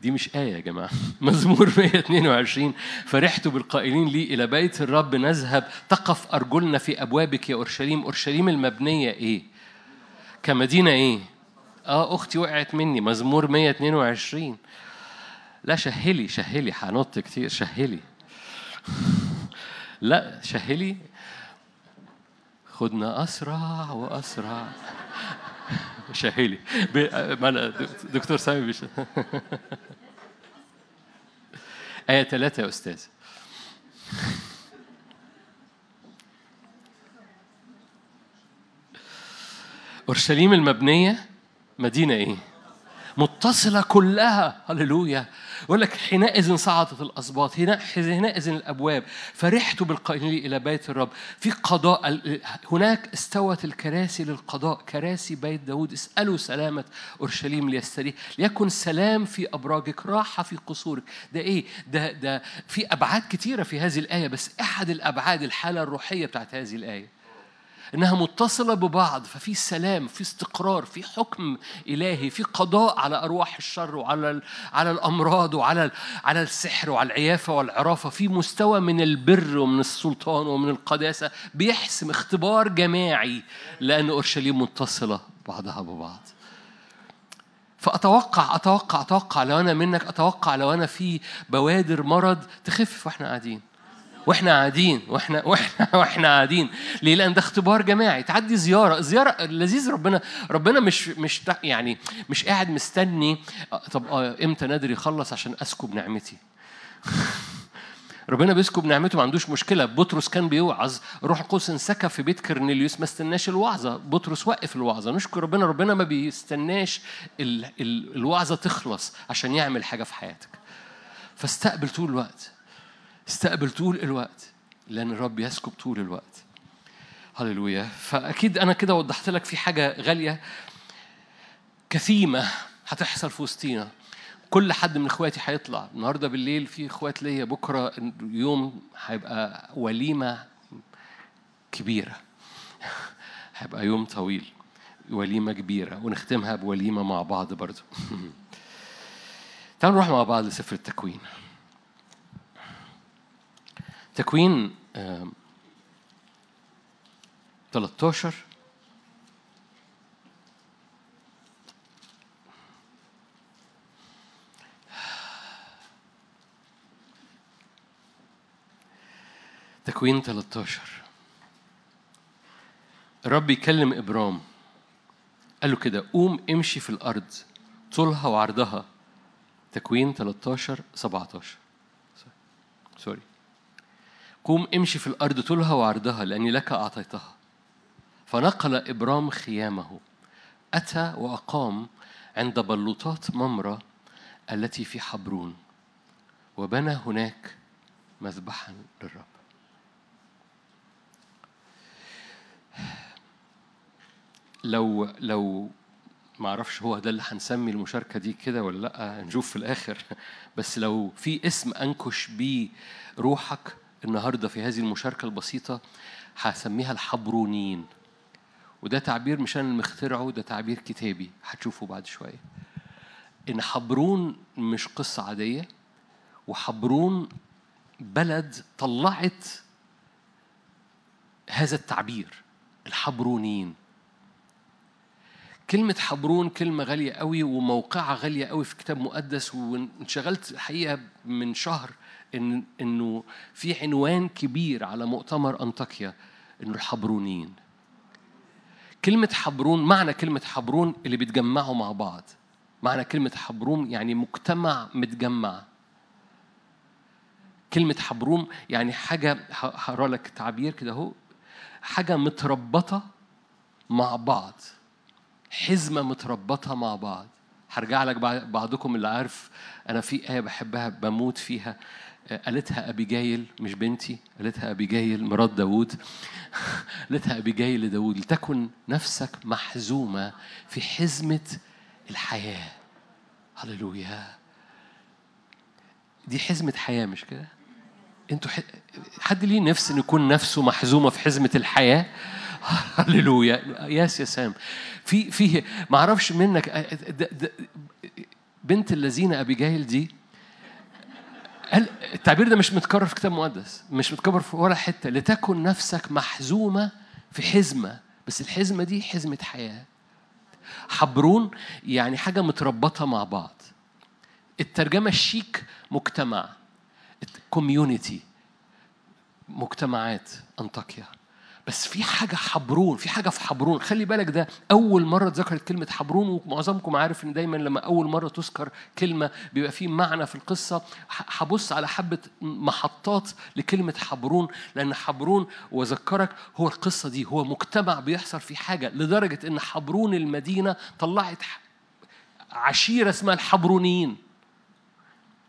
دي مش آية يا جماعة. مزمور 122 فرحت بالقائلين لي إلى بيت الرب نذهب تقف أرجلنا في أبوابك يا أورشليم. أورشليم المبنية إيه؟ كمدينة إيه؟ آه أختي وقعت مني. مزمور 122 لا شهلي شهلي هنط كتير. شهلي. لا شهلي. خدنا أسرع وأسرع. أنا دكتور سامي بيش. آية ثلاثة يا أستاذ. أورشليم المبنية مدينة إيه؟ متصلة كلها. هللويا. يقول لك حينئذ صعدت الأسباط حينئذ الأبواب. فرحت بالقائلين لي إلى بيت الرب. في قضاء هناك استوت الكراسي للقضاء. كراسي بيت داود اسألوا سلامة أورشليم ليستريح ليكن سلام في أبراجك راحة في قصورك. ده إيه؟ ده ده في أبعاد كتيرة في هذه الآية بس أحد الأبعاد الحالة الروحية بتاعت هذه الآية. إنها متصلة ببعض ففي سلام في استقرار في حكم إلهي في قضاء على أرواح الشر وعلى على الأمراض وعلى على السحر وعلى العيافة والعرافة. في مستوى من البر ومن السلطان ومن القداسة بيحسم اختبار جماعي لأن أورشليم متصلة بعضها ببعض. فأتوقع أتوقع أتوقع لو أنا منك أتوقع لو أنا في بوادر مرض تخف وإحنا قاعدين. وإحنا قاعدين وإحنا وإحنا وإحنا قاعدين. ليه؟ لأن ده اختبار جماعي. تعدي زيارة زيارة لذيذ. ربنا ربنا مش مش يعني مش قاعد مستني آه، طب آه، إمتى نادر يخلص عشان اسكب نعمتي ربنا بيسكب نعمته ما عندوش مشكلة. بطرس كان بيوعظ. روح القدس انسكب في بيت كرنيليوس ما استناش الوعظة. بطرس وقف الوعظة. نشكر ربنا ربنا ما بيستناش ال ال الوعظة تخلص عشان يعمل حاجة في حياتك. فاستقبل طول الوقت. استقبل طول الوقت لأن الرب يسكب طول الوقت. هللويا. فأكيد أنا كده وضحت لك في حاجة غالية كثيمة هتحصل في وسطينا. كل حد من إخواتي هيطلع. النهارده بالليل في إخوات ليا بكرة يوم هيبقى وليمة كبيرة. هيبقى يوم طويل وليمة كبيرة. ونختمها بوليمة مع بعض برضو. تعالوا نروح مع بعض لسفر التكوين. تكوين آم، 13 تكوين 13 الرب يكلم إبرام. قال له كده قوم امشي في الأرض طولها وعرضها. تكوين 13 17 سوري قوم امشي في الأرض طولها وعرضها لأني لك أعطيتها. فنقل إبرام خيامه. أتى وأقام عند بلوطات ممرة التي في حبرون وبنى هناك مذبحا للرب. لو لو ما أعرفش هو ده اللي هنسمي المشاركة دي كده ولا لأ نشوف في الآخر. بس لو في اسم أنكش بيه روحك النهارده في هذه المشاركة البسيطة هسميها الحبرونيين. وده تعبير مش أنا اللي مخترعه ده تعبير كتابي هتشوفه بعد شوية. إن حبرون مش قصة عادية وحبرون بلد طلعت هذا التعبير الحبرونيين. كلمة حبرون كلمة غالية قوي وموقعها غالية قوي في كتاب مقدس وانشغلت الحقيقة من شهر إن إنه في عنوان كبير على مؤتمر أنطاكيا إنه الحبرونيين. كلمة حبرون معنى كلمة حبرون اللي بيتجمعوا مع بعض. معنى كلمة حبرون يعني مجتمع متجمع. كلمة حبرون يعني حاجة هقرأ لك تعبير كده أهو حاجة متربطة مع بعض حزمة متربطة مع بعض هرجع لك بعضكم اللي عارف أنا في آية بحبها بموت فيها قالتها أبيجايل مش بنتي قالتها أبيجايل مرات داوود. قالتها أبيجايل لداوود لتكن نفسك محزومة في حزمة الحياة. هللويا. دي حزمة حياة مش كده؟ أنتوا. حد ليه نفس إن يكون نفسه محزومة في حزمة الحياة؟ هللويا. ياس يا سام. في في ما أعرفش منك د... د... بنت الذين أبيجايل دي قال التعبير ده مش متكرر في كتاب مقدس؟ مش متكرر في ولا حتة. لتكن نفسك محزومة في حزمة بس الحزمة دي حزمة حياة. حبرون يعني حاجة متربطة مع بعض. الترجمة الشيك مجتمع. كوميونيتي مجتمعات أنطاكيا. بس في حاجة حبرون في حاجة في حبرون. خلي بالك ده أول مرة اتذكرت كلمة حبرون ومعظمكم عارف إن دايما لما أول مرة تذكر كلمة بيبقى في معنى في القصة. هبص على حبة محطات لكلمة حبرون لأن حبرون وذكرك هو القصة دي. هو مجتمع بيحصل فيه حاجة لدرجة إن حبرون المدينة طلعت عشيرة اسمها الحبرونيين.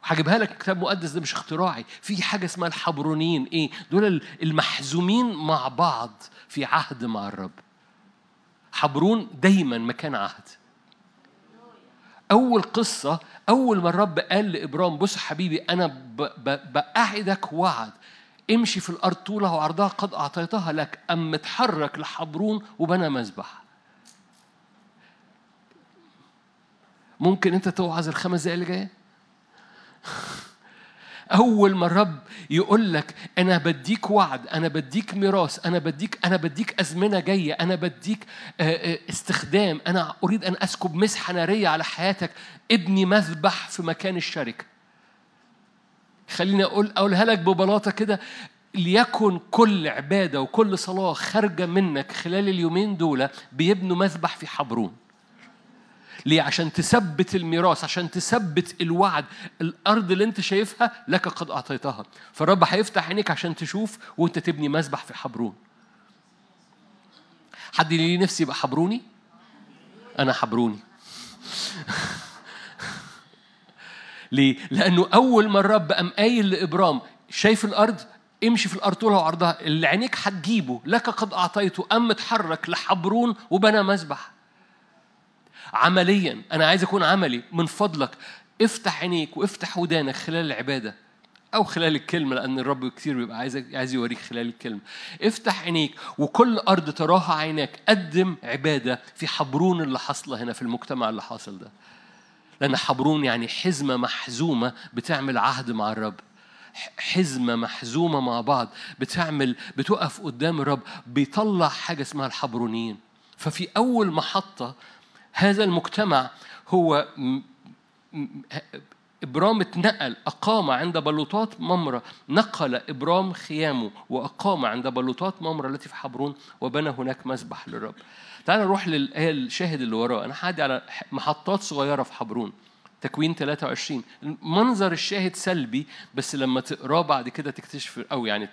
هجيبها لك كتاب مقدس ده مش اختراعي. في حاجة اسمها الحبرونيين. إيه؟ دول المحزومين مع بعض في عهد مع الرب. حبرون دايما مكان عهد. أول قصة أول ما الرب قال لإبرام بص حبيبي أنا ب- ب- بأعدك وعد. امشي في الأرض طولها وعرضها قد أعطيتها لك. أم متحرك لحبرون وبنى مذبح. ممكن أنت توعظ الخمس دقايق اللي جاية؟ أول ما الرب يقول لك أنا بديك وعد أنا بديك ميراث أنا بديك أنا بديك أزمنة جاية أنا بديك آه، آه، استخدام أنا أريد أن أسكب مسحة نارية على حياتك ابني مذبح في مكان الشركة. خليني أقول أقولها لك ببلاطة كده ليكن كل عبادة وكل صلاة خارجة منك خلال اليومين دول بيبنوا مذبح في حبرون. ليه؟ عشان تثبت الميراث، عشان تثبت الوعد، الأرض اللي أنت شايفها لك قد أعطيتها، فالرب هيفتح عينيك عشان تشوف وأنت تبني مسبح في حبرون. حد ليه نفسي يبقى حبروني؟ أنا حبروني. ليه؟ لأنه أول ما الرب قام قايل لإبرام شايف الأرض؟ امشي في الأرض طولها وعرضها، اللي عينيك هتجيبه لك قد أعطيته، قام اتحرك لحبرون وبنى مسبح. عمليا أنا عايز أكون عملي من فضلك. افتح عينيك وافتح ودانك خلال العبادة أو خلال الكلمة لأن الرب كتير بيبقى عايز عايز يوريك خلال الكلمة افتح عينيك وكل أرض تراها عيناك. قدم عبادة في حبرون اللي حاصلة هنا في المجتمع اللي حاصل ده. لأن حبرون يعني حزمة محزومة بتعمل عهد مع الرب. حزمة محزومة مع بعض بتعمل بتقف قدام الرب بيطلع حاجة اسمها الحبرونيين. ففي أول محطة هذا المجتمع هو إبرام اتنقل أقام عند بلوطات ممرة نقل إبرام خيامه وأقام عند بلوطات ممرة التي في حبرون وبنى هناك مسبح للرب. تعال نروح للآية الشاهد اللي وراه. أنا هعدي على محطات صغيرة في حبرون. تكوين 23 منظر الشاهد سلبي بس لما تقراه بعد كده تكتشف أو يعني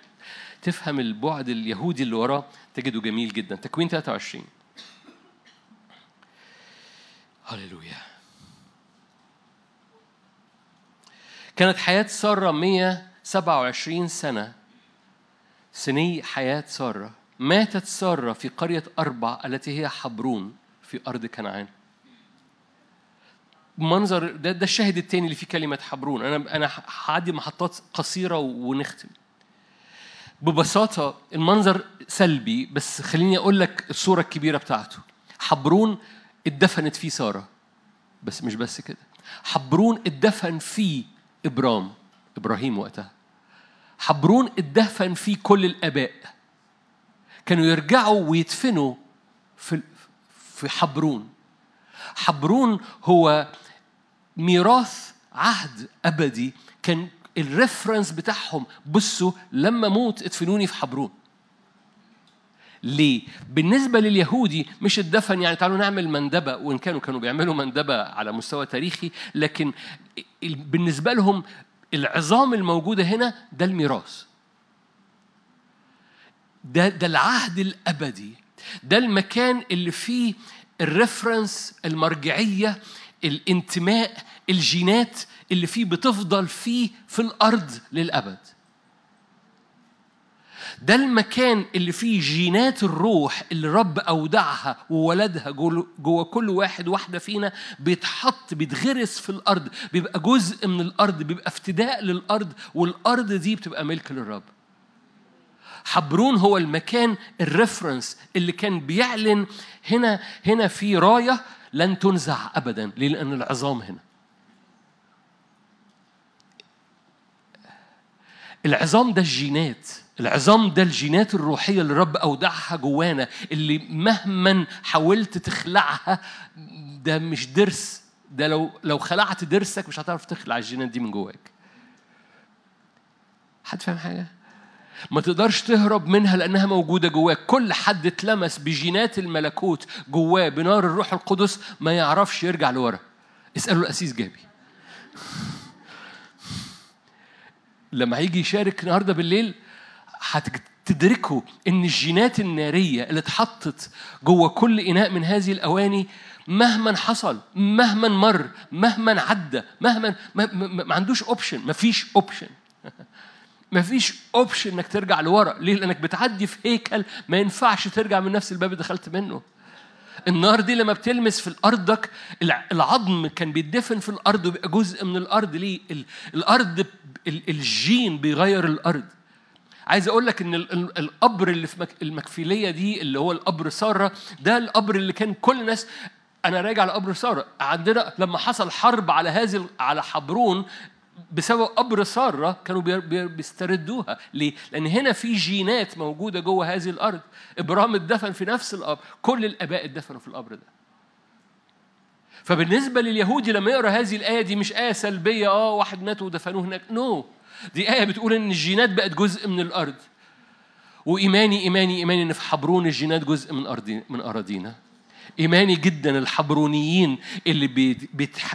تفهم البعد اليهودي اللي وراه تجده جميل جدا. تكوين 23 هللويا. كانت حياة سارة 127 سنة سني حياة سارة. ماتت سارة في قرية أربع التي هي حبرون في أرض كنعان. منظر ده, ده الشاهد التاني اللي فيه كلمة حبرون. أنا أنا هعدي محطات قصيرة ونختم. ببساطة المنظر سلبي بس خليني أقول لك الصورة الكبيرة بتاعته. حبرون اتدفنت فيه سارة. بس مش بس كده. حبرون اتدفن فيه إبرام إبراهيم وقتها. حبرون اتدفن فيه كل الآباء. كانوا يرجعوا ويدفنوا في في حبرون. حبرون هو ميراث عهد أبدي. كان الريفرنس بتاعهم بصوا لما موت ادفنوني في حبرون. ليه؟ بالنسبة لليهودي مش الدفن يعني تعالوا نعمل مندبة وإن كانوا كانوا بيعملوا مندبة على مستوى تاريخي لكن ال- بالنسبة لهم العظام الموجودة هنا ده الميراث. ده ده العهد الأبدي. ده المكان اللي فيه الريفرنس المرجعية الانتماء الجينات اللي فيه بتفضل فيه في الأرض للأبد. ده المكان اللي فيه جينات الروح اللي رب أودعها وولدها جوه كل واحد واحدة فينا بيتحط بيتغرس في الأرض بيبقى جزء من الأرض بيبقى افتداء للأرض والأرض دي بتبقى ملك للرب حبرون هو المكان الريفرنس اللي كان بيعلن هنا هنا في راية لن تنزع ابدا ليه؟ لأن العظام هنا العظام ده الجينات العظام ده الجينات الروحية اللي الرب أودعها جوانا اللي مهما حاولت تخلعها ده مش درس ده لو لو خلعت درسك مش هتعرف تخلع الجينات دي من جواك. حد فاهم حاجة؟ ما تقدرش تهرب منها لأنها موجودة جواك. كل حد اتلمس بجينات الملكوت جواه بنار الروح القدس ما يعرفش يرجع لورا. اسألوا الأسيس جابي. لما هيجي يشارك النهارده بالليل هتدركوا إن الجينات النارية اللي اتحطت جوه كل إناء من هذه الأواني مهما حصل مهما مر مهما عدى مهما ما, ما, ما عندوش option ما فيش option ما فيش option إنك ترجع لورا. ليه؟ لأنك بتعدي في هيكل ما ينفعش ترجع من نفس الباب اللي دخلت منه. النار دي لما بتلمس في ارضك الع- العظم كان بيدفن في الأرض وبيبقى جزء من الأرض. ليه؟ ال- الأرض الجين بيغير الأرض. عايز أقول لك ان ال- ال- القبر اللي في مك- المكفيلية دي اللي هو القبر سارة ده القبر اللي كان كل الناس أنا راجع لقبر سارة. عندنا لما حصل حرب على هذه على حبرون بسبب قبر سارة كانوا بي- بي- بيستردوها. ليه؟ لأن هنا في جينات موجودة جوه هذه الأرض. ابرام اتدفن في نفس القبر. كل الآباء اتدفنوا في القبر ده. فبالنسبة لليهودي لما يقرأ هذه الآية دي مش آية سلبية آه واحد مات ودفنوه هناك. نو no. دي آية بتقول إن الجينات بقت جزء من الأرض. وإيماني إيماني إيماني إن في حبرون الجينات جزء من أرضي من أراضينا. إيماني جدا الحبرونيين اللي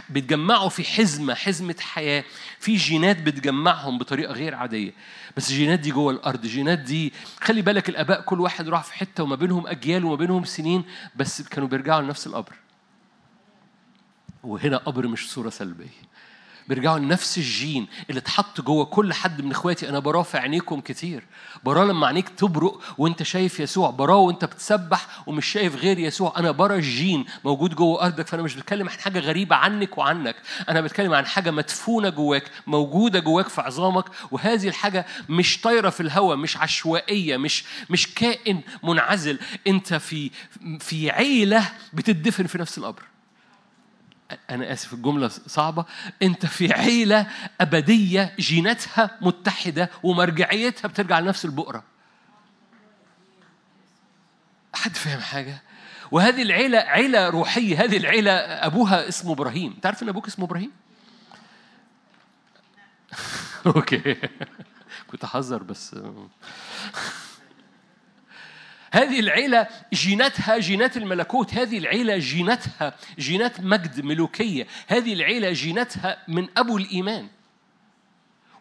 بيتجمعوا في حزمة حزمة حياة. في جينات بتجمعهم بطريقة غير عادية. بس الجينات دي جوه الأرض. الجينات دي خلي بالك الآباء كل واحد راح في حتة وما بينهم أجيال وما بينهم سنين بس كانوا بيرجعوا لنفس القبر. وهنا قبر مش صورة سلبية. بيرجعوا لنفس الجين اللي اتحط جوه كل حد من اخواتي. أنا براه في عينيكم كتير. براه لما عينيك تبرق وانت شايف يسوع. براه وانت بتسبح ومش شايف غير يسوع. أنا برا الجين موجود جوه أرضك. فأنا مش بتكلم عن حاجة غريبة عنك وعنك. أنا بتكلم عن حاجة مدفونة جواك موجودة جواك في عظامك. وهذه الحاجة مش طايرة في الهواء مش عشوائية مش مش كائن منعزل. أنت في في عيلة بتدفن في نفس القبر. أنا آسف الجملة صعبة. أنت في عيلة أبدية جيناتها متحدة ومرجعيتها بترجع لنفس البؤرة. حد فاهم حاجة؟ وهذه العيلة عيلة روحية هذه العيلة أبوها اسمه إبراهيم. تعرف إن أبوك اسمه إبراهيم؟ Okay. كنت أحذر بس. هذه العيلة جيناتها جينات الملكوت هذه العيلة جيناتها جينات مجد ملوكية هذه العيلة جيناتها من أبو الإيمان.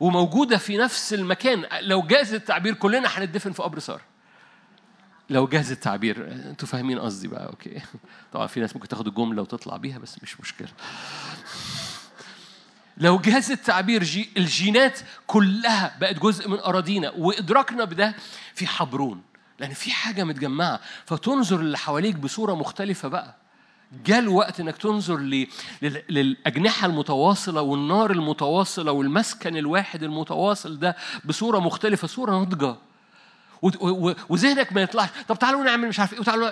وموجودة في نفس المكان. لو جاز التعبير كلنا هندفن في قبر سارة. لو جاز التعبير أنتوا فاهمين قصدي بقى okay. طبعا في ناس ممكن تاخد الجملة وتطلع بيها بس مش مشكلة. لو جاز التعبير جي الجينات كلها بقت جزء من أراضينا وإدراكنا بده في حبرون. لأن في حاجة متجمعة. فتنظر اللي حواليك بصورة مختلفة بقى. جاء الوقت إنك تنظر للأجنحة المتواصلة والنار المتواصلة والمسكن الواحد المتواصل ده بصورة مختلفة صورة ناضجة. وذهنك ما يطلعش. طب تعالوا نعمل مش عارف إيه وتعالوا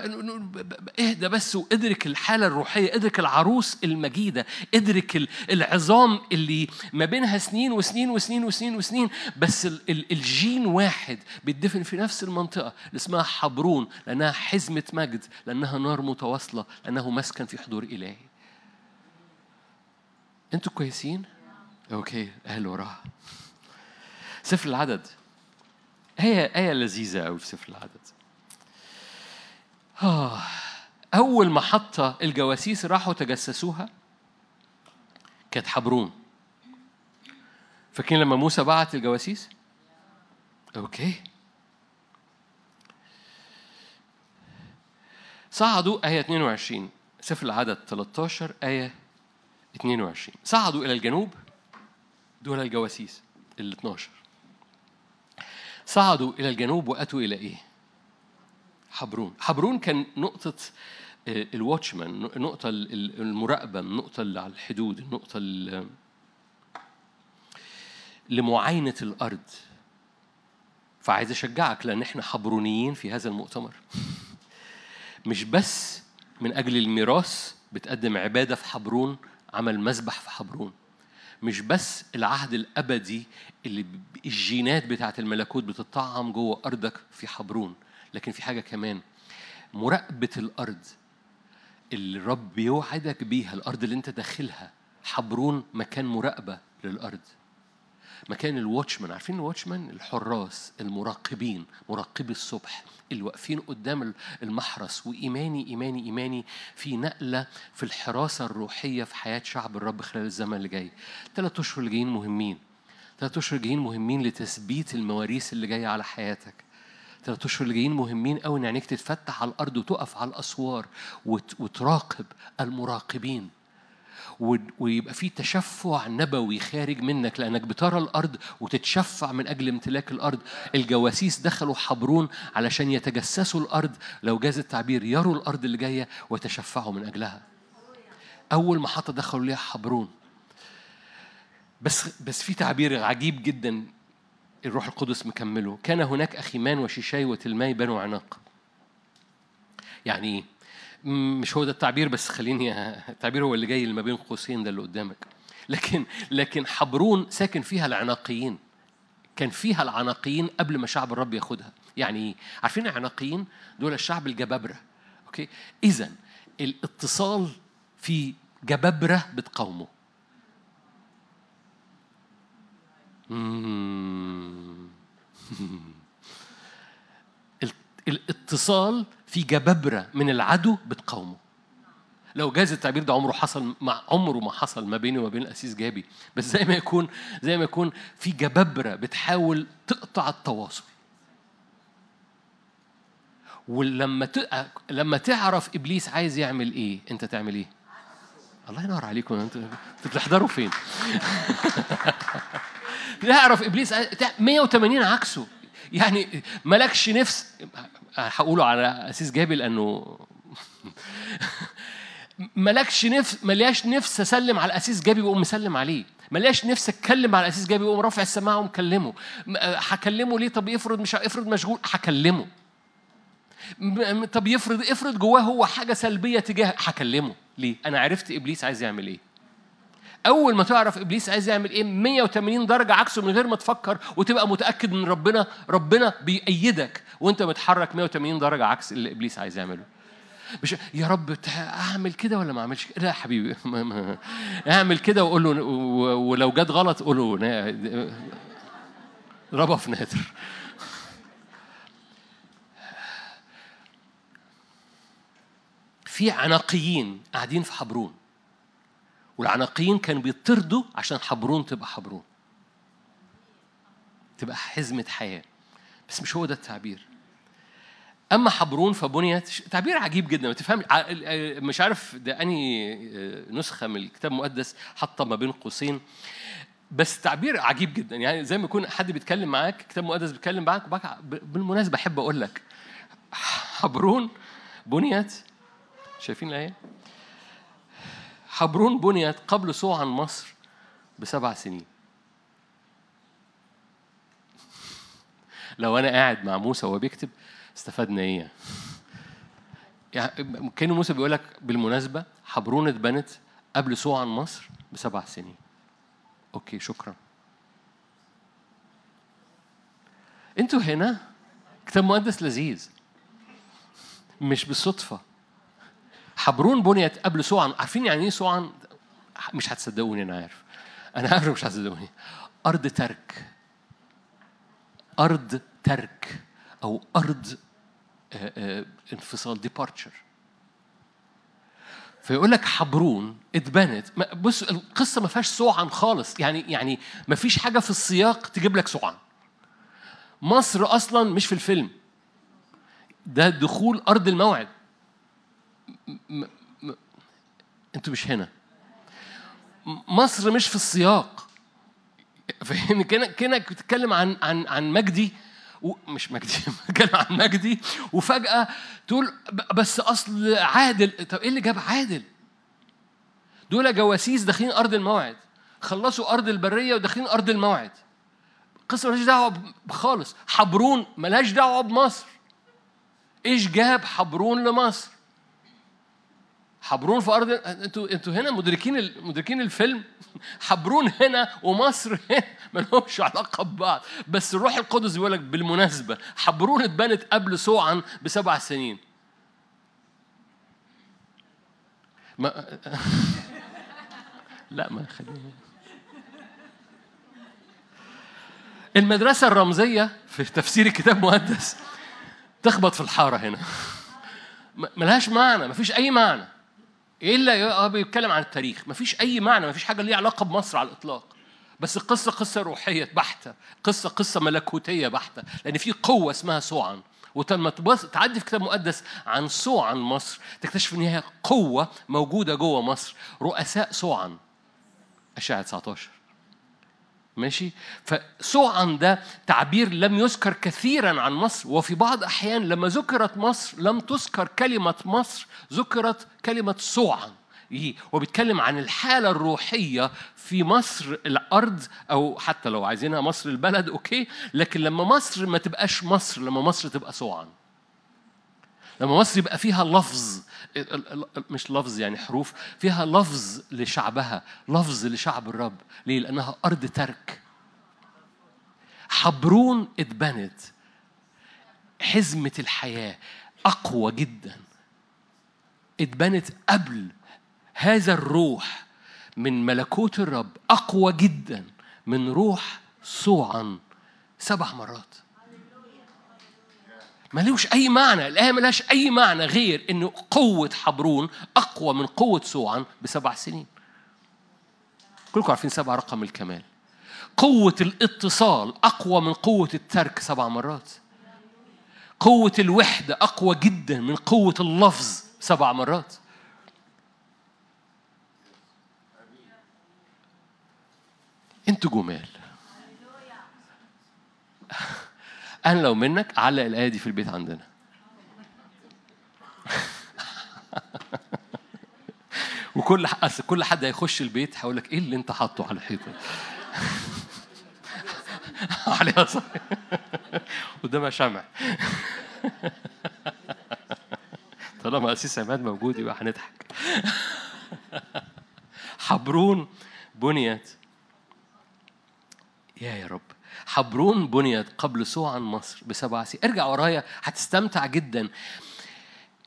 اهدى بس وادرك الحالة الروحية ادرك العروس المجيدة ادرك ال- العظام اللي ما بينها سنين وسنين وسنين وسنين وسنين. بس ال- ال- الجين واحد بيدفن في نفس المنطقة اللي اسمها حبرون لأنها حزمة مجد لأنها نار متواصلة لأنه مسكن في حضور إلهي. أنتوا كويسين؟ أوكي أهل وراها سفر العدد. آية آية لذيذة أوي في سفر العدد. آه. أول محطة الجواسيس راحوا تجسسوها كانت حبرون. فاكرين لما موسى بعت الجواسيس؟ أوكي. صعدوا آية 22 سفر العدد 13 آية 22 صعدوا إلى الجنوب دول الجواسيس ال 12 صعدوا إلى الجنوب وأتوا إلى إيه؟ حبرون. حبرون كان نقطة آه، الواتشمان نقطة ال- ال- المراقبة النقطة اللي على الحدود النقطة ال- لمعاينة الأرض. فعايز أشجعك لأن إحنا حبرونيين في هذا المؤتمر. مش بس من أجل الميراث بتقدم عبادة في حبرون عمل مسبح في حبرون. مش بس العهد الأبدي اللي الجينات بتاعت الملكوت بتطعم جوه أرضك في حبرون لكن في حاجة كمان مراقبة الأرض اللي الرب بيوعدك بيها الأرض اللي أنت داخلها حبرون مكان مراقبة للأرض. مكان الواتشمان. عارفين الواتشمان؟ الحراس المراقبين مراقبي الصبح اللي واقفين قدام المحرس. وإيماني إيماني إيماني في نقلة في الحراسة الروحية في حياة شعب الرب خلال الزمن اللي جاي. ثلاث أشهر جايين مهمين. ثلاث أشهر جايين مهمين لتثبيت المواريث اللي جاية على حياتك. ثلاث أشهر اللي جايين مهمين قوي إن عينيك تتفتح على الأرض وتقف على الأسوار وت- وتراقب المراقبين. ويبقى في تشفع نبوي خارج منك لأنك بترى الأرض وتتشفع من أجل امتلاك الأرض. الجواسيس دخلوا حبرون علشان يتجسسوا الأرض. لو جاز التعبير يروا الأرض اللي جاية ويتشفعوا من أجلها. أول محطة دخلوا ليها حبرون. بس بس في تعبير عجيب جدا الروح القدس مكمله. كان هناك أخيمان وشيشاي وتلماي بنو عناق. يعني إيه مش هو ده التعبير بس خليني التعبير هو اللي جاي اللي ما بين قوسين ده اللي قدامك. لكن لكن حبرون ساكن فيها العناقيين. كان فيها العناقيين قبل ما شعب الرب ياخدها. يعني إيه عارفين العناقيين؟ دول الشعب الجبابرة. أوكي؟ اذا الاتصال في جبابرة بتقاومه. الاتصال في جبابرة من العدو بتقاومه. لو جاز التعبير ده عمره حصل مع عمره ما حصل ما بيني وما بين الأسيس جابي بس زي ما يكون زي ما يكون في جبابرة بتحاول تقطع التواصل. ولما. لما تعرف إبليس عايز يعمل إيه أنت تعمل إيه؟ الله ينور عليكم أنتوا بتحضروا فين؟ تعرف إبليس عايز- تع- 180 عكسه. يعني مالكش نفس هقوله على أساس جابي لأنه مالكش نفس ملياش نفس أسلم على الاسيس جابي وأقوم مسلم عليه. ملياش نفس أتكلم على الاسيس جابي وأقوم رافع السماعه ومكلمه هكلمه ليه؟ طب افرض مش افرض مشغول هكلمه. طب يفرض افرض جواه هو حاجة سلبية تجاه هكلمه. ليه؟ أنا عرفت إبليس عايز يعمل إيه. أول ما تعرف إبليس عايز يعمل إيه 180 درجة عكسه من غير ما تفكر وتبقى متأكد ان ربنا ربنا بيأيدك وأنت متحرك 180 درجة عكس اللي إبليس عايز يعمله. مش يا رب أعمل كده ولا ما أعملش كده لا يا حبيبي. أعمل كده وقول له ولو جت غلط قول له اضربها في نادر. في عناقيين قاعدين في حبرون. والعناقيين كانوا بيطردوا عشان حبرون تبقى حبرون. تبقى حزمة حياة. بس مش هو ده التعبير. أما حبرون فبنيت تعبير عجيب جدا. ما تفهم مش عارف ده أنهي نسخة من الكتاب المقدس حاطة ما بين قوسين. بس تعبير عجيب جدا. يعني زي ما يكون حد بيتكلم معاك كتاب مقدس بيتكلم معاك بالمناسبة أحب أقول لك حبرون بنيت. شايفين الآية؟ حبرون بنيت قبل صوعا مصر بسبع سنين. لو أنا قاعد مع موسى وهو بيكتب استفدنا إيه؟ يعني كأن موسى بيقول لك بالمناسبة حبرون اتبنت قبل صوعا مصر بسبع سنين. أوكي شكرا. أنتوا هنا كتاب مقدس لذيذ مش بالصدفة. حبرون بنيت قبل سوعا. عارفين يعني إيه سوعا؟ مش هتصدقوني أنا عارف. أنا عارف مش هتصدقوني. أرض ترك. أرض ترك أو أرض آه، آه، انفصال ديبارتشر فيقول لك حبرون اتبنت. بص القصة ما فيهاش سوعا خالص. يعني يعني ما فيش حاجة في السياق تجيب لك سوعا. مصر أصلا مش في الفيلم. ده دخول أرض الموعد. م- م- أنتوا مش هنا. مصر مش في السياق. فاهم كأنك بتتكلم عن عن عن مجدي مش مجدي بتكلم عن مجدي. وفجأة تقول بس أصل عادل. طب إيه اللي جاب عادل؟ دول جواسيس داخلين أرض الموعد. خلصوا أرض البرية وداخلين أرض الموعد. القصة ملهاش دعوة خالص. حبرون ملهاش دعوة بمصر. إيش جاب حبرون لمصر؟ حبرون في ارض أنتوا أنتوا هنا مدركين مدركين الفيلم؟ حبرون هنا ومصر هنا ما لهمش علاقة ببعض. بس الروح القدس بيقول لك بالمناسبة حبرون اتبنت قبل سوعا بسبع سنين. ما لا ما خلينا المدرسة الرمزية في تفسير الكتاب المقدس تخبط في الحارة هنا. ملهاش معنى مفيش أي معنى. إلا بيتكلم عن التاريخ. مفيش أي معنى مفيش حاجة ليها علاقة بمصر على الإطلاق. بس القصة قصة روحية بحتة. قصة قصة ملكوتية بحتة. لأن في قوة اسمها سوعا. ولما تعدي في كتاب مقدس عن سوعا مصر. تكتشف إن هي قوة موجودة جوه مصر. رؤساء سوعا. اشعه 19 ماشي؟ فسوعا ده تعبير لم يذكر كثيرا عن مصر وفي بعض أحيان لما ذكرت مصر لم تذكر كلمة مصر ذكرت كلمة سوعا. إيه؟ وبيتكلم عن الحالة الروحية في مصر الأرض أو حتى لو عايزينها مصر البلد أوكي؟ لكن لما مصر ما تبقاش مصر لما مصر تبقى سوعا. لما مصر يبقى فيها لفظ مش لفظ يعني حروف فيها لفظ لشعبها لفظ لشعب الرب. ليه؟ لأنها أرض ترك. حبرون اتبنت. حزمة الحياة أقوى جدا. اتبنت قبل هذا الروح من ملكوت الرب أقوى جدا من روح سوعا سبع مرات. ملوش أي معنى الآية ملهاش أي معنى غير إن قوة حبرون أقوى من قوة سوعا بسبع سنين. كلكم عارفين سبع رقم الكمال. قوة الاتصال أقوى من قوة الترك سبع مرات. قوة الوحدة أقوى جدا من قوة اللفظ سبع مرات. أنتوا جمال. أنا لو منك علق الآية دي في البيت عندنا. وكل كل حد هيخش البيت هيقول لك إيه اللي أنت حاطه على الحيطة؟ عليها صح قدامها شمع. طالما اسيس عماد موجود يبقى هنضحك. حبرون بنيت. يا يا رب. حبرون بنيت قبل سوعا مصر بسبع سنين. ارجع ورايا هتستمتع جدا.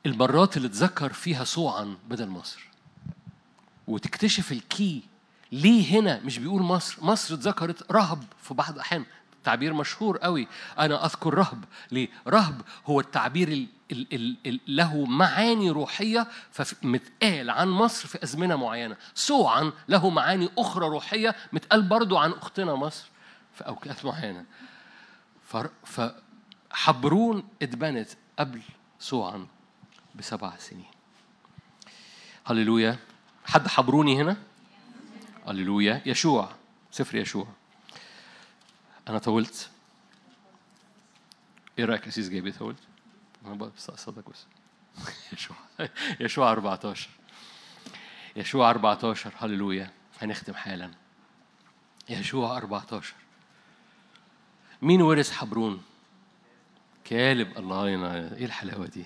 المرات اللي تذكر فيها سوعا بدل مصر. وتكتشف الكي ليه هنا مش بيقول مصر. مصر اتذكرت رهب في بعض الأحيان. تعبير مشهور قوي. أنا أذكر رهب. ليه؟ رهب هو التعبير ال ال ال ال له معاني روحية فمتقال عن مصر في أزمنة معينة. سوعا له معاني أخرى روحية متقال برضو عن أختنا مصر. في أوقات معينة. فحبرون اتبنت قبل سوعا بسبع سنين. هللويا. حد حبروني هنا؟ هللويا. يشوع. سفر يشوع. أنا طولت. رأيك يا أسيس جايبي طولت؟ أنا بس اقصدك بس. يشوع. يشوع 14 يشوع 14 هللويا. هنختم حالا. يشوع 14 مين ورث حبرون؟ كالب. الله ينور. إيه الحلاوة دي؟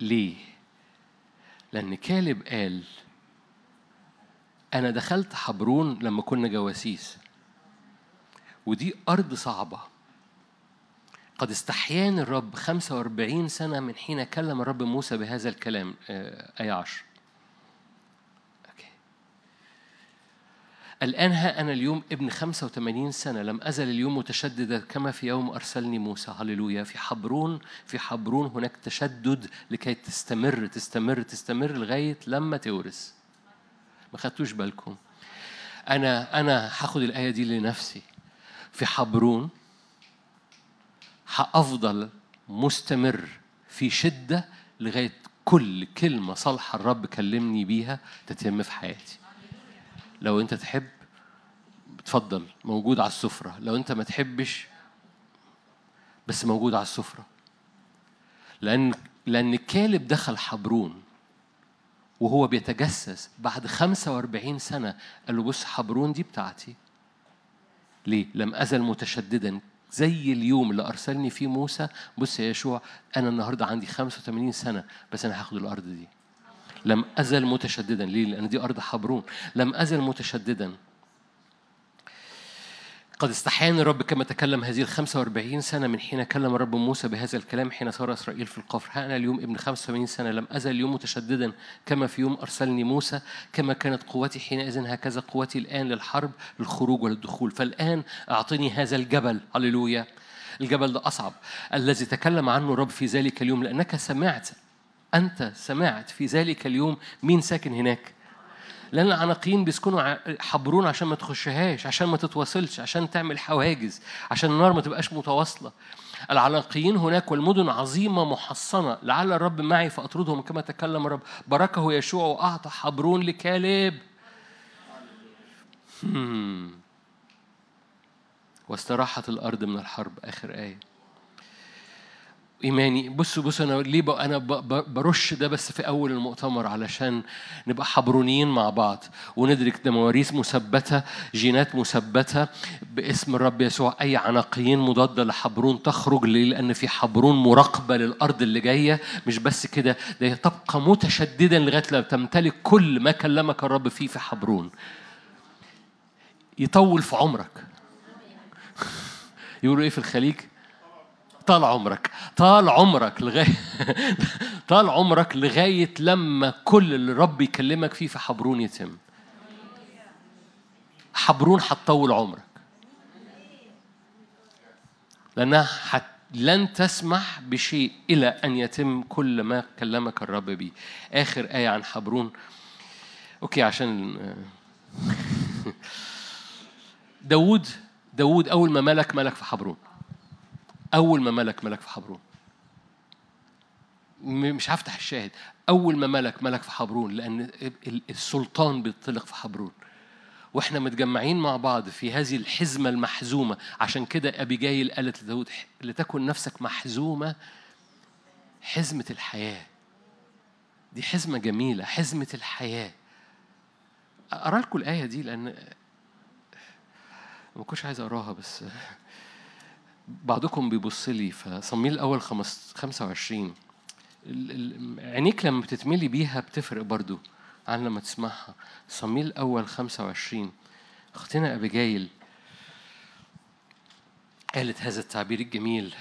ليه؟ لأن كالب قال أنا دخلت حبرون لما كنا جواسيس. ودي أرض صعبة. قد استحياني الرب 45 سنة من حين كلم الرب موسى بهذا الكلام آه، آية 10 الآن ها أنا اليوم ابن 85 سنة لم أزل اليوم متشددا كما في يوم أرسلني موسى. هللويا. في حبرون في حبرون هناك تشدد لكي تستمر تستمر تستمر لغاية لما تورث. ما خدتوش بالكم. أنا أنا هاخد الآية دي لنفسي. في حبرون هأفضل مستمر في شدة لغاية كل كلمة صالحة الرب كلمني بيها تتم في حياتي. لو أنت تحب اتفضل موجود على السفرة. لو أنت ما تحبش بس موجود على السفرة. لأن لأن كالب دخل حبرون وهو بيتجسس بعد 45 سنة. قال له بص حبرون دي بتاعتي. ليه؟ لم أزل متشددا. زي اليوم اللي أرسلني فيه موسى بص يا يشوع أنا النهاردة عندي 85 سنة بس أنا هاخد الأرض دي. لم أزل متشددا. ليه؟ لأن دي أرض حبرون. لم أزل متشددا. قد استحيان الرب كما تكلم هذه ال 45 سنة من حين كلم الرب موسى بهذا الكلام حين صار إسرائيل في القفر. ها أنا اليوم ابن 85 سنة. لم أزل اليوم متشددا كما في يوم أرسلني موسى كما كانت قوتي حينئذ. هكذا قوتي الآن للحرب للخروج وللدخول. فالآن أعطني هذا الجبل. هللويا. الجبل ده أصعب. الذي تكلم عنه الرب في ذلك اليوم لأنك سمعت أنت سمعت في ذلك اليوم مين ساكن هناك؟ لأن العناقيين بيسكنوا حبرون عشان ما تخشهاش عشان ما تتواصلش عشان تعمل حواجز عشان النار ما تبقاش متواصلة. العناقيين هناك والمدن عظيمة محصنة لعل الرب معي فأطردهم كما تكلم الرب. بركه يشوع وأعطى حبرون لكالب هم. واستراحت الأرض من الحرب. آخر آية. إيماني. بصوا بصوا أنا ليه بقى ب- برش ده بس في أول المؤتمر علشان نبقى حبرونيين مع بعض. وندرك ده مواريث مثبتة جينات مثبتة باسم الرب يسوع أي عناقيين مضادة لحبرون تخرج. ليه؟ لأن في حبرون مراقبة للأرض اللي جاية. مش بس كده ده تبقى متشددا لغاية لما تمتلك كل ما كلمك الرب فيه في حبرون. يطول في عمرك. يقولوا إيه في الخليج؟ طال عمرك طال عمرك لغاية طال عمرك لغاية لما كل اللي رب يكلمك فيه في حبرون يتم. حبرون هتطول عمرك. لأنها حت لن تسمح بشيء إلى أن يتم كل ما كلمك الرب به آخر آية عن حبرون. أوكي عشان داود داود أول ما ملك ملك في حبرون. أول ما ملك ملك في حبرون. مش هفتح الشاهد. أول ما ملك ملك في حبرون لأن ال- السلطان بيطلق في حبرون. وإحنا متجمعين مع بعض في هذه الحزمة المحزومة. عشان كده أبيجايل قالت لداود "ح- لتكن نفسك محزومة حزمة الحياة. دي حزمة جميلة حزمة الحياة. أقرأ لكم الآية دي لأن ما كنتش عايز أقراها بس بعضكم بيبص لي فصميل الأول خمس 25 ال- ال- عينيك لما بتتملي بيها بتفرق برضو عن لما تسمعها. صميل الأول 25 أختنا أبيجايل قالت هذا التعبير الجميل.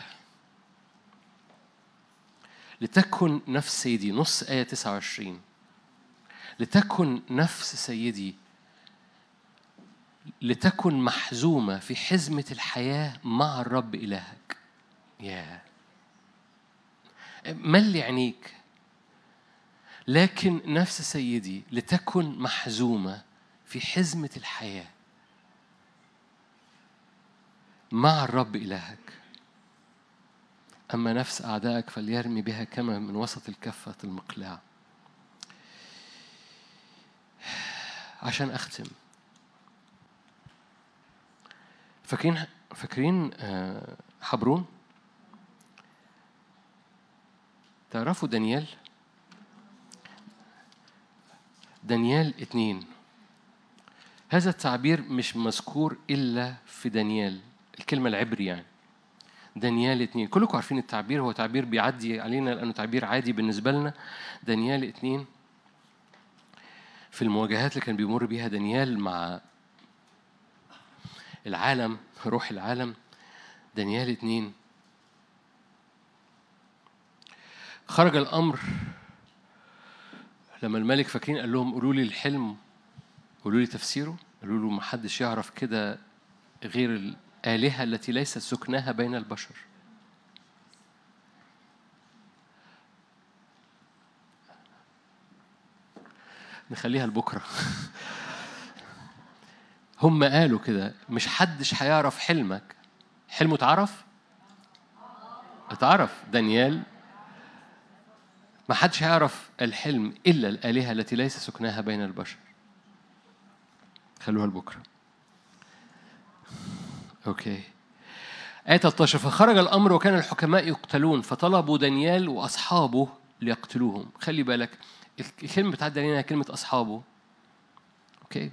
لتكن نفس سيدي نص آية 29 لتكن نفس سيدي لتكن محزومة في حزمة الحياة مع الرب إلهك. يا ملي عينيك لكن نفس سيدي لتكن محزومة في حزمة الحياة مع الرب إلهك. أما نفس أعدائك فليرمي بها كما من وسط الكفة المقلاع. عشان أختم. فاكرين فاكرين آه، حبرون؟ تعرفوا دانيال؟ دانيال اتنين. هذا التعبير مش مذكور إلا في دانيال الكلمة العبري يعني. دانيال اتنين. كلكم عارفين التعبير هو تعبير بيعدي علينا لأنه تعبير عادي بالنسبة لنا. دانيال اتنين. في المواجهات اللي كان بيمر بيها دانيال مع العالم روح العالم. دانيال اتنين. خرج الأمر لما الملك فاكرين قال لهم قولوا لي الحلم قولوا لي تفسيره. قالوا له ما حدش يعرف كده غير الآلهة التي ليست سكناها بين البشر. نخليها لبكرة. هم قالوا كده مش حدش هيعرف حلمك. حلمه اتعرف؟ اتعرف. دانيال ما حدش هيعرف الحلم إلا الآلهة التي ليس سكناها بين البشر. خلوها لبكرة. Okay. آية 13 فخرج الأمر وكان الحكماء يقتلون فطلبوا دانيال وأصحابه ليقتلوهم. خلي بالك الكلمة بتعدي علينا كلمة أصحابه. Okay.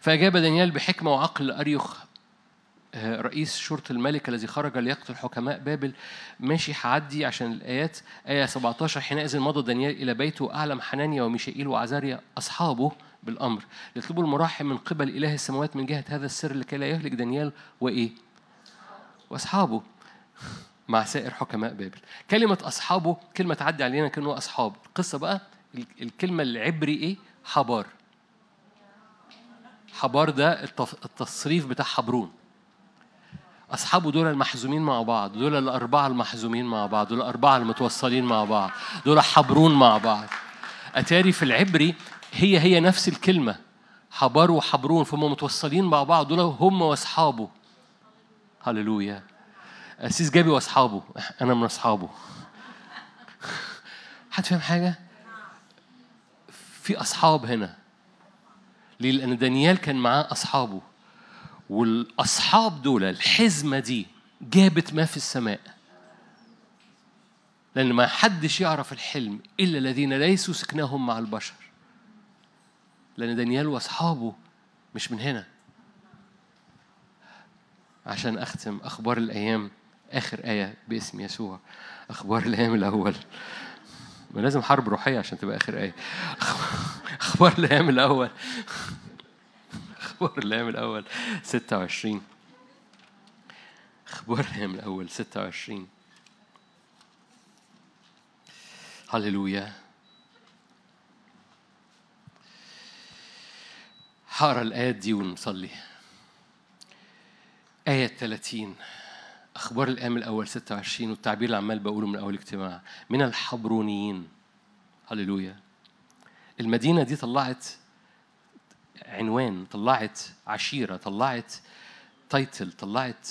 فأجاب دانيال بحكمة وعقل أريخ آه، رئيس شرطة الملك الذي خرج ليقتل حكماء بابل. ماشي هعدي عشان الآيات. آية 17 حينئذ مضى دانيال إلى بيته وأعلم حنانيا وميشائيل وعزاريا أصحابه بالأمر. يطلبوا المراحم من قبل إله السماوات من جهة هذا السر لكي لا يهلك دانيال وإيه؟ وأصحابه مع سائر حكماء بابل. كلمة أصحابه كلمة تعدي علينا كأنه أصحاب. القصة بقى ال- الكلمة العبري إيه؟ حبار. حبار ده التص- التصريف بتاع حبرون. أصحابه دول المحزومين مع بعض دول الأربعة المحزومين مع بعض دول الأربعة المتوصلين مع بعض دول حبرون مع بعض. أتاري في العبري هي هي نفس الكلمة حبار وحبرون فهم متوصلين مع بعض دول هم وأصحابه. هللويا. أسيس جابي وأصحابه. أنا من أصحابه. حد فاهم حاجة؟ في أصحاب هنا. ليه؟ لأن دانيال كان معاه أصحابه. والأصحاب دول الحزمة دي جابت ما في السماء. لأن ما حدش يعرف الحلم إلا الذين ليسوا سكناهم مع البشر. لأن دانيال وأصحابه مش من هنا. عشان أختم أخبار الأيام آخر آية باسم يسوع. أخبار الأيام الأول. لازم حرب روحية عشان تبقى آخر آية. أخبار الأيام الأول. أخبار الأيام الأول. 26 أخبار الأيام الأول. 26 هللويا. هقرا الآيات دي ونصلي آية 30 أخبار الأيام الأول 26 والتعبير اللي عمال بقوله من أول اجتماع. من الحبرونيين. هللويا. المدينة دي طلعت عنوان طلعت عشيرة طلعت تايتل طلعت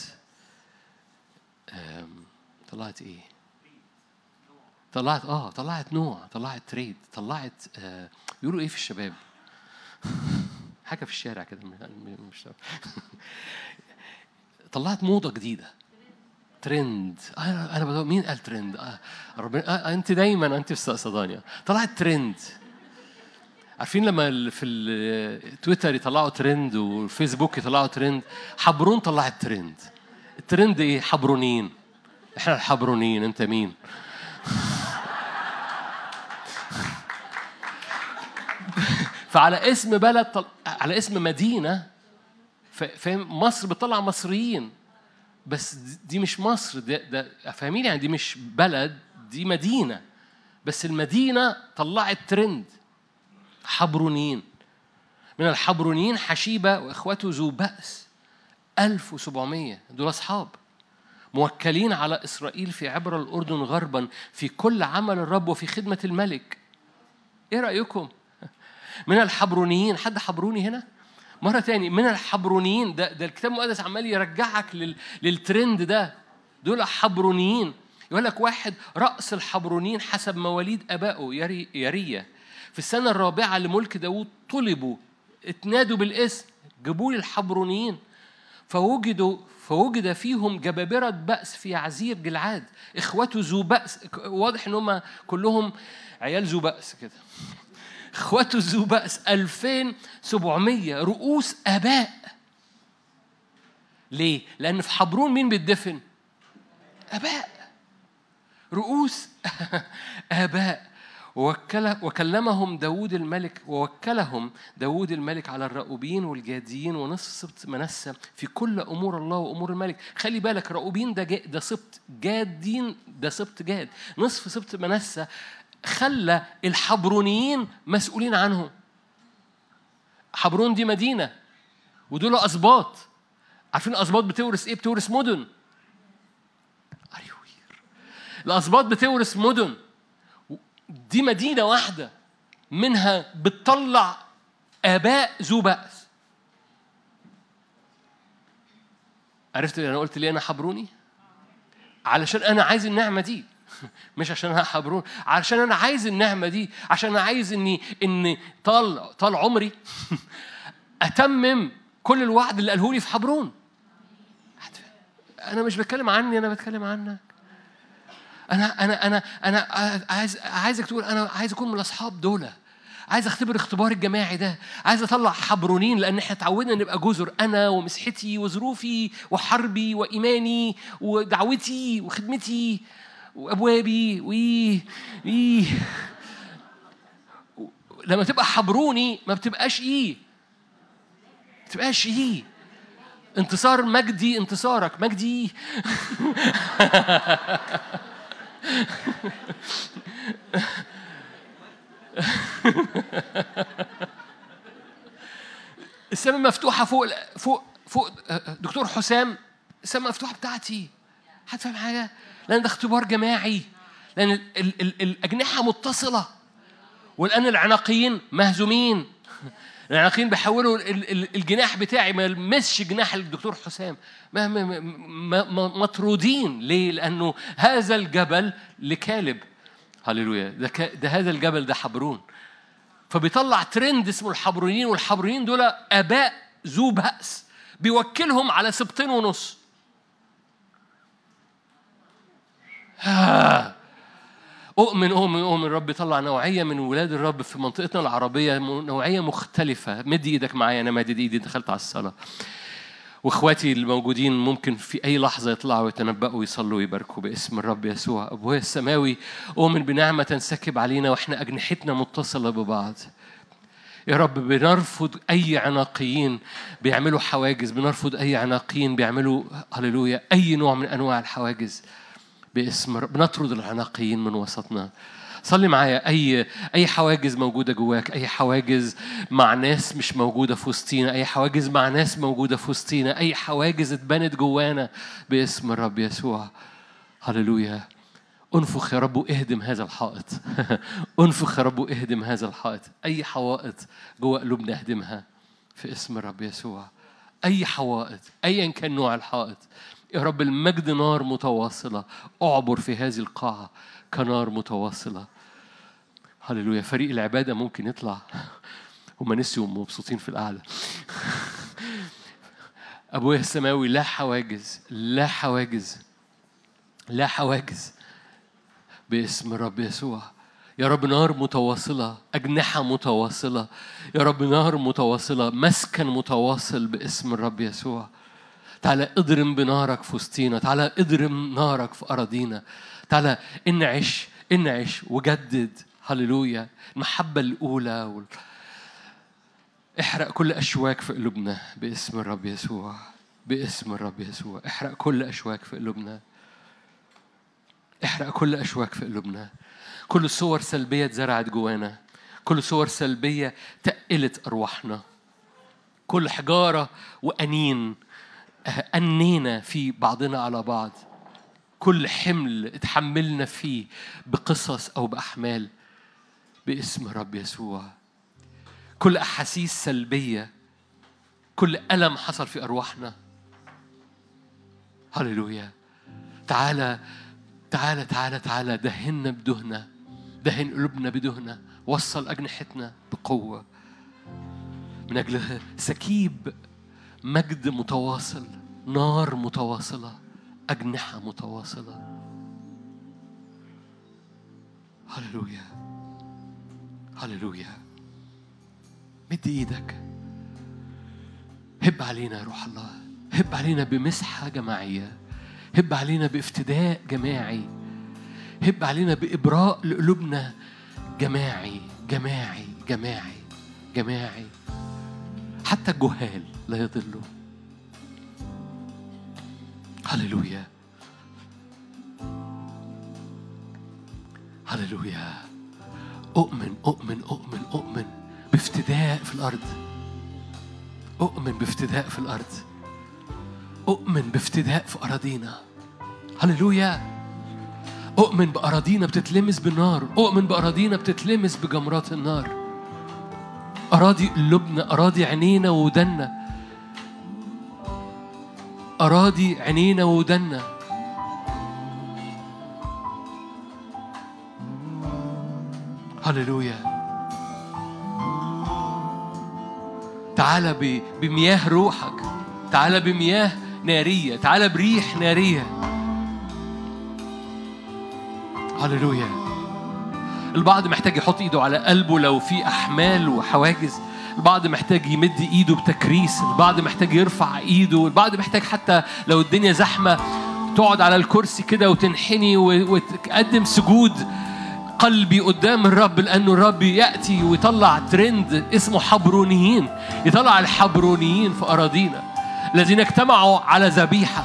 طلعت إيه؟ طلعت آه طلعت نوع طلعت تريد طلعت آه يقولوا إيه في الشباب؟ حاجة في الشارع كده مش طلعت موضة جديدة. ترند أنا أنا مين قال ترند آه ربنا آه أنت دايما أنت مستقصداني طلعت ترند عارفين لما في التويتر يطلعوا ترند والفيسبوك يطلعوا ترند حبرون طلعت trend ال trend إيه؟ حبرونيين إحنا الحبرونيين أنت مين؟ فعلى اسم بلد طل... على اسم مدينة فاهم؟ مصر بتطلع مصريين. بس دي مش مصر ده, ده فاهمين يعني دي مش بلد دي مدينة. بس المدينة طلعت ترند حبرونيين من الحبرونيين حشيبة وإخوته ذو بأس. 1700 دول أصحاب. موكلين على إسرائيل في عبر الأردن غربا. في كل عمل الرب وفي خدمة الملك. إيه رأيكم؟ من الحبرونيين. حد حبروني هنا؟ مرة تاني من الحبرونيين. ده ده الكتاب المقدس عمال يرجعك لل للترند ده. دول حبرونيين. يقول لك واحد رأس الحبرونيين حسب مواليد آبائه يري يرية في السنة الرابعة لملك داوود طلبوا اتنادوا بالاسم جابوا لي الحبرونيين فوجدوا فوجد فيهم جبابرة بأس في عزير جلعاد. إخوته ذو بأس واضح إن هم كلهم عيال ذو بأس كده. إخوته ذو بأس 2700 رؤوس آباء. ليه؟ لأن في حبرون مين بيتدفن؟ آباء. رؤوس آباء. ووكل وكلمهم داود الملك ووكلهم داود الملك على الرؤوبين والجاديين ونصف سبط منسى في كل أمور الله وأمور الملك. خلي بالك رؤوبين ده ده سبط جادين ده سبط جاد. نصف سبط منسى خلى الحبرونيين مسؤولين عنهم حبرون دي مدينة ودول اسباط عارفين الاسباط بتورث إيه؟ بتورث مدن؟ الاسباط بتورث مدن. دي مدينة واحدة منها بتطلع آباء ذو بأس. عرفت أنا قلت ليه أنا حبروني؟ علشان أنا عايز النعمة دي. مش عشان أنا حبرون علشان أنا عايز النعمه دي عشان أنا عايز إني إن طال طال عمري أتمم كل الوعد اللي قاله لي في حبرون. أنا مش بتكلم عني أنا بتكلم عنك. أنا أنا أنا أنا عايز عايزك تقول أنا عايز أكون من الاصحاب دول. عايز أختبر اختبار الجماعي ده. عايز أطلع حبرونين لأن إحنا اتعودنا نبقى جزر أنا ومسحتي وظروفي وحربي وإيماني ودعوتي وخدمتي. وأبوابي وي وي. لما تبقى حبروني ما بتبقاش إيه. ما بتبقاش إيه. انتصار مجدي انتصارك. مجدي. السماء مفتوحة فوق فوق فوق. دكتور حسام السماء مفتوحة بتاعتي. حد فاهم حاجة؟ لأن ده اختبار جماعي. لأن ال ال ال الأجنحة متصلة. والآن العناقيين مهزومين. العناقيين بيحولوا ال- ال- الجناح بتاعي ما يلمسش جناح الدكتور حسام. مطرودين. ليه؟ لأنه هذا الجبل لكالب. هللويا. ده, ده هذا الجبل ده حبرون. فبيطلع ترند اسمه الحبرونيين. والحبرونيين دول أباء ذو بأس. بيوكلهم على سبطين ونص. آه. أؤمن أؤمن أؤمن الرب يطلع نوعية من ولاد الرب في منطقتنا العربية نوعية مختلفة. مد إيدك معايا أنا مادد إيدي دخلت على الصلاة. وإخواتي الموجودين ممكن في أي لحظة يطلعوا يتنبأوا ويصلوا ويباركوا باسم الرب يسوع. أبويا السماوي أؤمن بنعمة تنسكب علينا وإحنا أجنحتنا متصلة ببعض. يا رب بنرفض أي عناقيين بيعملوا حواجز بنرفض أي عناقيين بيعملوا هللويا أي نوع من أنواع الحواجز. باسم الرب بنطرد العناقيين من وسطنا. صلي معايا. اي أي حواجز موجودة جواك؟ أي حواجز مع ناس مش موجودة في وسطينا؟ أي حواجز مع ناس موجودة في وسطينا؟ أي حواجز اتبنت جوانا؟ باسم الرب يسوع. هللويا. أنفخ يا رب واهدم هذا الحائط. أنفخ يا رب واهدم هذا الحائط. أي حوائط جوه قلوبنا اهدمها في اسم الرب يسوع. أي حوائط ايا كان نوع الحائط. يا رب المجد نار متواصلة. أعبر في هذه القاعة كنار متواصلة. هللويا. فريق العبادة ممكن يطلع. هم نسيوا مبسوطين في القعدة. أبويا السماوي لا حواجز لا حواجز لا حواجز باسم الرب يسوع. يا رب نار متواصلة أجنحة متواصلة. يا رب نار متواصلة مسكن متواصل باسم الرب يسوع. تعالى اضرم بنارك في وسطينا تعالى اضرم نارك في أراضينا تعالى انعش انعش وجدد هللويا المحبة الأولى وال... احرق كل أشواك في قلوبنا باسم الرب يسوع باسم الرب يسوع احرق كل أشواك في قلوبنا احرق كل أشواك في قلوبنا كل صور سلبية اتزرعت جوانا كل صور سلبية تقلت أرواحنا كل حجارة وأنين أنينا في بعضنا على بعض. كل حمل اتحملنا فيه بقصص أو بأحمال باسم الرب يسوع. كل أحاسيس سلبية كل ألم حصل في أرواحنا. هللويا. تعالى تعالى تعالى تعالى دهنا بدهنة دهن قلوبنا بدهنة وصل أجنحتنا بقوة. من أجل سكيب مجد متواصل. نار متواصلة أجنحة متواصلة. هللويا هللويا. مد إيدك. هب علينا يا روح الله. هب علينا بمسحة جماعية. هب علينا بافتداء جماعي. هب علينا بإبراء لقلوبنا جماعي جماعي جماعي جماعي. حتى الجهال لا يضلوا. هللويا. هللويا. أؤمن أؤمن أؤمن أؤمن بافتداء في الأرض. أؤمن بافتداء في الأرض. أؤمن بافتداء في أراضينا. هللويا. أؤمن بأراضينا بتتلمس بالنار. أؤمن بأراضينا بتتلمس بجمرات النار. أراضي قلوبنا أراضي عينينا ودنا أراضي عينينا ودنا هللويا. تعال بمياه روحك. تعال بمياه نارية. تعال بريح نارية. هللويا. البعض محتاج يحط إيده على قلبه لو في أحمال وحواجز. البعض محتاج يمد ايده بتكريس البعض محتاج يرفع ايده البعض محتاج حتى لو الدنيا زحمة تقعد على الكرسي كده وتنحني وتقدم سجود قلبي قدام الرب لأنه الرب يأتي ويطلع ترند اسمه حبرونيين يطلع الحبرونيين في أراضينا. الذين اجتمعوا على ذبيحة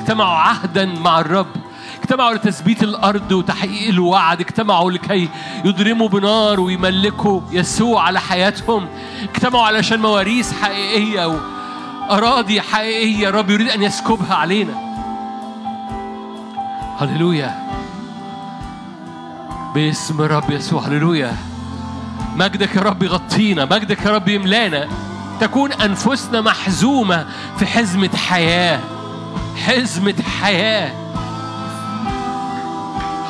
اجتمعوا عهدا مع الرب. اجتمعوا لتثبيت الأرض وتحقيق الوعد. اجتمعوا لكي يضرموا بنار ويملكوا يسوع على حياتهم. اجتمعوا علشان مواريث حقيقية وأراضي حقيقية. الرب يريد أن يسكبها علينا. هللويا. باسم الرب يسوع هللويا. مجدك يا رب يغطينا. مجدك يا رب يملانا. تكون أنفسنا محزومة في حزمة حياة. حزمة حياة.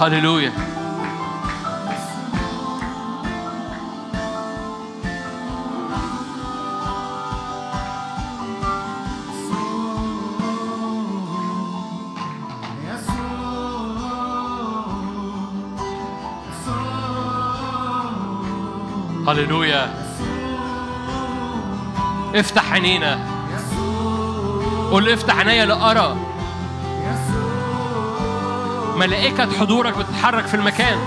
هللويا هللويا افتح عينينا. له افتح عينيا لأرى. ملائكة حضورك بتتحرك في المكان.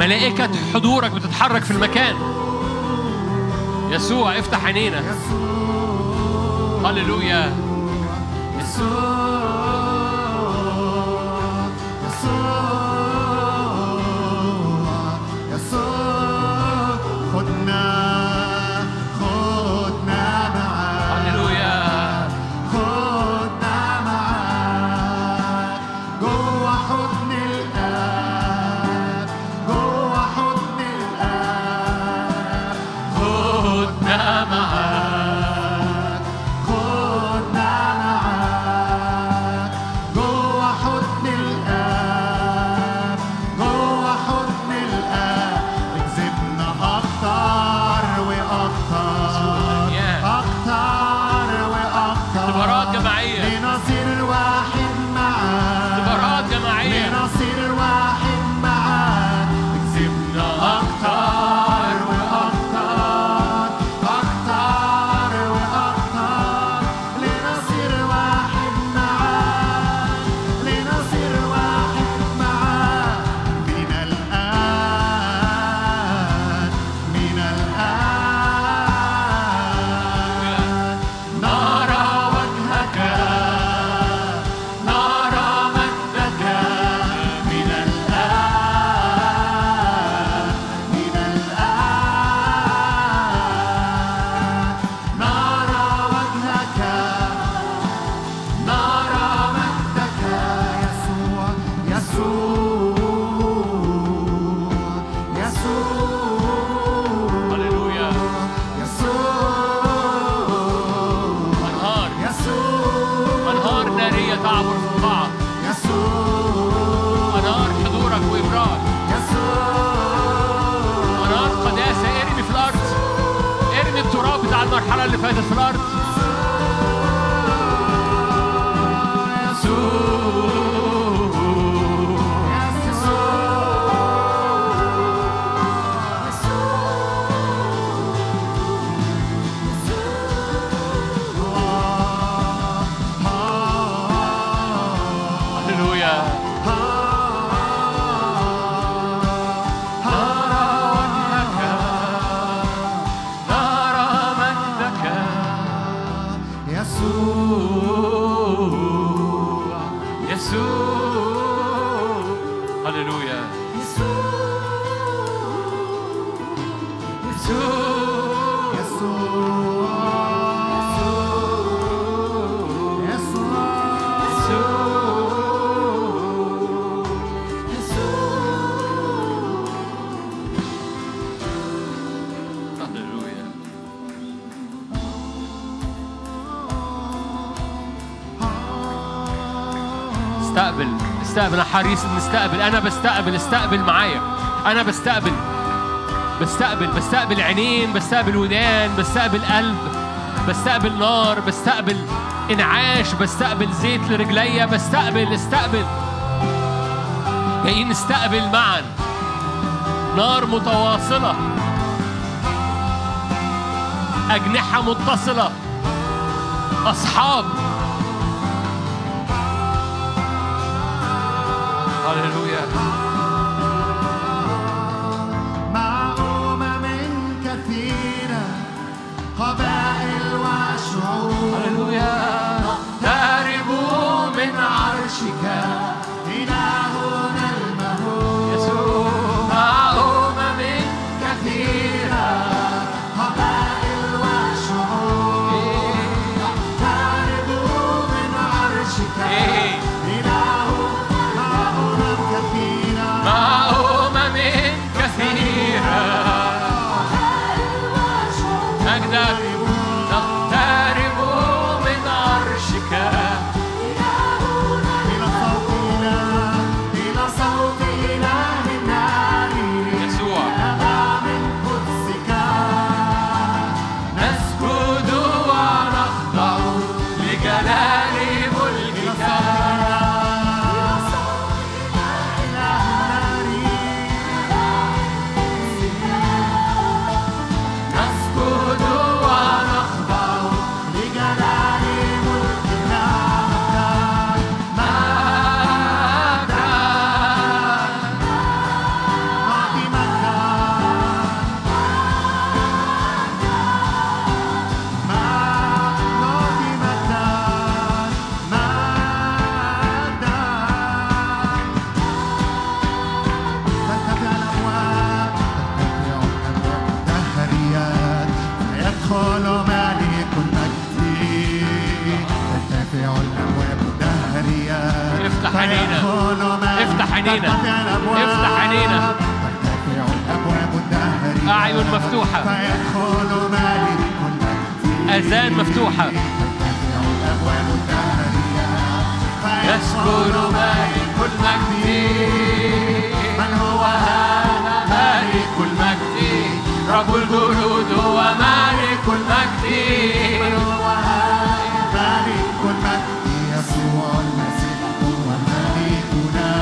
ملائكة حضورك بتتحرك في المكان. يسوع افتح عينينا. هللويا. خدنا استقبل أنا حريص ان استقبل أنا بستقبل استقبل معايا. أنا بستقبل. بستقبل بستقبل عينين بستقبل ودان بستقبل قلب بستقبل نار بستقبل انعاش بستقبل زيت لرجليا. بستقبل استقبل. جايين نستقبل معا. نار متواصلة. أجنحة متصلة. أصحاب. هللويا أعين مفتوحة. آذان مفتوحة. يسكن ملك المجد. من هو هذا؟ ملك المجد. رب الجنود هو ملك المجد هو هذا؟ ملك المجد. يسوع المسيح هو ملكنا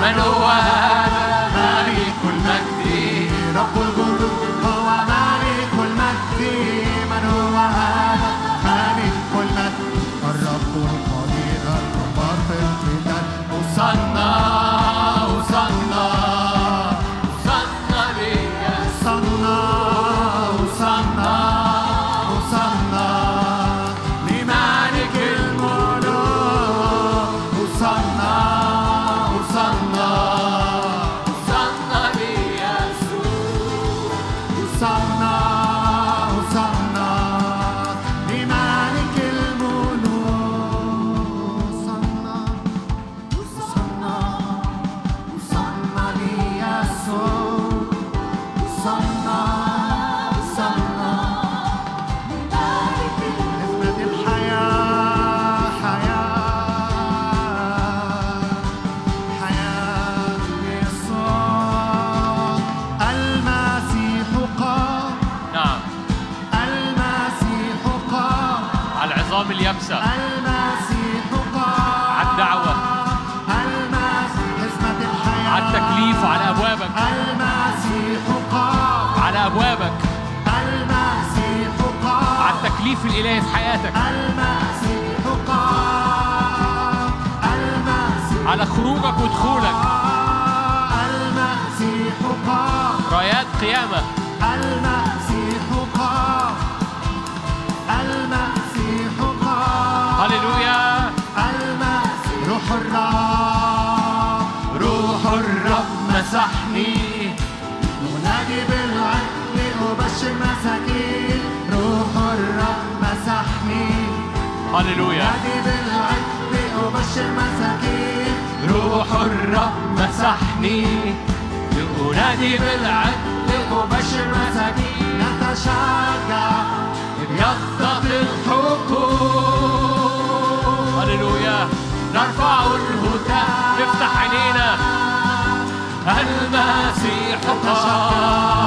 من هو هذا؟ ملك المجد. رب حياتك. المسيح قام المسيح على خروجك ودخولك. المسيح قام رايات قيامة. المسيح قام المسيح قام هللويا. المسيح روح الرب روح الرب مسحني. أنادي بالعدل أبشر مساكين. هللويا نادي بالعلم أبشر مساكين روح الرب مسحني أنادي بالعدل أبشر مساكين نتشجع إذ الحقوق هللويا نرفع الهتاف افتح عينينا. المسيح قام.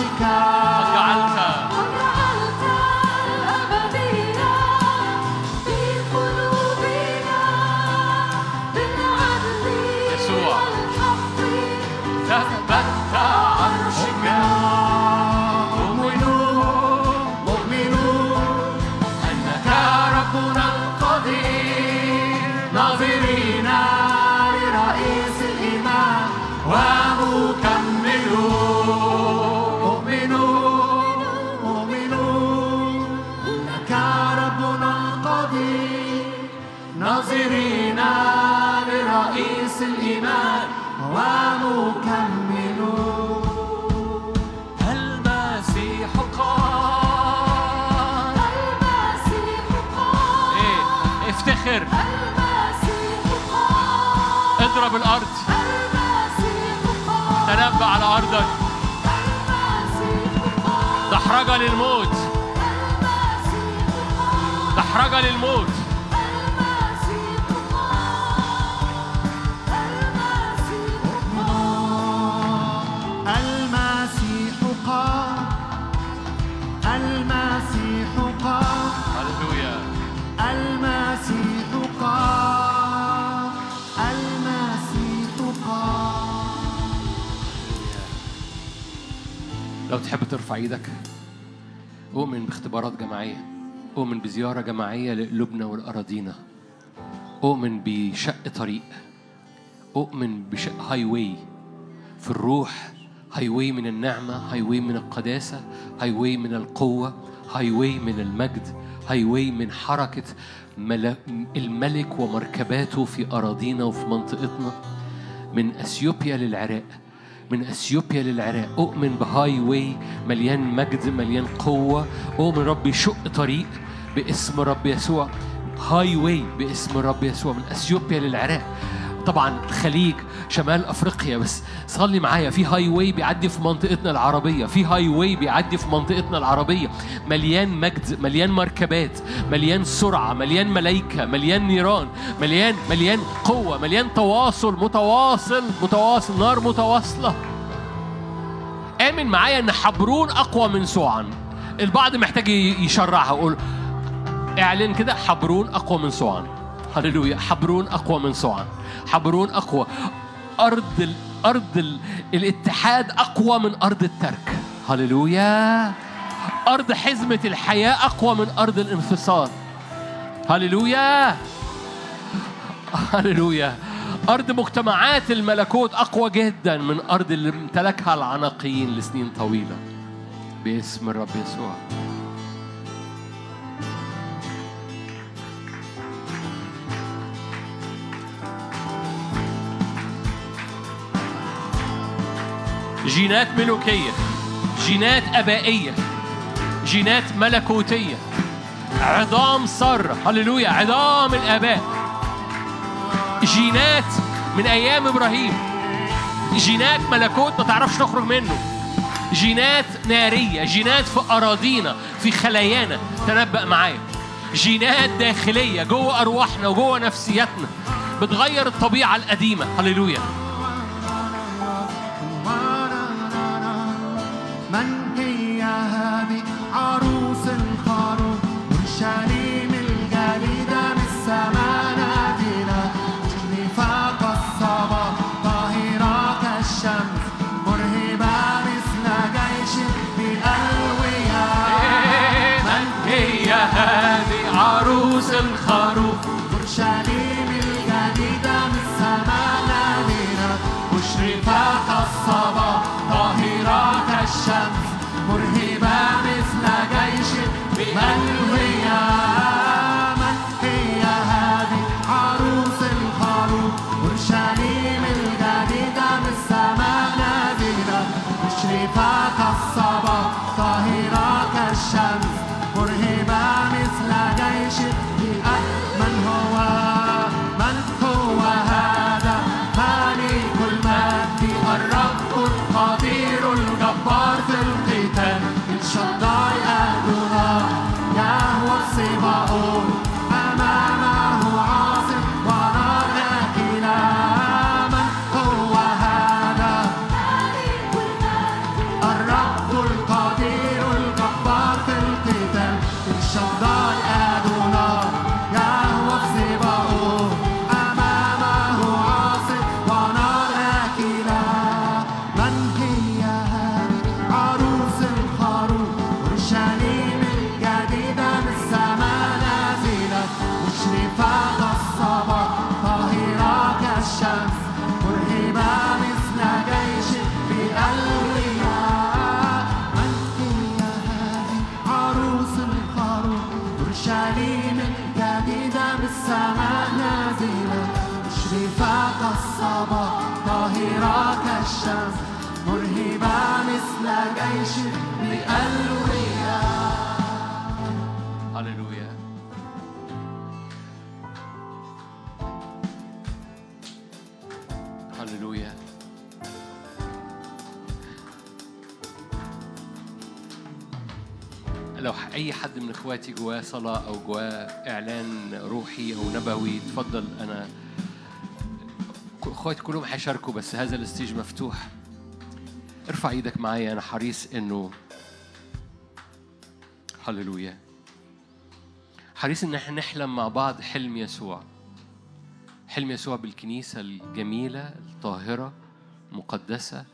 عرشك قد تنبأ على أرضك. دحرجة للموت. دحرجة للموت. لو تحب ترفع إيدك أؤمن باختبارات جماعية أؤمن بزيارة جماعية لقلوبنا ولاراضينا أؤمن بشق طريق أؤمن بشق highway في الروح highway من النعمة highway من القداسة highway من القوة highway من المجد highway من حركة مل- الملك ومركباته في أراضينا وفي منطقتنا. من أثيوبيا للعراق من اثيوبيا للعراق. أؤمن ب highway مليان مجد مليان قوة. أؤمن رب يشق طريق؟ باسم رب يسوع. highway باسم رب يسوع. من اثيوبيا للعراق. طبعا الخليج شمال أفريقيا بس صلي معايا. في highway بيعدي في منطقتنا العربية في highway بيعدي في منطقتنا العربية. مليان مجد مليان مركبات مليان سرعة مليان ملائكه مليان نيران مليان مليان قوة مليان تواصل متواصل متواصل نار متواصلة. آمن معايا إن حبرون أقوى من سوعا. البعض محتاج يشرعها. ويقول إعلن كده حبرون أقوى من سوعا. هللويا. حبرون أقوى من سوعا حبرون أقوى. أرض ال... أرض ال... الاتحاد أقوى من أرض الترك. هللويا. أرض حزمة الحياة أقوى من أرض الانفصال. هللويا. هللويا. أرض مجتمعات الملكوت أقوى جدا من أرض اللي امتلكها العناقيين لسنين طويلة. باسم الرب يسوع. جينات ملوكية جينات أبائية جينات ملكوتية. عظام سارة هللويا عظام الآباء. جينات من أيام إبراهيم. جينات ملكوت ما تعرفش تخرج منه. جينات نارية جينات في أراضينا في خلايانا. تنبأ معايا. جينات داخلية جوه أرواحنا وجوه نفسياتنا. بتغير الطبيعة القديمة. هللويا. من أي حد من إخواتي جواه صلاة أو جواه إعلان روحي أو نبوي اتفضل. أنا إخواتي كلهم هيشاركوا بس هذا الاستيج مفتوح. ارفع إيدك معايا أنا حريص إنه هللويا. حريص إن إحنا نحلم مع بعض حلم يسوع. حلم يسوع بالكنيسة الجميلة الطاهرة المقدسة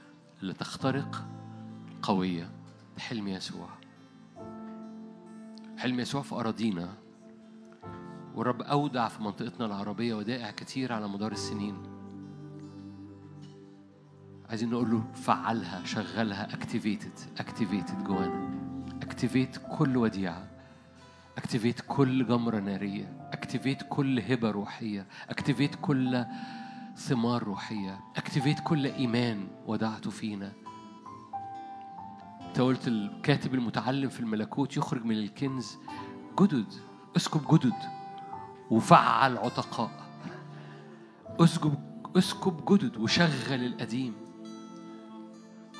اللي تخترق القوية حلم يسوع. حلم يسوع في أراضينا. والرب أودع في منطقتنا العربية ودائع كتير على مدار السنين. عايزين نقول له فعلها شغلها activated activated جوانا. activate كل وديعة. activate كل جمرة نارية. activate كل هبة روحية. activate كل ثمار روحية. activate كل إيمان ودعته فينا. انت قلت الكاتب المتعلم في الملكوت يخرج من الكنز جدد. اسكب جدد وفعل عتقاء. اسكب اسكب جدد وشغل القديم.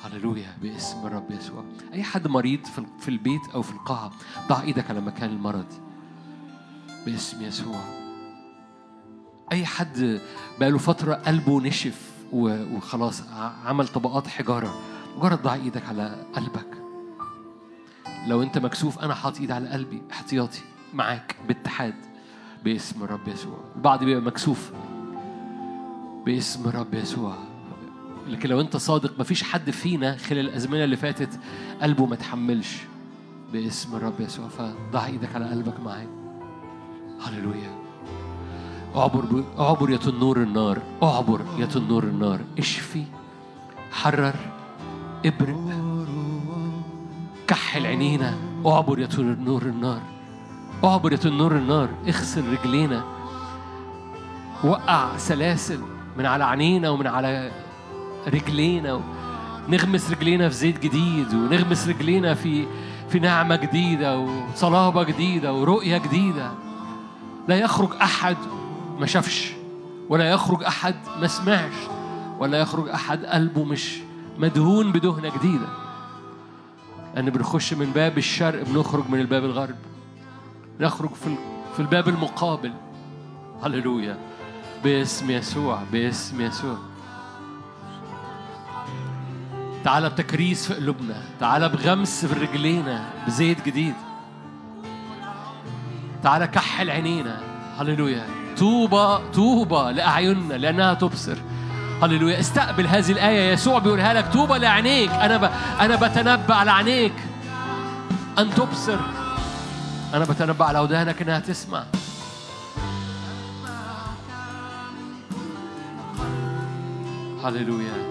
هللويا باسم الرب يسوع. أي حد مريض في البيت أو في القاعة ضع إيدك على مكان المرض. باسم يسوع. أي حد بقاله فترة قلبه نشف وخلاص عمل طبقات حجارة. مجرد ضع إيدك على قلبك. لو أنت مكسوف أنا حاطط إيدي على قلبي احتياطي معاك باتحاد باسم الرب يسوع. البعض بيبقى مكسوف باسم الرب يسوع. لكن لو أنت صادق مفيش حد فينا خلال الأزمنة اللي فاتت قلبه ما تحملش باسم الرب يسوع. فضع إيدك على قلبك معايا. هللويا. اعبر ب... اعبر يا تنور النار. اعبر يا تنور النار. اشفي حرر ابرق. كحل عينينا. اعبر يا تنور النار. اعبر يا تنور النار. اغسل رجلينا. وقع سلاسل من على عينينا ومن على رجلينا. نغمس رجلينا في زيت جديد. ونغمس رجلينا في في نعمة جديدة وصلابة جديدة ورؤية جديدة. لا يخرج أحد ما شافش. ولا يخرج أحد ما سمعش. ولا يخرج أحد قلبه مش مدهون بدهنة جديدة. أن بنخش من باب الشرق بنخرج من الباب الغرب. نخرج في ال- في الباب المقابل. هللويا. باسم يسوع باسم يسوع. تعالى بتكريس في قلوبنا. تعالى بغمس في رجلينا بزيت جديد. تعالى كحل عينينا. هللويا. طوبى طوبى لأعيننا لأنها تبصر. هللويا. استقبل هذه الآية يسوع بيقولها لك. طوبى لعينيك أنا ب... أنا بتنبأ على عينيك. أن تبصر. أنا بتنبأ على ودانك إنها تسمع. هللويا.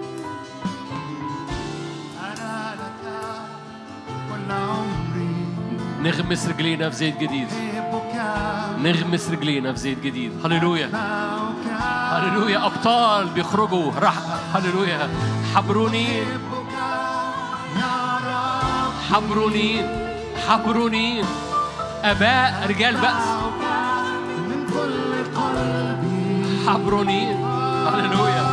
نغمس رجلينا في زيت جديد. نغمس رجلينا في زيت جديد. هللويا. هللويا. أبطال بيخرجوا. راح. هللويا. حبرونين حبرونين حبرونين أباء رجال بأس. حبرونين هللويا.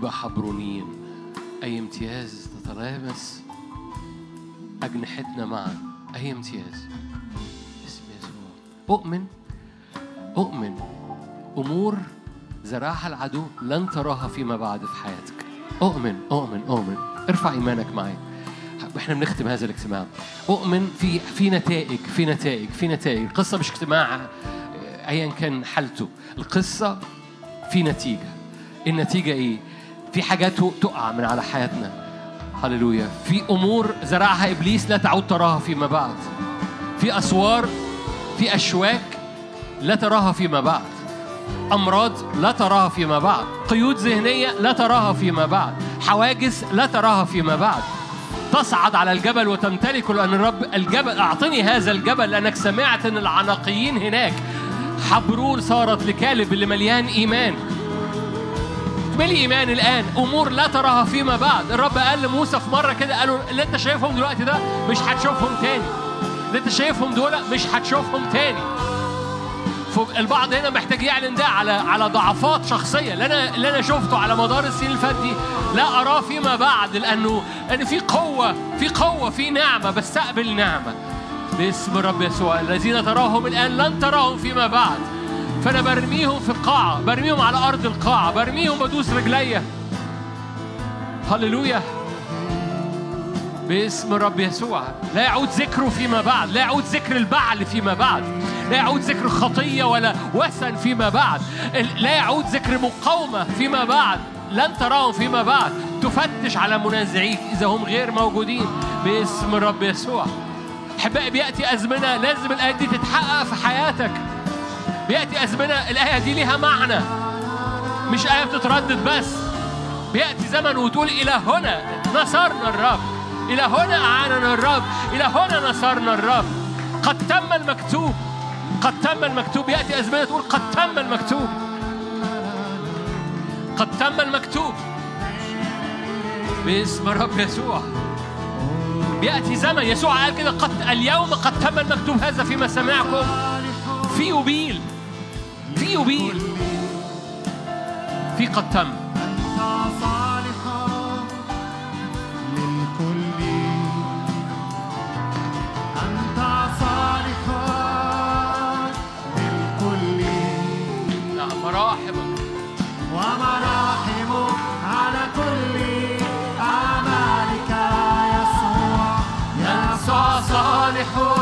نبقى حبرونيين أي امتياز تتلامس؟ أجنحتنا معا. أي امتياز. باسم يسوع أؤمن أؤمن أمور زرعها العدو لن تراها فيما بعد في حياتك. أؤمن أؤمن أؤمن ارفع إيمانك معي. إحنا بنختم هذا الاجتماع. أؤمن في في نتائج في نتائج في نتائج. القصة مش اجتماع أيا كان حالته. القصة في نتيجة. النتيجة إيه؟ في حاجات تقع من على حياتنا. هللويا. في أمور زرعها إبليس لا تعود تراها فيما بعد. في أسوار في أشواك لا تراها فيما بعد. أمراض لا تراها فيما بعد. قيود ذهنية لا تراها فيما بعد. حواجز لا تراها فيما بعد. تصعد على الجبل وتمتلك لأن الرب الجبل أعطني هذا الجبل لأنك سمعت أن العناقيين هناك. حبرون صارت لكالب اللي مليان إيمان. ملي إيمان الآن أمور لا تراها فيما بعد. الرب قال لموسى في مرة كده قالوا اللي أنت شايفهم دلوقتي ده مش هتشوفهم تاني. اللي أنت شايفهم دول مش هتشوفهم تاني. البعض هنا محتاج يعلن ده على على ضعفات شخصية. اللي أنا اللي أنا شفته على مدار السنين اللي دي لا أراه فيما بعد لأنه لأن في قوة في قوة في نعمة بستقبل نعمة. باسم الرب يسوع. الذين تراهم الآن لن تراهم فيما بعد. فأنا برميهم في القاعة برميهم على أرض القاعة برميهم بدوس رجليا. هللويا. باسم الرب يسوع. لا يعود ذكره فيما بعد لا يعود ذكر البعل فيما بعد لا يعود ذكر خطية ولا وثن فيما بعد لا يعود ذكر مقاومة فيما بعد لن تراهم فيما بعد. تفتش على منازعيك إذا هم غير موجودين. باسم الرب يسوع. أحبائي بيأتي أزمنة لازم الآية دي تتحقق في حياتك. بيأتي أزمنة الآية دي ليها معنى. مش آية بتتردد بس. بيأتي زمن وتقول إلى هنا نصرنا الرب. إلى هنا أعاننا الرب. إلى هنا نصرنا الرب. قد تم المكتوب. قد تم المكتوب. يأتي أزمنة تقول قد تم المكتوب. قد تم المكتوب. باسم الرب يسوع. بيأتي زمن. يسوع قال كده قد اليوم قد تم المكتوب. هذا فيما سمعكم. في يوبيل تأتي به في قد تم أنت للكل أنت للكل مراحمك ومراحمك على كل يسوع يسوع صالح.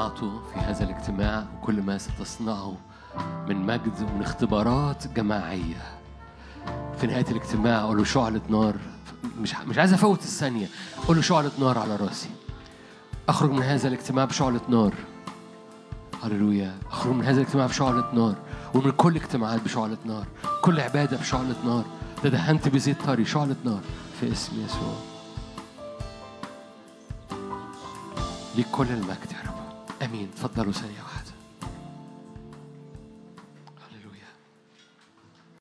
صنعته في هذا الاجتماع وكل ما ستصنعه من مجد ومن اختبارات جماعية. في نهاية الاجتماع أقول له شعلة نار مش مش عايز أفوت الثانية. أقول له شعلة نار على رأسي؟ أخرج من هذا الاجتماع بشعلة نار هللويا. أخرج من هذا الاجتماع بشعلة نار ومن كل اجتماعات بشعلة نار كل عبادة بشعلة نار تدهنت بزيت طري. شعلة نار في اسم يسوع. ليك كل المجد يا رب. آمين. تفضلوا ثانية واحدة.